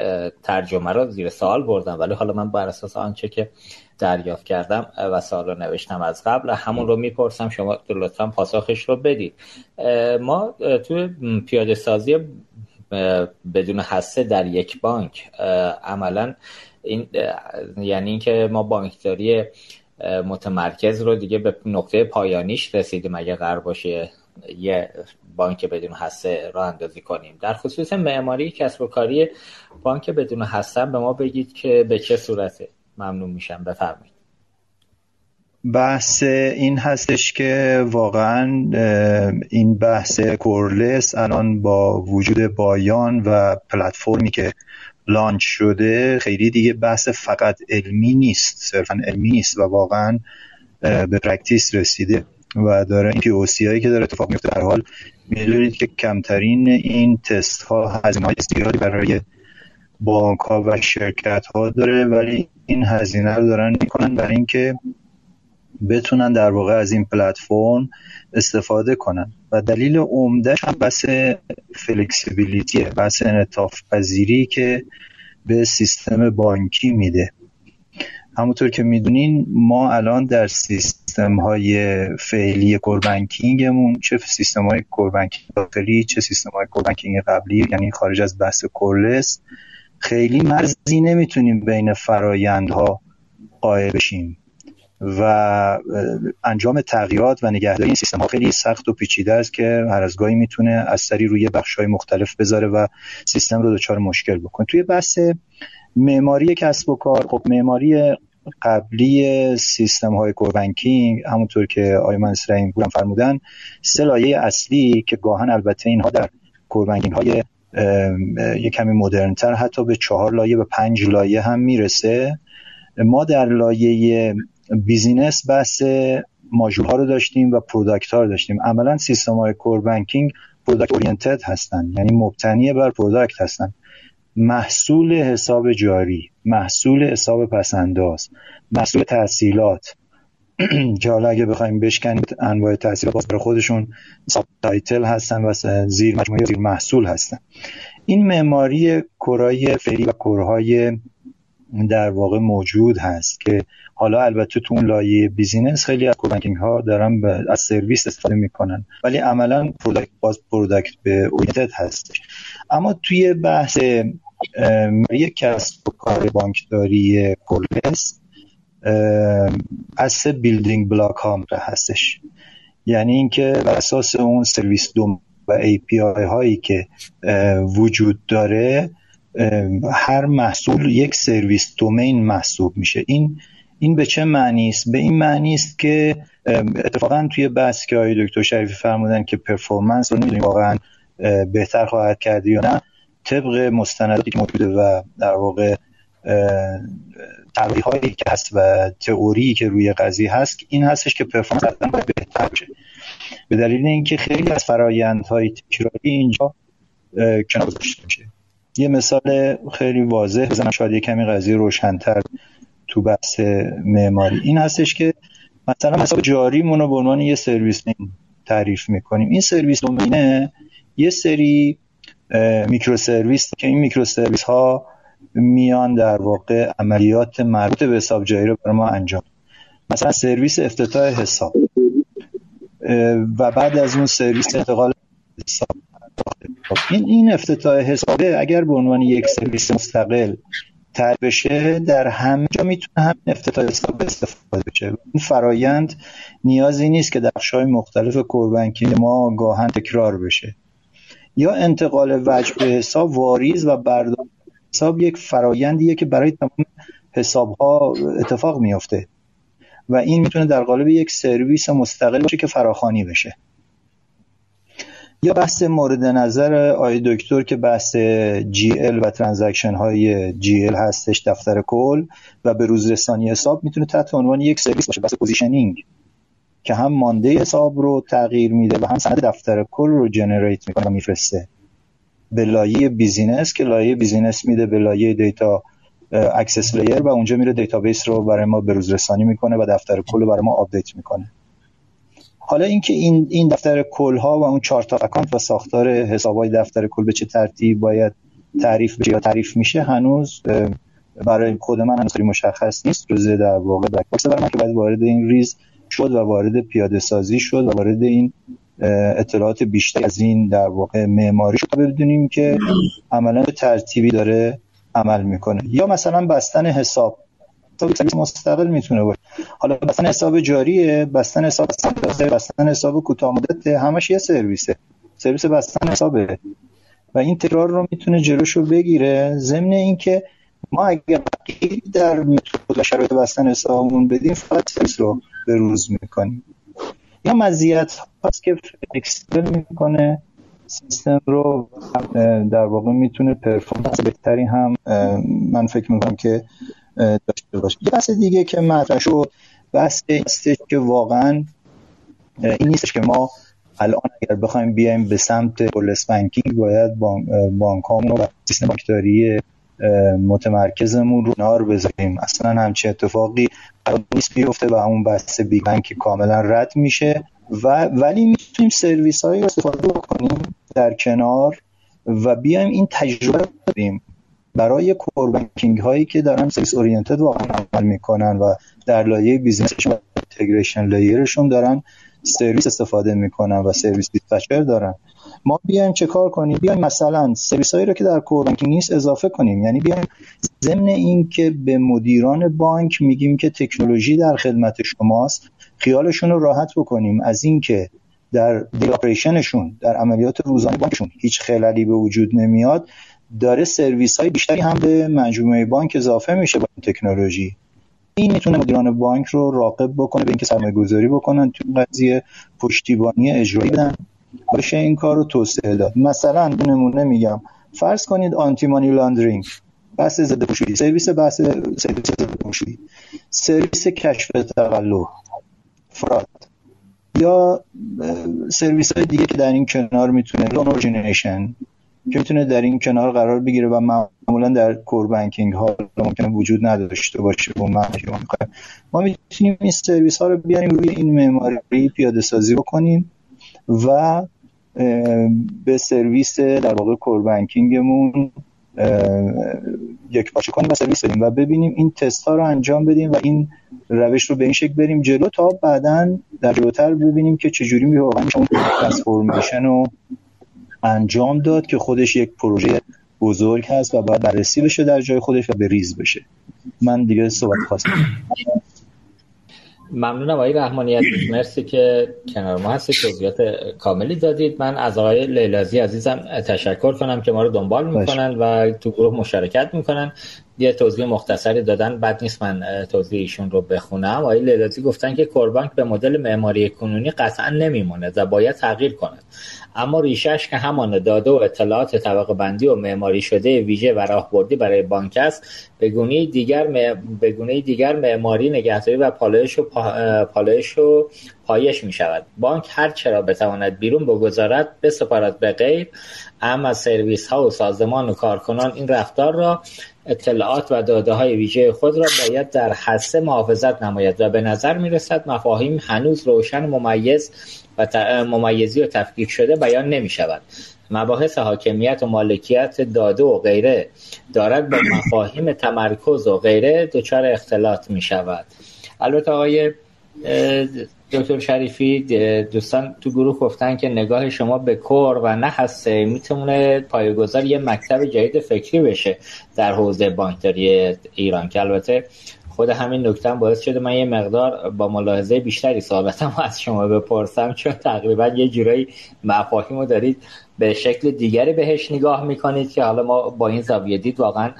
ترجمه رو زیر سوال بردم. ولی حالا من بر اساس آنچه که دریافت کردم و سوال رو نوشتم از قبل همون رو می‌پرسم. شما لطفا پاسخش رو بدید. ما توی پیاده سازی بدون حسه در یک بانک عملا این یعنی اینکه ما بانکداری متمرکز رو دیگه به نقطه پایانیش رسیدیم. اگه قرار باشه یه بانک بدون هسته را اندازی کنیم. در خصوص معماری کسب و کاری بانک بدون هسته به ما بگید که به چه صورته. ممنون میشم. بفرمایید. بحث این هستش که واقعا این بحث کورلس الان با وجود بایان و پلتفرمی که لانچ شده خیلی دیگه بحث فقط علمی نیست صرفا علمی نیست و واقعا به practice رسیده و داره این POC هایی که داره اتفاق میفته. در حال می‌دونید که کمترین این تست ها هزینه های زیادی برای بانک ها و شرکت ها داره ولی این هزینه رو دارن می‌کنن برای اینکه بتونن در واقع از این پلتفرم استفاده کنن. و دلیل عمدهش هم بحث flexibility ه بحث انعطاف پذیری که به سیستم بانکی میده. همونطور که می‌دونین ما الان در سیستم های فعلی کوربنکینگمون چه سیستم های کوربنکینگ داخلی چه سیستم های کوربنکینگ قبلی یعنی خارج از بحث کورلس خیلی مرزی نمی‌تونیم بین فرایندها قائل بشیم. و انجام تغییرات و نگهداری این سیستم ها خیلی سخت و پیچیده است که هر از گاهی می‌تونه اثری روی بخش های مختلف بذاره و سیستم رو دچار مشکل بکنه. توی بحث معماری کسب و کار خب معماری قبلی سیستم های core banking همونطور که آیمان اسرائیم بودن فرمودن سه لایه اصلی که گاهن البته اینها در core banking های یک کمی مدرنتر حتی به چهار لایه به پنج لایه هم می‌رسه. ما در لایه business بحث ماژول ها رو داشتیم و product ها رو داشتیم. عملا سیستم های core banking product oriented هستن. یعنی مبتنی بر product هستن. محصول حساب جاری محصول حساب پس‌انداز محصول تسهیلات. که حالا اگه بخوایم بشکنید انواع تسهیلات باز خودشون subtitle هستن و زیر مجموعه زیر محصول هستن. این معماری core های فعلی و core های در واقع موجود هست که حالا البته تو اون لایه business خیلی از core banking ها دارن از سرویس استفاده می‌کنن. ولی عملا پروداکت باز product به oriented هستش. اما توی بحث یک کسب و کار بانکداری coreless از building block ها هستش. یعنی اینکه بر اساس اون service domain و API هایی که وجود داره هر محصول یک service domain محسوب میشه. این این به چه معنی است؟ به این معنی است که اتفاقا توی بحث که آقای دکتر شریفی فرمودن که performance رو نمی‌دونیم واقعا بهتر خواهد کرد یا نه طبق مستنداتی که موجوده و در واقع هایی که هست و تئوری که روی قضیه هست این هستش که پرفورمنس بهتر بشه به دلیل اینکه خیلی از فرایندهای تکراری اینجا کنار گذاشته میشه. یه مثال خیلی واضح بزنم. شاید یه کمی قضیه روشنتر تو بحث معماری. این هستش که مثلا حساب جاریمون رو به عنوان یه سرویس تعریف می‌کنیم. این service domain ه یه سری microservice که این microservice ها میان در واقع عملیات مربوط به حساب جاری رو برای ما انجام مثلا سرویس افتتاح حساب و بعد از اون سرویس انتقال حساب. این این افتتاح حسابه اگر به عنوان یک سرویس مستقل تر بشه در همه جا می‌تونه همین افتتاح حساب استفاده بشه. این فرایند نیازی نیست که در های مختلف core banking ما گاهن تکرار بشه. یا انتقال وجه به حساب واریز و برداشت حساب یک فرایندیه که برای تمام حساب ها اتفاق میافته. و این می‌تونه در قالب یک سرویس مستقل باشه که فراخوانی بشه. یا بحث مورد نظر آقای دکتر که بحث GL و transaction های GL هستش دفتر کل و به روز رسانی حساب می‌تونه تحت عنوان یک سرویس باشه بحث positioning که هم مانده حساب رو تغییر میده و هم سند دفتر کل رو generate می‌کنه و میفرسته به لایه business که لایه business میده به لایه data access layer و اونجا میره database رو برای ما به روز رسانی می‌کنه و دفتر کل رو برای ما update می‌کنه. حالا اینکه این این دفتر کل ها و اون chart account و ساختار حسابای دفتر کل به چه ترتیب باید تعریف بشه یا تعریف میشه هنوز برای خود من هنوز مشخص نیست. روز در واقع black box برای من که باید وارد این ریز شد و وارد پیاده سازی شد و وارد این اطلاعات بیشتر از این در واقع معماری شد بدونیم که عملا به ترتیبی داره عمل می‌کنه. یا مثلا بستن حساب. حساب مستقل می‌تونه باشه. حالا بستن حساب جاریه بستن حساب بستن حساب کوتاه مدت همش یه سرویسه. سرویس بستن حسابه. و این تکرار رو می‌تونه جلوشو بگیره. ضمن اینکه ما اگر در متد و شرایط بستن حسابمون بدیم فقط سرویس رو به روز می‌کنیم. یا مزیت هست که flexible می‌کنه سیستم رو در واقع می‌تونه performance بهتری هم من فکر می‌کنم که داشته باشه یه بحث دیگه که مطرح شد بحث که واقعا این نیستش که ما الان اگر بخوایم بیایم به سمت پولس بانکینگ باید بانک و سیستم بانکداری متمرکزمون رو نار بذاریم. اصلا همچی اتفاقی نیست بیفته و اون بحث بی بانک کاملا رد میشه. و ولی می‌تونیم سرویس هایی استفاده بکنیم در کنار و بیایم این تجربه رو بدیم برای کور بانکینگ هایی که دارن سرویس اورینتد واقعا عمل می‌کنن و در لایه business شون integration layer شون دارن سرویس استفاده می‌کنن و سرویس dispatcher دارن. ما بیایم چه کار کنیم؟ بیایم مثلا سرویس هایی رو که در core banking نیست اضافه کنیم. یعنی بیایم ضمن این که به مدیران بانک میگیم که تکنولوژی در خدمت شماست خیالشون رو راحت بکنیم. از اینکه در operation شون در عملیات روزانه بانکشون هیچ خللی به وجود نمیاد داره سرویس های بیشتری هم به مجموعه بانک اضافه میشه با این تکنولوژی. این می‌تونه مدیران بانک رو راغب بکنه به اینکه سرمایه گذاری بکنن تو قضیه پشتیبانی اجرایی بدن. بشه این کار رو توسعه داد. مثلا نمونه میگم. فرض کنید anti money laundering. بحث ضد پولشویی. سرویس بحث سرویس پولشویی. سرویس کشف تقلب. fraud. یا سرویس های دیگه که در این کنار می‌تونه loan origination که می‌تونه در این کنار قرار بگیره و معمولا در core banking ها ممکنه وجود نداشته باشه و ما ما می‌تونیم این سرویس ها رو بیاریم روی این معماری پیاده سازی بکنیم و به سرویس در واقع core banking مون یکپارچه کنیم و سرویس بدیم و ببینیم این تست ها رو انجام بدیم و این روش رو به این شکل بریم جلو تا بعدا در جلوتر ببینیم که چجوری می واقعا اون transformation رو انجام داد که خودش یک پروژه بزرگ هست و باید بررسی بشه در جای خودش و به ریز بشه. من دیگه صحبت خواستم. ممنونم آقای رحمانی مرسی که کنار ما هستید. توضیحات کاملی دادید. من از آقای لیلازی عزیزم تشکر کنم که ما رو دنبال می‌کنن و تو گروه مشارکت می‌کنن. یه توضیح مختصری دادن. بد نیست من توضیح ایشون رو بخونم. آقای لیلازی گفتن که کوربانک به مدل معماری کنونی قطعا نمیمونه و باید تغییر کند. اما ریشش که همان داده و اطلاعات طبقه بندی و معماری شده ویژه و راهبردی برای بانک است به گونه دیگر به گونه دیگر معماری نگهداری و پالایش و پالایش و پایش می شود بانک هر چرا بتواند بیرون بگذارد بسپارد به غیر اما سرویس ها و سازمان و کارکنان این رفتار را اطلاعات و داده های ویژه خود را باید در حسه محافظت نماید و به نظر می رسد مفاهیم هنوز روشن ممیز و ممیزی و تفکیک شده بیان نمی شود مباحث حاکمیت و مالکیت داده و غیره دارد با مفاهیم تمرکز و غیره دچار اختلاط می شود البته آقای دکتر شریفی دوستان تو گروه گفتن که نگاه شما به کور و نه هسته می‌تونه پایگذار یه مکتب جدید فکری بشه در حوزه بانکداری ایران که البته خود همین نکته باعث شده من یه مقدار با ملاحظه بیشتری سوالاتم از شما بپرسم چون تقریبا یه جورایی مفاهیم رو دارید به شکل دیگری بهش نگاه می‌کنید که حالا ما با این زاویه دید واقعا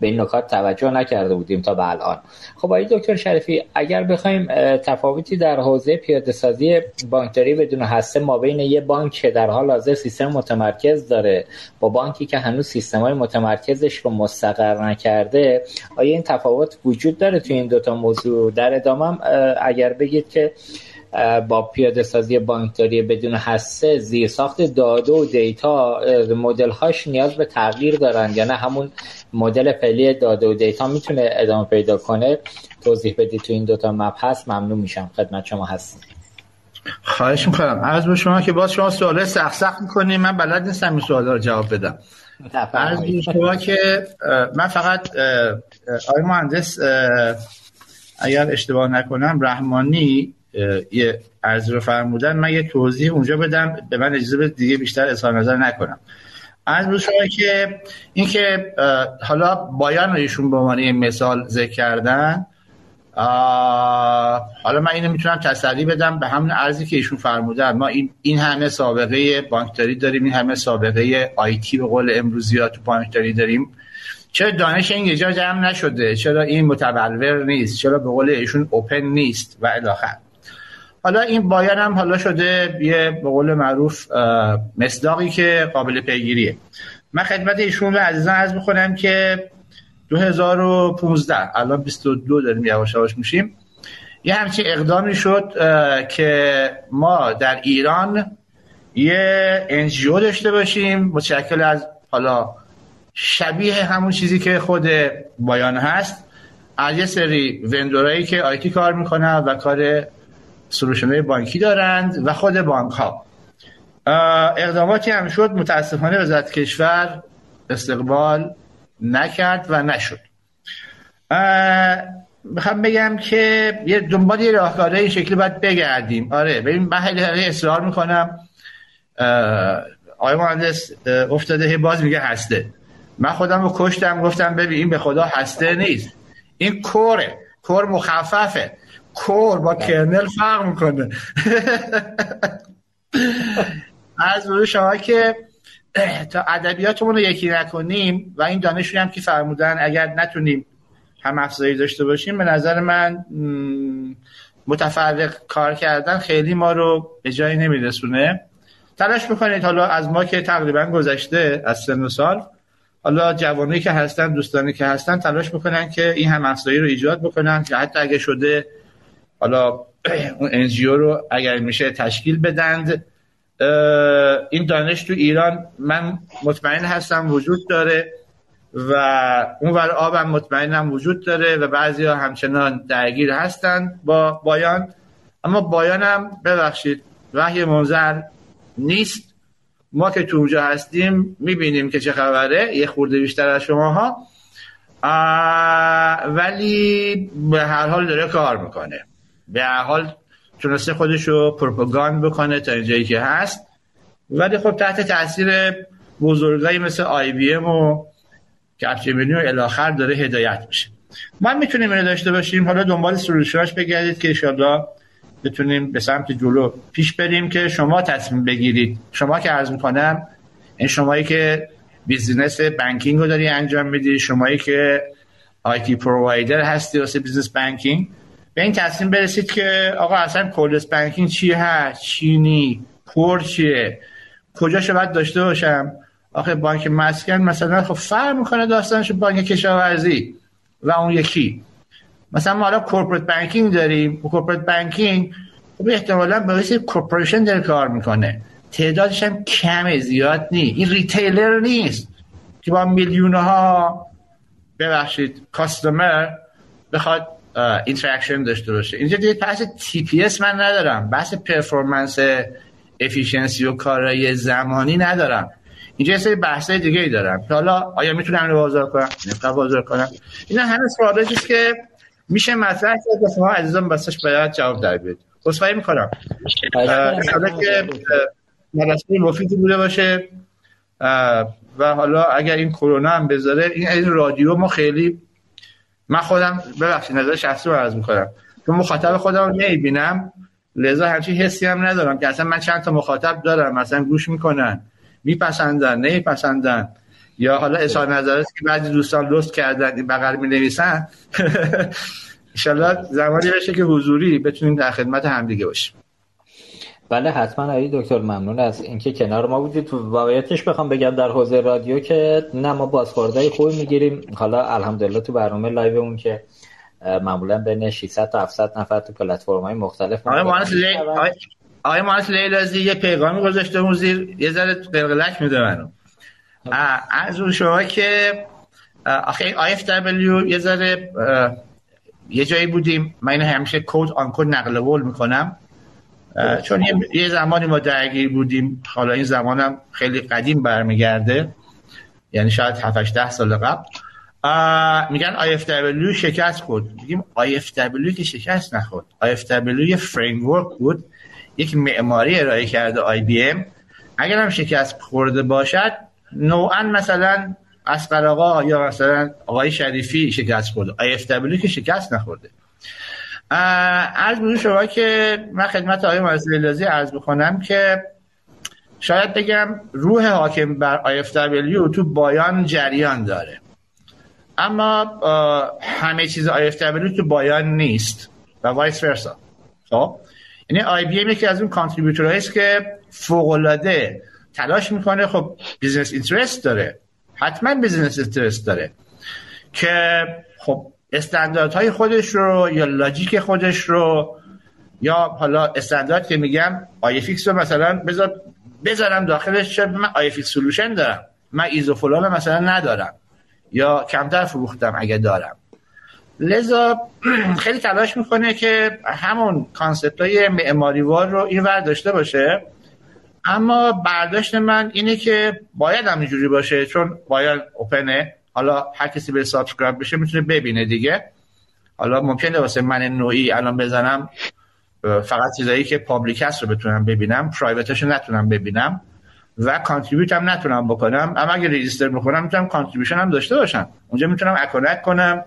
به این نکات توجه نکرده بودیم تا به الان. خب آقای دکتر شریفی اگر بخوایم تفاوتی در حوزه پیاده سازی بانکداری بدون هسته ما بین یه بانک که در حال حاضر سیستم متمرکز داره با بانکی که هنوز سیستم های متمرکزش رو مستقر نکرده آیا این تفاوت وجود داره تو این دوتا موضوع؟ در ادامه اگر بگید که با پیاده سازی بانکداری بدون حسه زیر ساخت داده و دیتا مدل هاش نیاز به تغییر دارن یا نه همون مدل فعلی داده و دیتا می‌تونه ادامه پیدا کنه. توضیح بدی تو این دوتا مبحث ممنون میشم. خدمت شما هستم. خواهش می‌کنم. از به شما که باز شما سوال سخت سخت می‌کنیم من بلد نیستم این سوال رو جواب بدم. از شما که من فقط آقای مهندس اگر اشتباه نکنم رحمانی یه عرض رو فرمودن من یه توضیح اونجا بدم به من اجازه بده دیگه بیشتر اظهار نظر نکنم. از بود شما که اینکه حالا بایان ایشون به عنوان مثال ذکر کردن حالا من اینو می‌تونم تسلی بدم به همون ارزی که ایشون فرمودن ما این, این همه سابقه بانکداری داریم این همه سابقه آیتی به قول امروزی ها تو بانکداری داریم. چرا دانش این جا جمع نشده؟ چرا این متبلور نیست؟ چرا به قول ایشون اوپن نیست؟ و الاخر. حالا این بایان هم حالا شده یه به قول معروف مصداقی که قابل پیگیریه. من خدمت ایشون به عزیزان عرض می‌کنم که 2015 الان 22 داریم یواش یواش میشیم. یه همچین اقدامی شد که ما در ایران یه انجیو داشته باشیم متشکل از حالا شبیه همون چیزی که خود بایان هست. از یه سری وندورایی که آیتی کار می‌کنن و کار سلوشنهای بانکی دارند و خود بانک ها اقداماتی هم شد متاسفانه وزارت کشور استقبال نکرد و نشد. می‌خوام بگم که یه دنبال یه راهکاره این شکلی باید بگردیم. آره ببین من خیلی اصرار می‌کنم. آقای مهندس افتاده باز میگه هسته. من خودم رو کشتم گفتم ببین این به خدا هسته نیست. این کوره کور مخففه. کور با کرنل فرق می‌کنه. از روی شما که تا ادبیاتمون رو یکی نکنیم و این دانشی هم که فرمودن اگر نتونیم هم افزایی داشته باشیم به نظر من متفرق کار کردن خیلی ما رو به جایی نمیرسونه. تلاش می‌کنید حالا از ما که تقریبا گذشته از سن و سال حالا جوانی که هستن دوستانی که هستن تلاش می‌کنن که این هم افزایی رو ایجاد بکنن. که حتی اگه شده حالا اون انجیو رو اگر میشه تشکیل بدند. این دانش تو ایران من مطمئن هستم وجود داره و اون ور آبم مطمئنم وجود داره و بعضی ها همچنان درگیر هستند با بایان. اما بایانم ببخشید وحی منظر نیست. ما که تو اونجا هستیم می‌بینیم که چه خبره. یه خورده بیشتر از شماها. ولی به هر حال داره کار می‌کنه. به حال تونسته خودش رو پروپاگاند بکنه تا اینجایی که هست. ولی خب تحت تاثیر بزرگایی مثل آی بی ام و کپچمینی و الاخر داره هدایت میشه. ما می‌تونیم اینو داشته باشیم. حالا دنبال solution هاش بگردید که انشالله بتونیم به سمت جلو پیش بریم که شما تصمیم بگیرید. شما که عرض می‌کنم این شمایی که business banking رو داری انجام میدی شمایی که IT provider هستی واسه business banking به این تصمیم برسید که آقا اصلا coreless banking چی هست؟ thin core چیه؟ کجا باید داشته باشم؟ آخه بانک مسکن مثلا خب فرق می‌کنه داستانش بانک کشاورزی. و اون یکی. مثلا ما حالا corporate banking داریم. و corporate banking خب احتمالا به corporation داره کار می‌کنه. تعدادش هم کم زیاد نیست. این retailer نیست که با میلیون ها ببخشید customer بخواد interaction داشته باشه. اینجا دیگه بحث TPS من ندارم. بحث performance efficiency و کارایی زمانی ندارم. اینجا یه سری بحثای دیگه ای دارم حالا آیا می‌تونم رو بازار کنم؟ نمی‌تونم بازار کنم. اینا همه سوالاتی است که میشه مطرح کرد که شما عزیزان بسش باید جواب در بیاد عذرخواهی می‌کنم. ان که مدرسه مفیدی بوده باشه. و حالا اگر این کرونا هم بذاره این رادیو ما خیلی من خودم ببخشید نظر شخصی رو عرض می‌کنم. چون مخاطب خودم نمی‌بینم. لذا همچین حسی هم ندارم که اصلا من چند تا مخاطب دارم مثلا گوش می‌کنن میپسندن نمیپسندن. یا حالا اظهار نظر که بعضی دوستان لطف کردن این بغل می نویسن انشالله زمانی بشه که حضوری بتونیم در خدمت همدیگه باشیم. بله حتما آقای دکتر ممنون از اینکه کنار ما بودید. واقعیتش بخوام بگم در حوزه رادیو که نه ما بازخوردهای خوبی می‌گیریم. حالا الحمدلله تو برنامه live اون که معمولا بین 600 تا 700 نفر تو پلتفرم های مختلف آقای مهندس لیلازی یه پیغامی گذاشته اون زیر یه ذره قلقلک میده منو. از اون شما که IFW یه ذره یه جایی بودیم. من همیشه quote unquote نقل قول می‌کنم. چون یه زمانی ما درگیر بودیم. حالا این زمانم خیلی قدیم برمیگرده. یعنی شاید 7 ده سال قبل. میگن IFW شکست خود میگیم IFW که شکست نخورد. IFW یه framework بود. یک معماری ارائه کرده IBM اگر هم شکست خورده باشد نوعا مثلا اسقر آقا یا مثلا آقای شریفی شکست خورده IFW که شکست نخورده. از بود شما که من خدمت آقای مرسی لازی عرض بکنم که شاید بگم روح حاکم بر IFW تو بایان جریان داره. اما همه چیز IFW تو بایان نیست و vice versa. خب؟ یعنی IBM یکی از اون contributor هاست که فوق تلاش می‌کنه خب business interest داره. حتما business interest داره. که خب استانداردهای خودش رو یا logic خودش رو یا حالا استاندارد که میگم IFX رو مثلا بذار بذارم داخلش چه من IFX solution دارم من ISO فلان مثلا ندارم یا کمتر فروختم اگه دارم. لذا خیلی تلاش می‌کنه که همون concept های معماریوار رو این ور داشته باشه. اما برداشت من اینه که باید همینجوری باشه چون باید open ه حالا هر کسی به subscribe بشه می‌تونه ببینه دیگه. حالا ممکنه واسه من نوعی الان بزنم فقط چیزایی که public هست رو بتونم ببینم private ش نتونم ببینم و contribute هم نتونم بکنم. اما اگه register می‌کنم می‌تونم contribution هم داشته باشم. اونجا می‌تونم argument کنم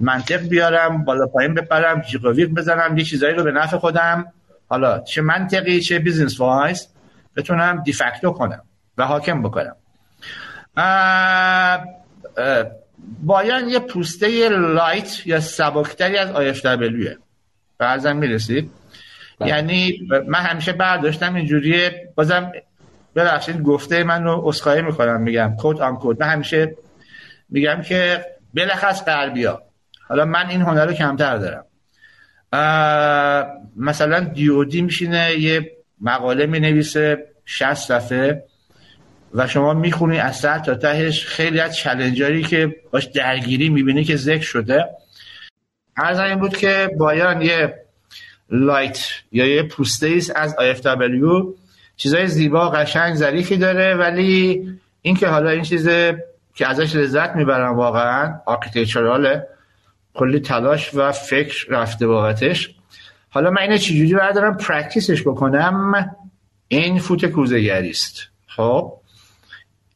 منطق بیارم بالا پایین بپرم جیغ و ویغ بزنم یه چیزایی رو به نفع خودم. حالا چه منطقی چه business wise بتونم de facto کنم و حاکم بکنم. BIAN یه پوسته لایت یا سبکتری از IFW به نظرم می‌رسید؟ بله. یعنی من همیشه برداشتم اینجوریه بازم ببخشید گفته من رو اسخای می‌کنم میگم کود آن کود من همیشه میگم که بلخص قلبیا حالا من این هنر رو کمتر دارم. مثلا دیودی میشینه یه مقاله می‌نویسه 60 صفحه. و شما می‌خونی از سر تا تهش خیلی از چلنجاری که باش درگیری می‌بینی که ذکر شده. از این بود که BIAN یه light یا یه پوسته ایست از IFW چیزای زیبا قشنگ ظریفی داره ولی اینکه حالا این چیز که ازش لذت می‌برم واقعا architectural ه. کلی تلاش و فکر رفته بابتش. حالا من اینه چجوری بردارم؟ practice ش بکنم. این فوت کوزگری است. خب؟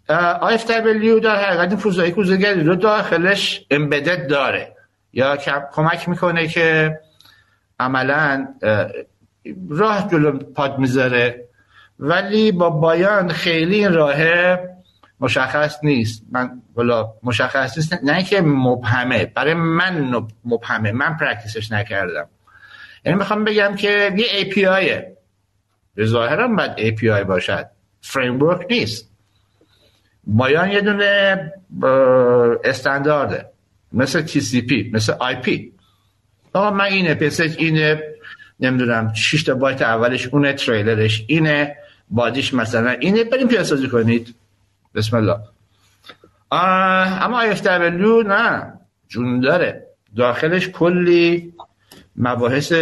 IFW در حقیقت فوتای کوزگری رو داخلش embedded داره. یا کمک می‌کنه که عملا راه جلو پات می‌ذاره. ولی با BIAN خیلی این راه مشخص نیست. من والا مشخص نیست نه که مبهمه. برای من مبهمه. من practice ش نکردم. یعنی می‌خوام بگم که یه API به ظاهرم باید API باشد. framework نیست. بایان یه دونه استاندارده مثل TCP مثل IP آقا من اینه پسج اینه نمی‌دونم 6 تا بایت اولش اونه تریلرش اینه بادیش مثلا اینه. بریم پیاده سازی کنید. بسم الله. اما IFW نه جون داره. داخلش کلی مباحث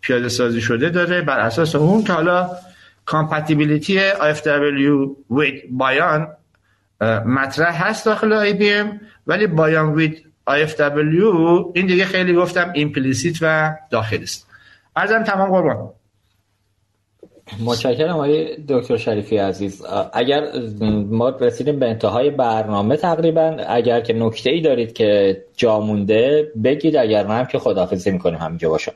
پیاده سازی شده داره. بر اساس اون که حالا compatibility IFW with BIAN مطرح هست داخل IBM ولی BIAN with IFW این دیگه خیلی گفتم implicit و داخلی است. عرضم تمام قربان. متشکرم آقای دکتر شریفی عزیز. اگر ما رسیدیم به انتهای برنامه تقریبا اگر که نکته ای دارید که جا مونده بگید اگر نه که خداحافظی می‌کنیم همینجا باشم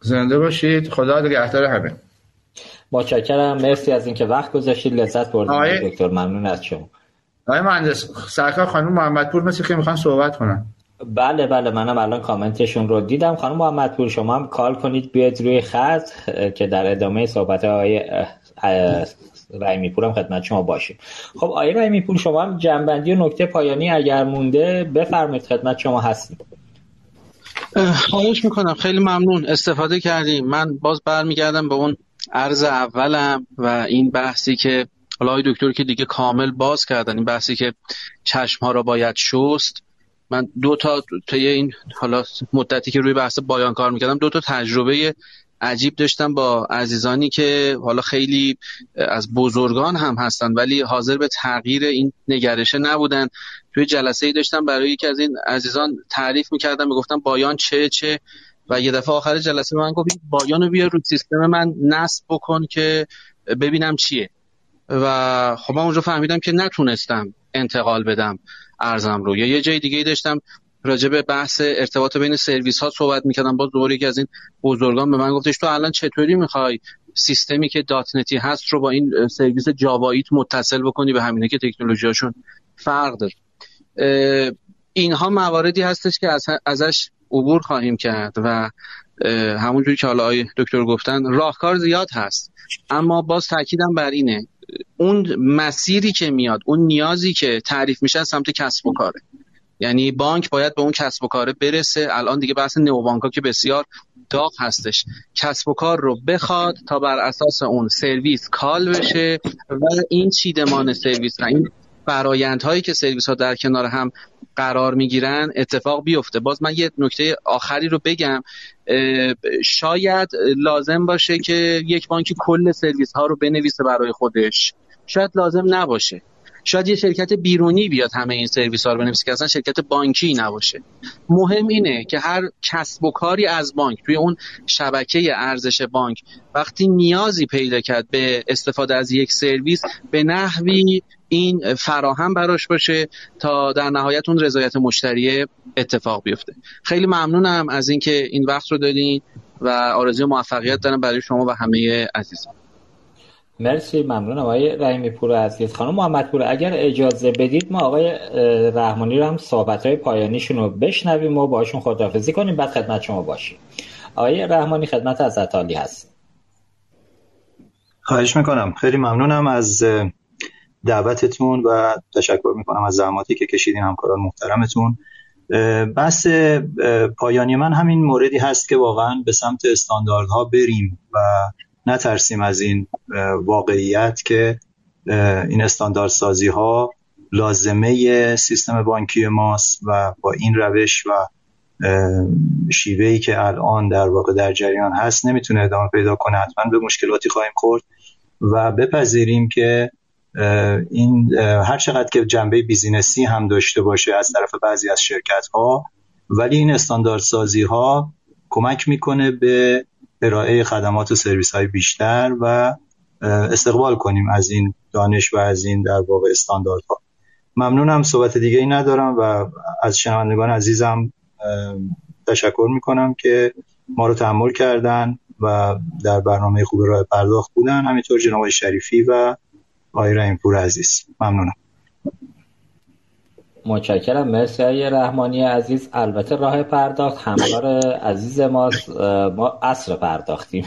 زنده باشید. خدا نگهدار همه. متشکرم. مرسی از اینکه وقت گذاشتید. لذت بردید دکتر ممنون از شما. آقای مهندس سرکار خانم محمدپور مثل که می‌خوان صحبت کنن. بله بله. منم الان کامنتشون رو دیدم. خانم محمدپور شما هم کال کنید. بیاد روی خط که در ادامه صحبت های رای پور هم خدمت شما باشیم. خب آقای رای پور شما هم جنبندی و نکته پایانی اگر مونده بفرمایید. خدمت شما هستیم. خواهش می‌کنم. خیلی ممنون. استفاده کردیم. من باز برمیگردم به اون عرض اولم و این بحثی که حالا دکتر که دیگه کامل باز کردن این بحثی که چشم ها را باید شست من دو تا طی این حالا مدتی که روی بحث بایان کار می‌کردم دو تا تجربه عجیب داشتم با عزیزانی که حالا خیلی از بزرگان هم هستن ولی حاضر به تغییر این نگرشه نبودن. توی جلسه ای داشتم برای یکی از این عزیزان تعریف می‌کردم می‌گفتم بایان چه چه؟ و یه دفعه آخر جلسه من گفت بایان رو بیا رو سیستم من نصب بکن که ببینم چیه. و خب من اونجا فهمیدم که نتونستم انتقال بدم ارزم رو. یا یه جای دیگه داشتم راجع به بحث ارتباط بین سرویس ها صحبت می‌کردم. باز دوباره یکی از این بزرگان به من گفتش تو الان چطوری می‌خوای سیستمی که دات نتی هست رو با این سرویس جاواییت متصل بکنی؟ به همینه که تکنولوژیاشون فرق داره. اینها مواردی هستش که ازش عبور خواهیم کرد و همونجوری که حالا آقای دکتر گفتن راهکار زیاد هست. اما باز تاکیدم بر اینه اون مسیری که میاد اون نیازی که تعریف میشه از سمت کسب و کاره. یعنی بانک باید به اون کسب و کاره برسه. الان دیگه بحث نئوبانک ها که بسیار داغ هستش. کسب و کار رو بخواد تا بر اساس اون سرویس کال بشه و این چیدمان سرویس و این فرایندهایی که سرویس ها در کنار هم قرار می‌گیرن اتفاق بیفته. باز من یه نکته آخری رو بگم. شاید لازم باشه که یک بانکی کل سرویس ها رو بنویسه برای خودش. شاید لازم نباشه. شاید یه شرکت بیرونی بیاد همه این سرویس ها رو بنویسه که اصلا شرکت بانکی نباشه. مهم اینه که هر کسب و کاری از بانک توی اون شبکه ارزش بانک وقتی نیازی پیدا کرد به استفاده از یک سرویس به نحوی این فراهم براش باشه تا در نهایت اون رضایت مشتری اتفاق بیفته. خیلی ممنونم از اینکه این وقت رو دادین و آرزوی موفقیت دارم برای شما و همه عزیزان. مرسی ممنونم آقای رحیمی پور عزیز. خانم محمد پور اگر اجازه بدید ما آقای رحمانی رو هم صحبت های پایانیشون رو بشنویم و باشون خداحافظی کنیم. بعد خدمت شما باشیم. آقای رحمانی خدمت از عالی هست. خواهش می‌کنم. خیلی ممنونم از دعوتتون و تشکر می‌کنم از زحماتی که کشیدین. همکاران محترمتون. بحث پایانی من همین موردی هست که واقعا به سمت استانداردها بریم و نترسیم از این واقعیت که این استاندارد سازی ها لازمه سیستم بانکی ماست و با این روش و شیوهی که الان در واقع در جریان هست نمی‌تونه ادامه پیدا کنه حتما به مشکلاتی خواهیم خورد و بپذیریم که این هر چقدر که جنبه بیزینسی هم داشته باشه از طرف بعضی از شرکت ها ولی این استاندارد سازی ها کمک می‌کنه به ارائه خدمات و سرویس های بیشتر و استقبال کنیم از این دانش و از این در واقع استانداردها. ممنونم صحبت دیگه ای ندارم و از شنوندگان عزیزم تشکر می‌کنم که ما رو تحمل کردن و در برنامه خوب راه پرداخت بودن. همینطور جناب شریفی و آقای رحیم پور عزیز. ممنونم. متشکرم. مرسی های رحمانی عزیز. البته راه پرداخت همکار عزیز ما ما اصر پرداختیم.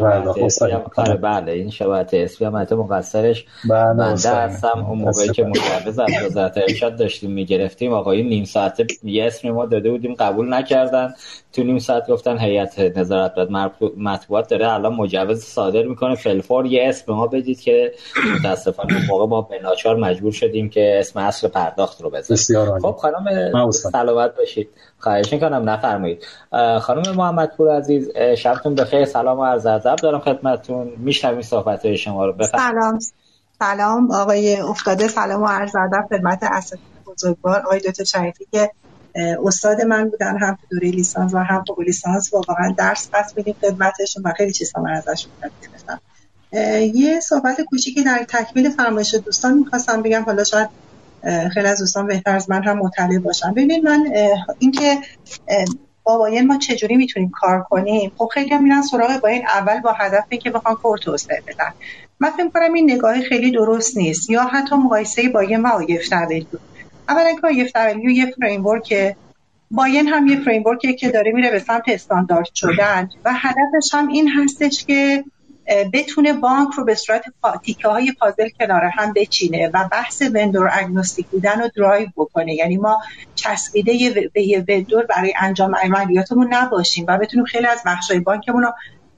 پرداخت آره بله این شباهت اسمی هم مقصرش. بنده هستم اون موقعی که مجوز از وزارت ارشاد داشتیم می‌گرفتیم. آقای نیم ساعته یه اسم ما داده بودیم قبول نکردن. تو نیم ساعت گفتن هیئت نظارت بد مطبوعات داره. الان مجوز صادر می‌کنه. فلفور یه اسم ما بدید که متاسفانه موقع ما به ناچار مجبور شدیم که اسم اصل پرداخت رو بزنیم. خب خانم سلامت باشید. خواهش می‌کنم. نفرمایید. خانم محمد پور عزیز شبتون بخیر. سلام و عرض ادب دارم خدمتتون. میشنویم صحبت های شما رو. بفرمایید. سلام. سلام آقای افتاده. سلام و عرض ادب خدمت اساتید بزرگوار. آقای دکتر شریفی که استاد من بودن هم تو دوره لیسانس و هم فوق لیسانس واقعا درس پس میدیم خدمتشون و خیلی چیزا من ازشون گرفتم یه صحبت کوچیکی در تکمیل فرمایش دوستان می‌خواستم بگم. حالا شاید خیلی از دوستان بهتر از من هم مطلع باشن. ببینید من اینکه با باین ما چجوری می‌تونیم کار کنیم؟ خب خیلی میرن سراغ باین اول با هدف که بخوان کور توسعه بدن. من فکر کنم این نگاه خیلی درست نیست. یا حتی مقایسه باین و آیف اولا که IFW یه framework BIAN هم یه فریم که داره میره به سمت استاندارد شدن. و هدفش هم این هستش که بتونه بانک رو به صورت تیکه های پازل کنار هم بچینه و بحث vendor agnostic بودن رو درایو بکنه. یعنی ما چسبیده به یه vendor برای انجام عملیاتمون نباشیم و بتونیم خیلی از بخشای بانکمون رو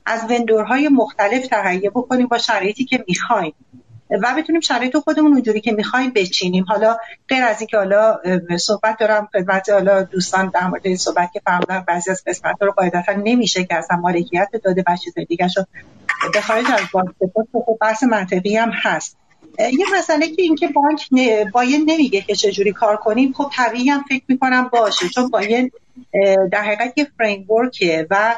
از vendor های مختلف تهیه بکنیم با شرایطی که می‌خوایم. و بتونیم شرایط خودمون اونجوری که می‌خوایم بچینیم. حالا غیر از اینکه حالا صحبت دارم خدمت حالا دوستان در مورد صحبت که فرمودن بعضی از قسمت رو قاعدتا نمیشه که اصلا مالکیت داده و دیگه شد به خارج از بانک خب بحث منطقی هم هست. یه مسئله که اینکه بانک باید نمیگه که چجوری کار کنیم خب طبیعی هم فکر می‌کنم باشه چون باید در حقیقت یه فریم و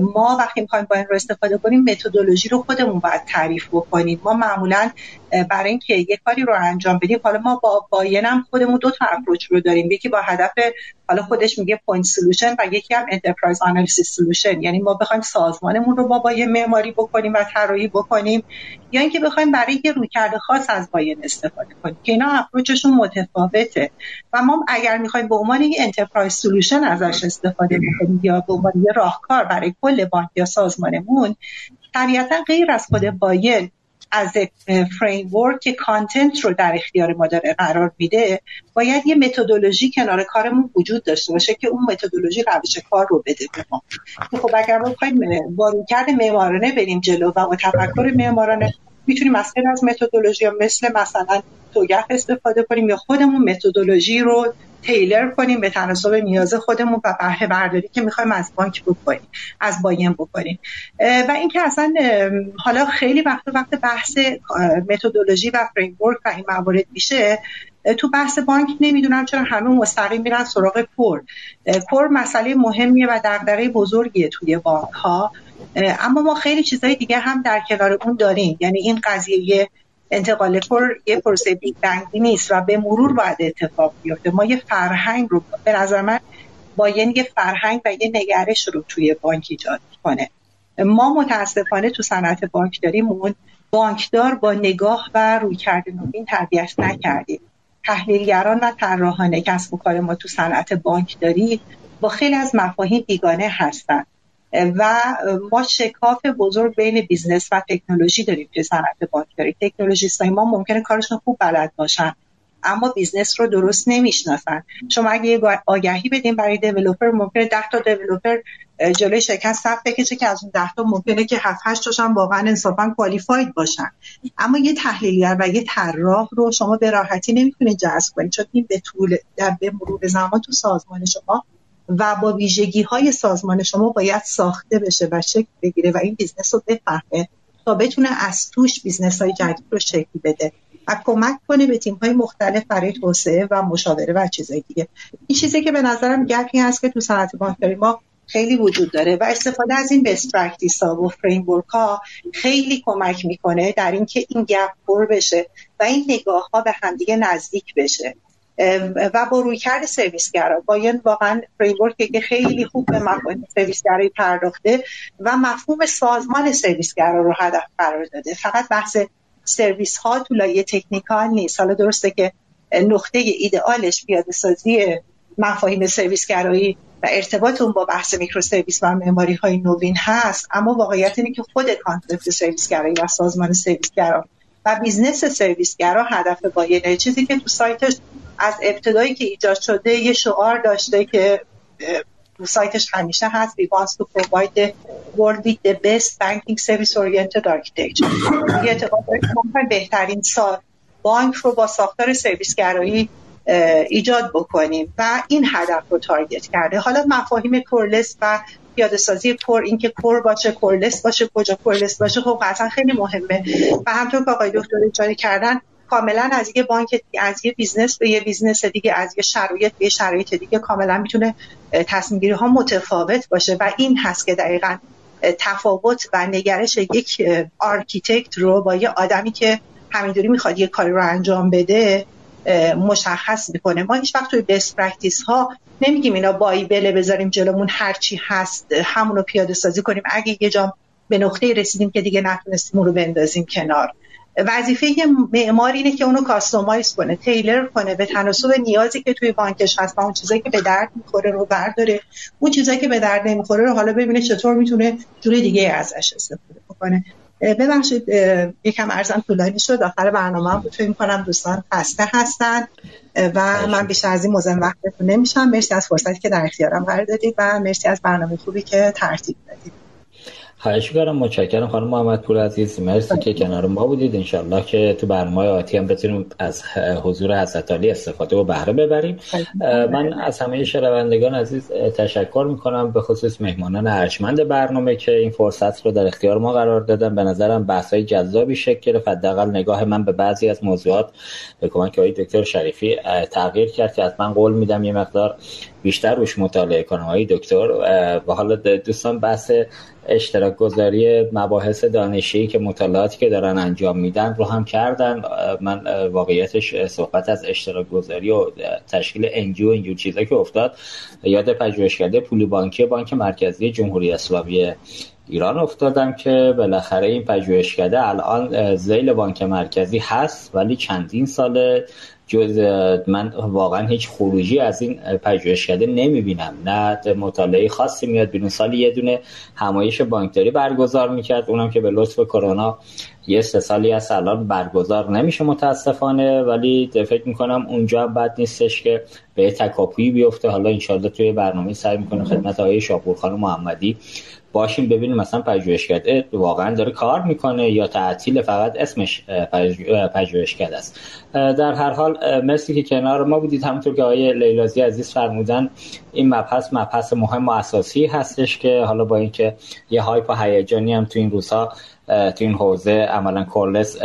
ما وقتی می‌خوایم با این رو استفاده کنیم متدولوژی رو خودمون باید تعریف بکنیم. ما معمولا برای اینکه یه کاری رو انجام بدیم حالا ما با BIAN م خودمون دو تا approach رو داریم. یکی با هدف حالا خودش میگه point solution و یکی هم enterprise analysis solution یعنی ما بخوایم سازمانمون رو با BIAN معماری بکنیم و طراحی بکنیم یا اینکه بخوایم برای یه رویکرد خاص از BIAN استفاده کنیم که اینا approach شون متفاوته. و ما اگر می‌خوایم به عنوان یه enterprise solution ازش استفاده بکنیم یا به عنوان یه راهکار برای کل بانک یا سازمانمون طبیعتا غیر از خود BIAN از framework که content رو در اختیار ما داره قرار میده. باید یه متدولوژی کنار کارمون وجود داشته باشه که اون متدولوژی روش کار رو بده به ما. خب اگر ما بخوایم با رویکرد معمارانه بریم جلو و با تفکر معمارانه می‌تونیم مثلا از متدولوژی مثل مثلا TOGAF استفاده کنیم یا خودمون متدولوژی رو tailor کنیم به تناسب نیاز خودمون و بهره برداری که می‌خوایم از بانک بکنیم از BIAN بکنیم. و اینکه اصلا حالا خیلی وقت وقت بحث متدولوژی و framework و این موارد میشه. تو بحث بانک نمی‌دونم چرا همه مستقیم میرن سراغ core. core مسئله مهمیه و دغدغه بزرگیه توی بانک ها اما ما خیلی چیزهای دیگه هم در کنار اون داریم. یعنی این قضیه انتقال core یه پروسه big bang ی نیست و به مرور باید اتفاق بیفته. ما یه فرهنگ رو به نظر من با یه فرهنگ و یه نگرش رو توی بانک ایجاد کنه ما متاسفانه تو صنعت بانک داریم اون بانکدار با نگاه و رویکرد نوین تربیت نکردیم. تحلیلگران و طراحان کسب و کار ما تو صنعت بانکداری با خیلی از مفاهیم بیگانه هستند و ما شکاف بزرگ بین business و تکنولوژی داریم که صنعت بانکداری. technologist ما ممکنه کارشون خوب بلد باشن اما business رو درست نمی‌شناسن. شما اگه یه آگهی بدین برای developer ممکنه 10 تا developer جلوی شرکت صف بکشه که از اون 10 تا ممکنه که 7 8 تاشون واقعا انصافا qualified باشن. اما یه تحلیلگر و یه طراح رو شما به راحتی نمی‌تونید جذب کنید چون این به طول در به مرور زمان تو سازمان شما و با ویژگی های سازمان شما باید ساخته بشه و شکل بگیره و این business رو بفهمه تا بتونه از توش business های جدید رو شکل بده و کمک کنه به تیم های مختلف برای توسعه و مشاوره و چیزهای دیگه. این چیزی که به نظرم gap ی هست که تو صنعت بانکداری ما خیلی وجود داره و استفاده از این best practice ها و فریم ها خیلی کمک می‌کنه در اینکه این gap پر بشه و این نگاه ها به همدیگه نزدیک بشه. و با رویکرد سرویسگرا باید واقعا framework ی که خیلی خوب به مفهوم سرویسگرایی پرداخته و مفهوم سازمان سرویسگرا رو هدف قرار داده. فقط بحث سرویس ها تو لایه technical نیست. حالا درسته که نقطه ایدئالش پیاده سازی مفاهیم سرویسگرایی و ارتباط اون با بحث microservice و معماری های نوین هست اما واقعیت اینه که خود concept سرویسگرایی و سازمان سرویسگرا و business سرویسگرا هدف BIAN ه چیزی که تو سایتش از ابتدایی که ایجاد شده یه شعار داشته که تو سایتش همیشه هست we want to provide the world with the best banking service oriented architecture. یه اعتقاد بهترین سا... بانک رو با ساختار سرویسگرایی ایجاد بکنیم و این هدف رو target کرده. حالا مفاهیم coreless و پیاده سازی core اینکه core باشه coreless باشه کجا coreless باشه خب قطعا خیلی مهمه. و همونطور که آقای دکتر اشاره کردن کاملا از یه بانک از یه business به یه business دیگه از یه شرایط به یه شرایط دیگه کاملا می‌تونه تصمیم گیری ها متفاوت باشه. و این هست که دقیقا تفاوت و نگرش یک architect رو با یه آدمی که همینطوری می‌خواد یه کاری رو انجام بده مشخص می‌کنه. ما هیچ وقت توی best practice ها نمیگیم اینا bible بذاریم جلومون هرچی هست همونو پیاده سازی کنیم. اگه یه جا هم به نقطه رسیدیم که دیگه نتونستیم رو بندازیم کنار. وظیفه معمار اینه که اونو customize کنه tailor کنه. به تناسب نیازی که توی بانکش هست و اون چیزایی که به درد می‌خوره رو برداره. اون چیزایی که به درد نمی‌خوره رو حالا ببینه چطور می‌تونه جوری دیگه ازش استفاده بکنه. ببخشید یکم ارزم طولانی شد. آخر برنامه هم فکر کنم دوستان خسته هستن. و من بیشتر از این مزن وقتتون نمیشم. مرسی از فرصتی که در اختیارم قرار دادید و مرسی از برنامه خوبی که ترتیب دادید. خواهش می‌کنم متشکرم خانم محمد پور عزیز. مرسی که کنار ما بودید. انشالله که تو برنامه آتی هم بتونیم از حضور حضرت علی استفاده و بهره ببریم. من از همه شنوندگان عزیز تشکر می‌کنم. به خصوص مهمانان ارجمند برنامه که این فرصت رو در اختیار ما قرار دادن. به نظرم بحث های جذابی شکل گرفت. حداقل نگاه من به بعضی از موضوعات به کمک آقای دکتر شریفی تغییر کرد که من قول میدم. یه مقدار بیشتر روش مطالعه کنم آقای دکتر. و حالا دوستان بحث اشتراک گذاری مباحث دانشی که مطالعاتی که دارن انجام میدن رو هم کردن. من واقعیتش صحبت از اشتراک گذاری و تشکیل انجیو اینجور چیزا که افتاد یاد پژوهشکده پولی بانکی بانک مرکزی جمهوری اسلامی ایران افتادم که بالاخره این پژوهشکده الان زیل بانک مرکزی هست ولی چندین ساله جز من واقعا هیچ خروجی از این پژوهشکده نمی‌بینم. نه مطالعه خاصی میاد بیرون. سالی یه دونه همایش بانکداری برگزار می‌کرد. اونم که به لطف کرونا یه سه سالی از الان برگزار نمیشه متاسفانه. ولی فکر می‌کنم اونجا بد نیستش که به تکاپویی بیفته. حالا انشالله توی برنامه سعی می‌کنه خدمت آقای شاپورخان محمدی باشیم ببینیم مثلا پژوهشکده واقعا داره کار می‌کنه یا تعطیل فقط اسمش پژوهشکده است. در هر حال مرسی که کنار ما بودید. همونطور که آقای لیلازی عزیز فرمودن این مبحث مبحث مهم و اساسی هستش که حالا با اینکه یه hype و هیجانی هم تو این روزها تو این حوزه عملا coreless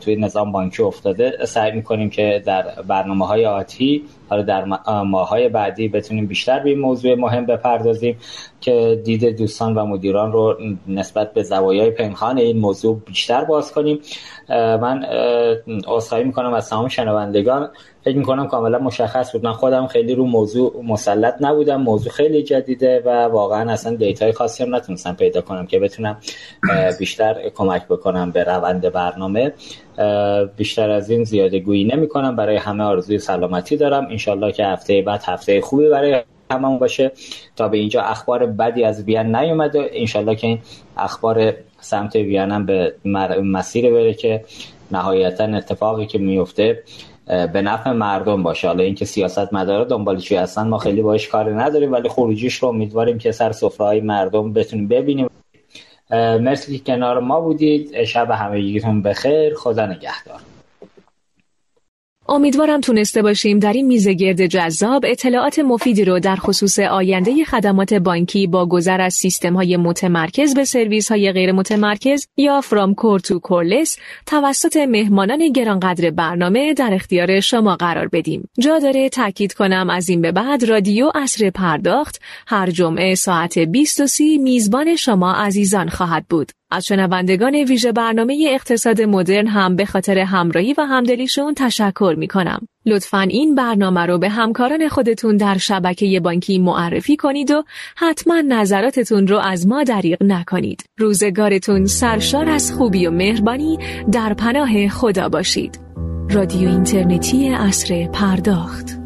توی نظام بانکی افتاده سعی می‌کنیم که در برنامه های آتی حالا در ماهای بعدی بتونیم بیشتر به این موضوع مهم بپردازیم که دید دوستان و مدیران رو نسبت به زوایای پنهان این موضوع بیشتر باز کنیم. من عذرخواهی می‌کنم از تمام شنوندگان. فکر می‌کنم کاملا مشخص بود. من خودم خیلی رو موضوع مسلط نبودم. موضوع خیلی جدیده و واقعا اصلا data ی خاصی هم نتونستم پیدا کنم که بتونم بیشتر کمک بکنم به روند برنامه. بیشتر از این زیاده گویی نمی کنم. برای همه آرزوی سلامتی دارم. انشالله که هفته بعد هفته خوبی برای هممون باشه. تا به اینجا اخبار بدی از وین نیومده. انشالله که این اخبار سمت وین هم به مسیر بره که نهایتا اتفاقی که میفته به نفع مردم باشه. حالا اینکه سیاست مداره دنبال چی هستن ما خیلی باش کاری نداریم ولی خروجیش رو امیدواریم که سر سفره مردم بتونیم ببینیم. مرسی که کنار ما بودید. شب همگیتون بخیر. خدا نگهدار. امیدوارم تونسته باشیم در این میزه گرد جذاب اطلاعات مفیدی رو در خصوص آینده خدمات بانکی با گذر از سیستم های متمرکز به سرویس های غیر متمرکز یا فرام کور تو کورلس توسط مهمانان گرانقدر برنامه در اختیار شما قرار بدیم. جا داره تاکید کنم از این به بعد رادیو اصر پرداخت هر جمعه ساعت 23 میزبان شما عزیزان خواهد بود. از شنوندگان ویژه برنامه اقتصاد مدرن هم به خاطر همراهی و همدلیشون تشکر می کنم. لطفا این برنامه رو به همکاران خودتون در شبکه بانکی معرفی کنید و حتما نظراتتون رو از ما دریغ نکنید. روزگارتون سرشار از خوبی و مهربانی در پناه خدا باشید. رادیو اینترنتی اصر پرداخت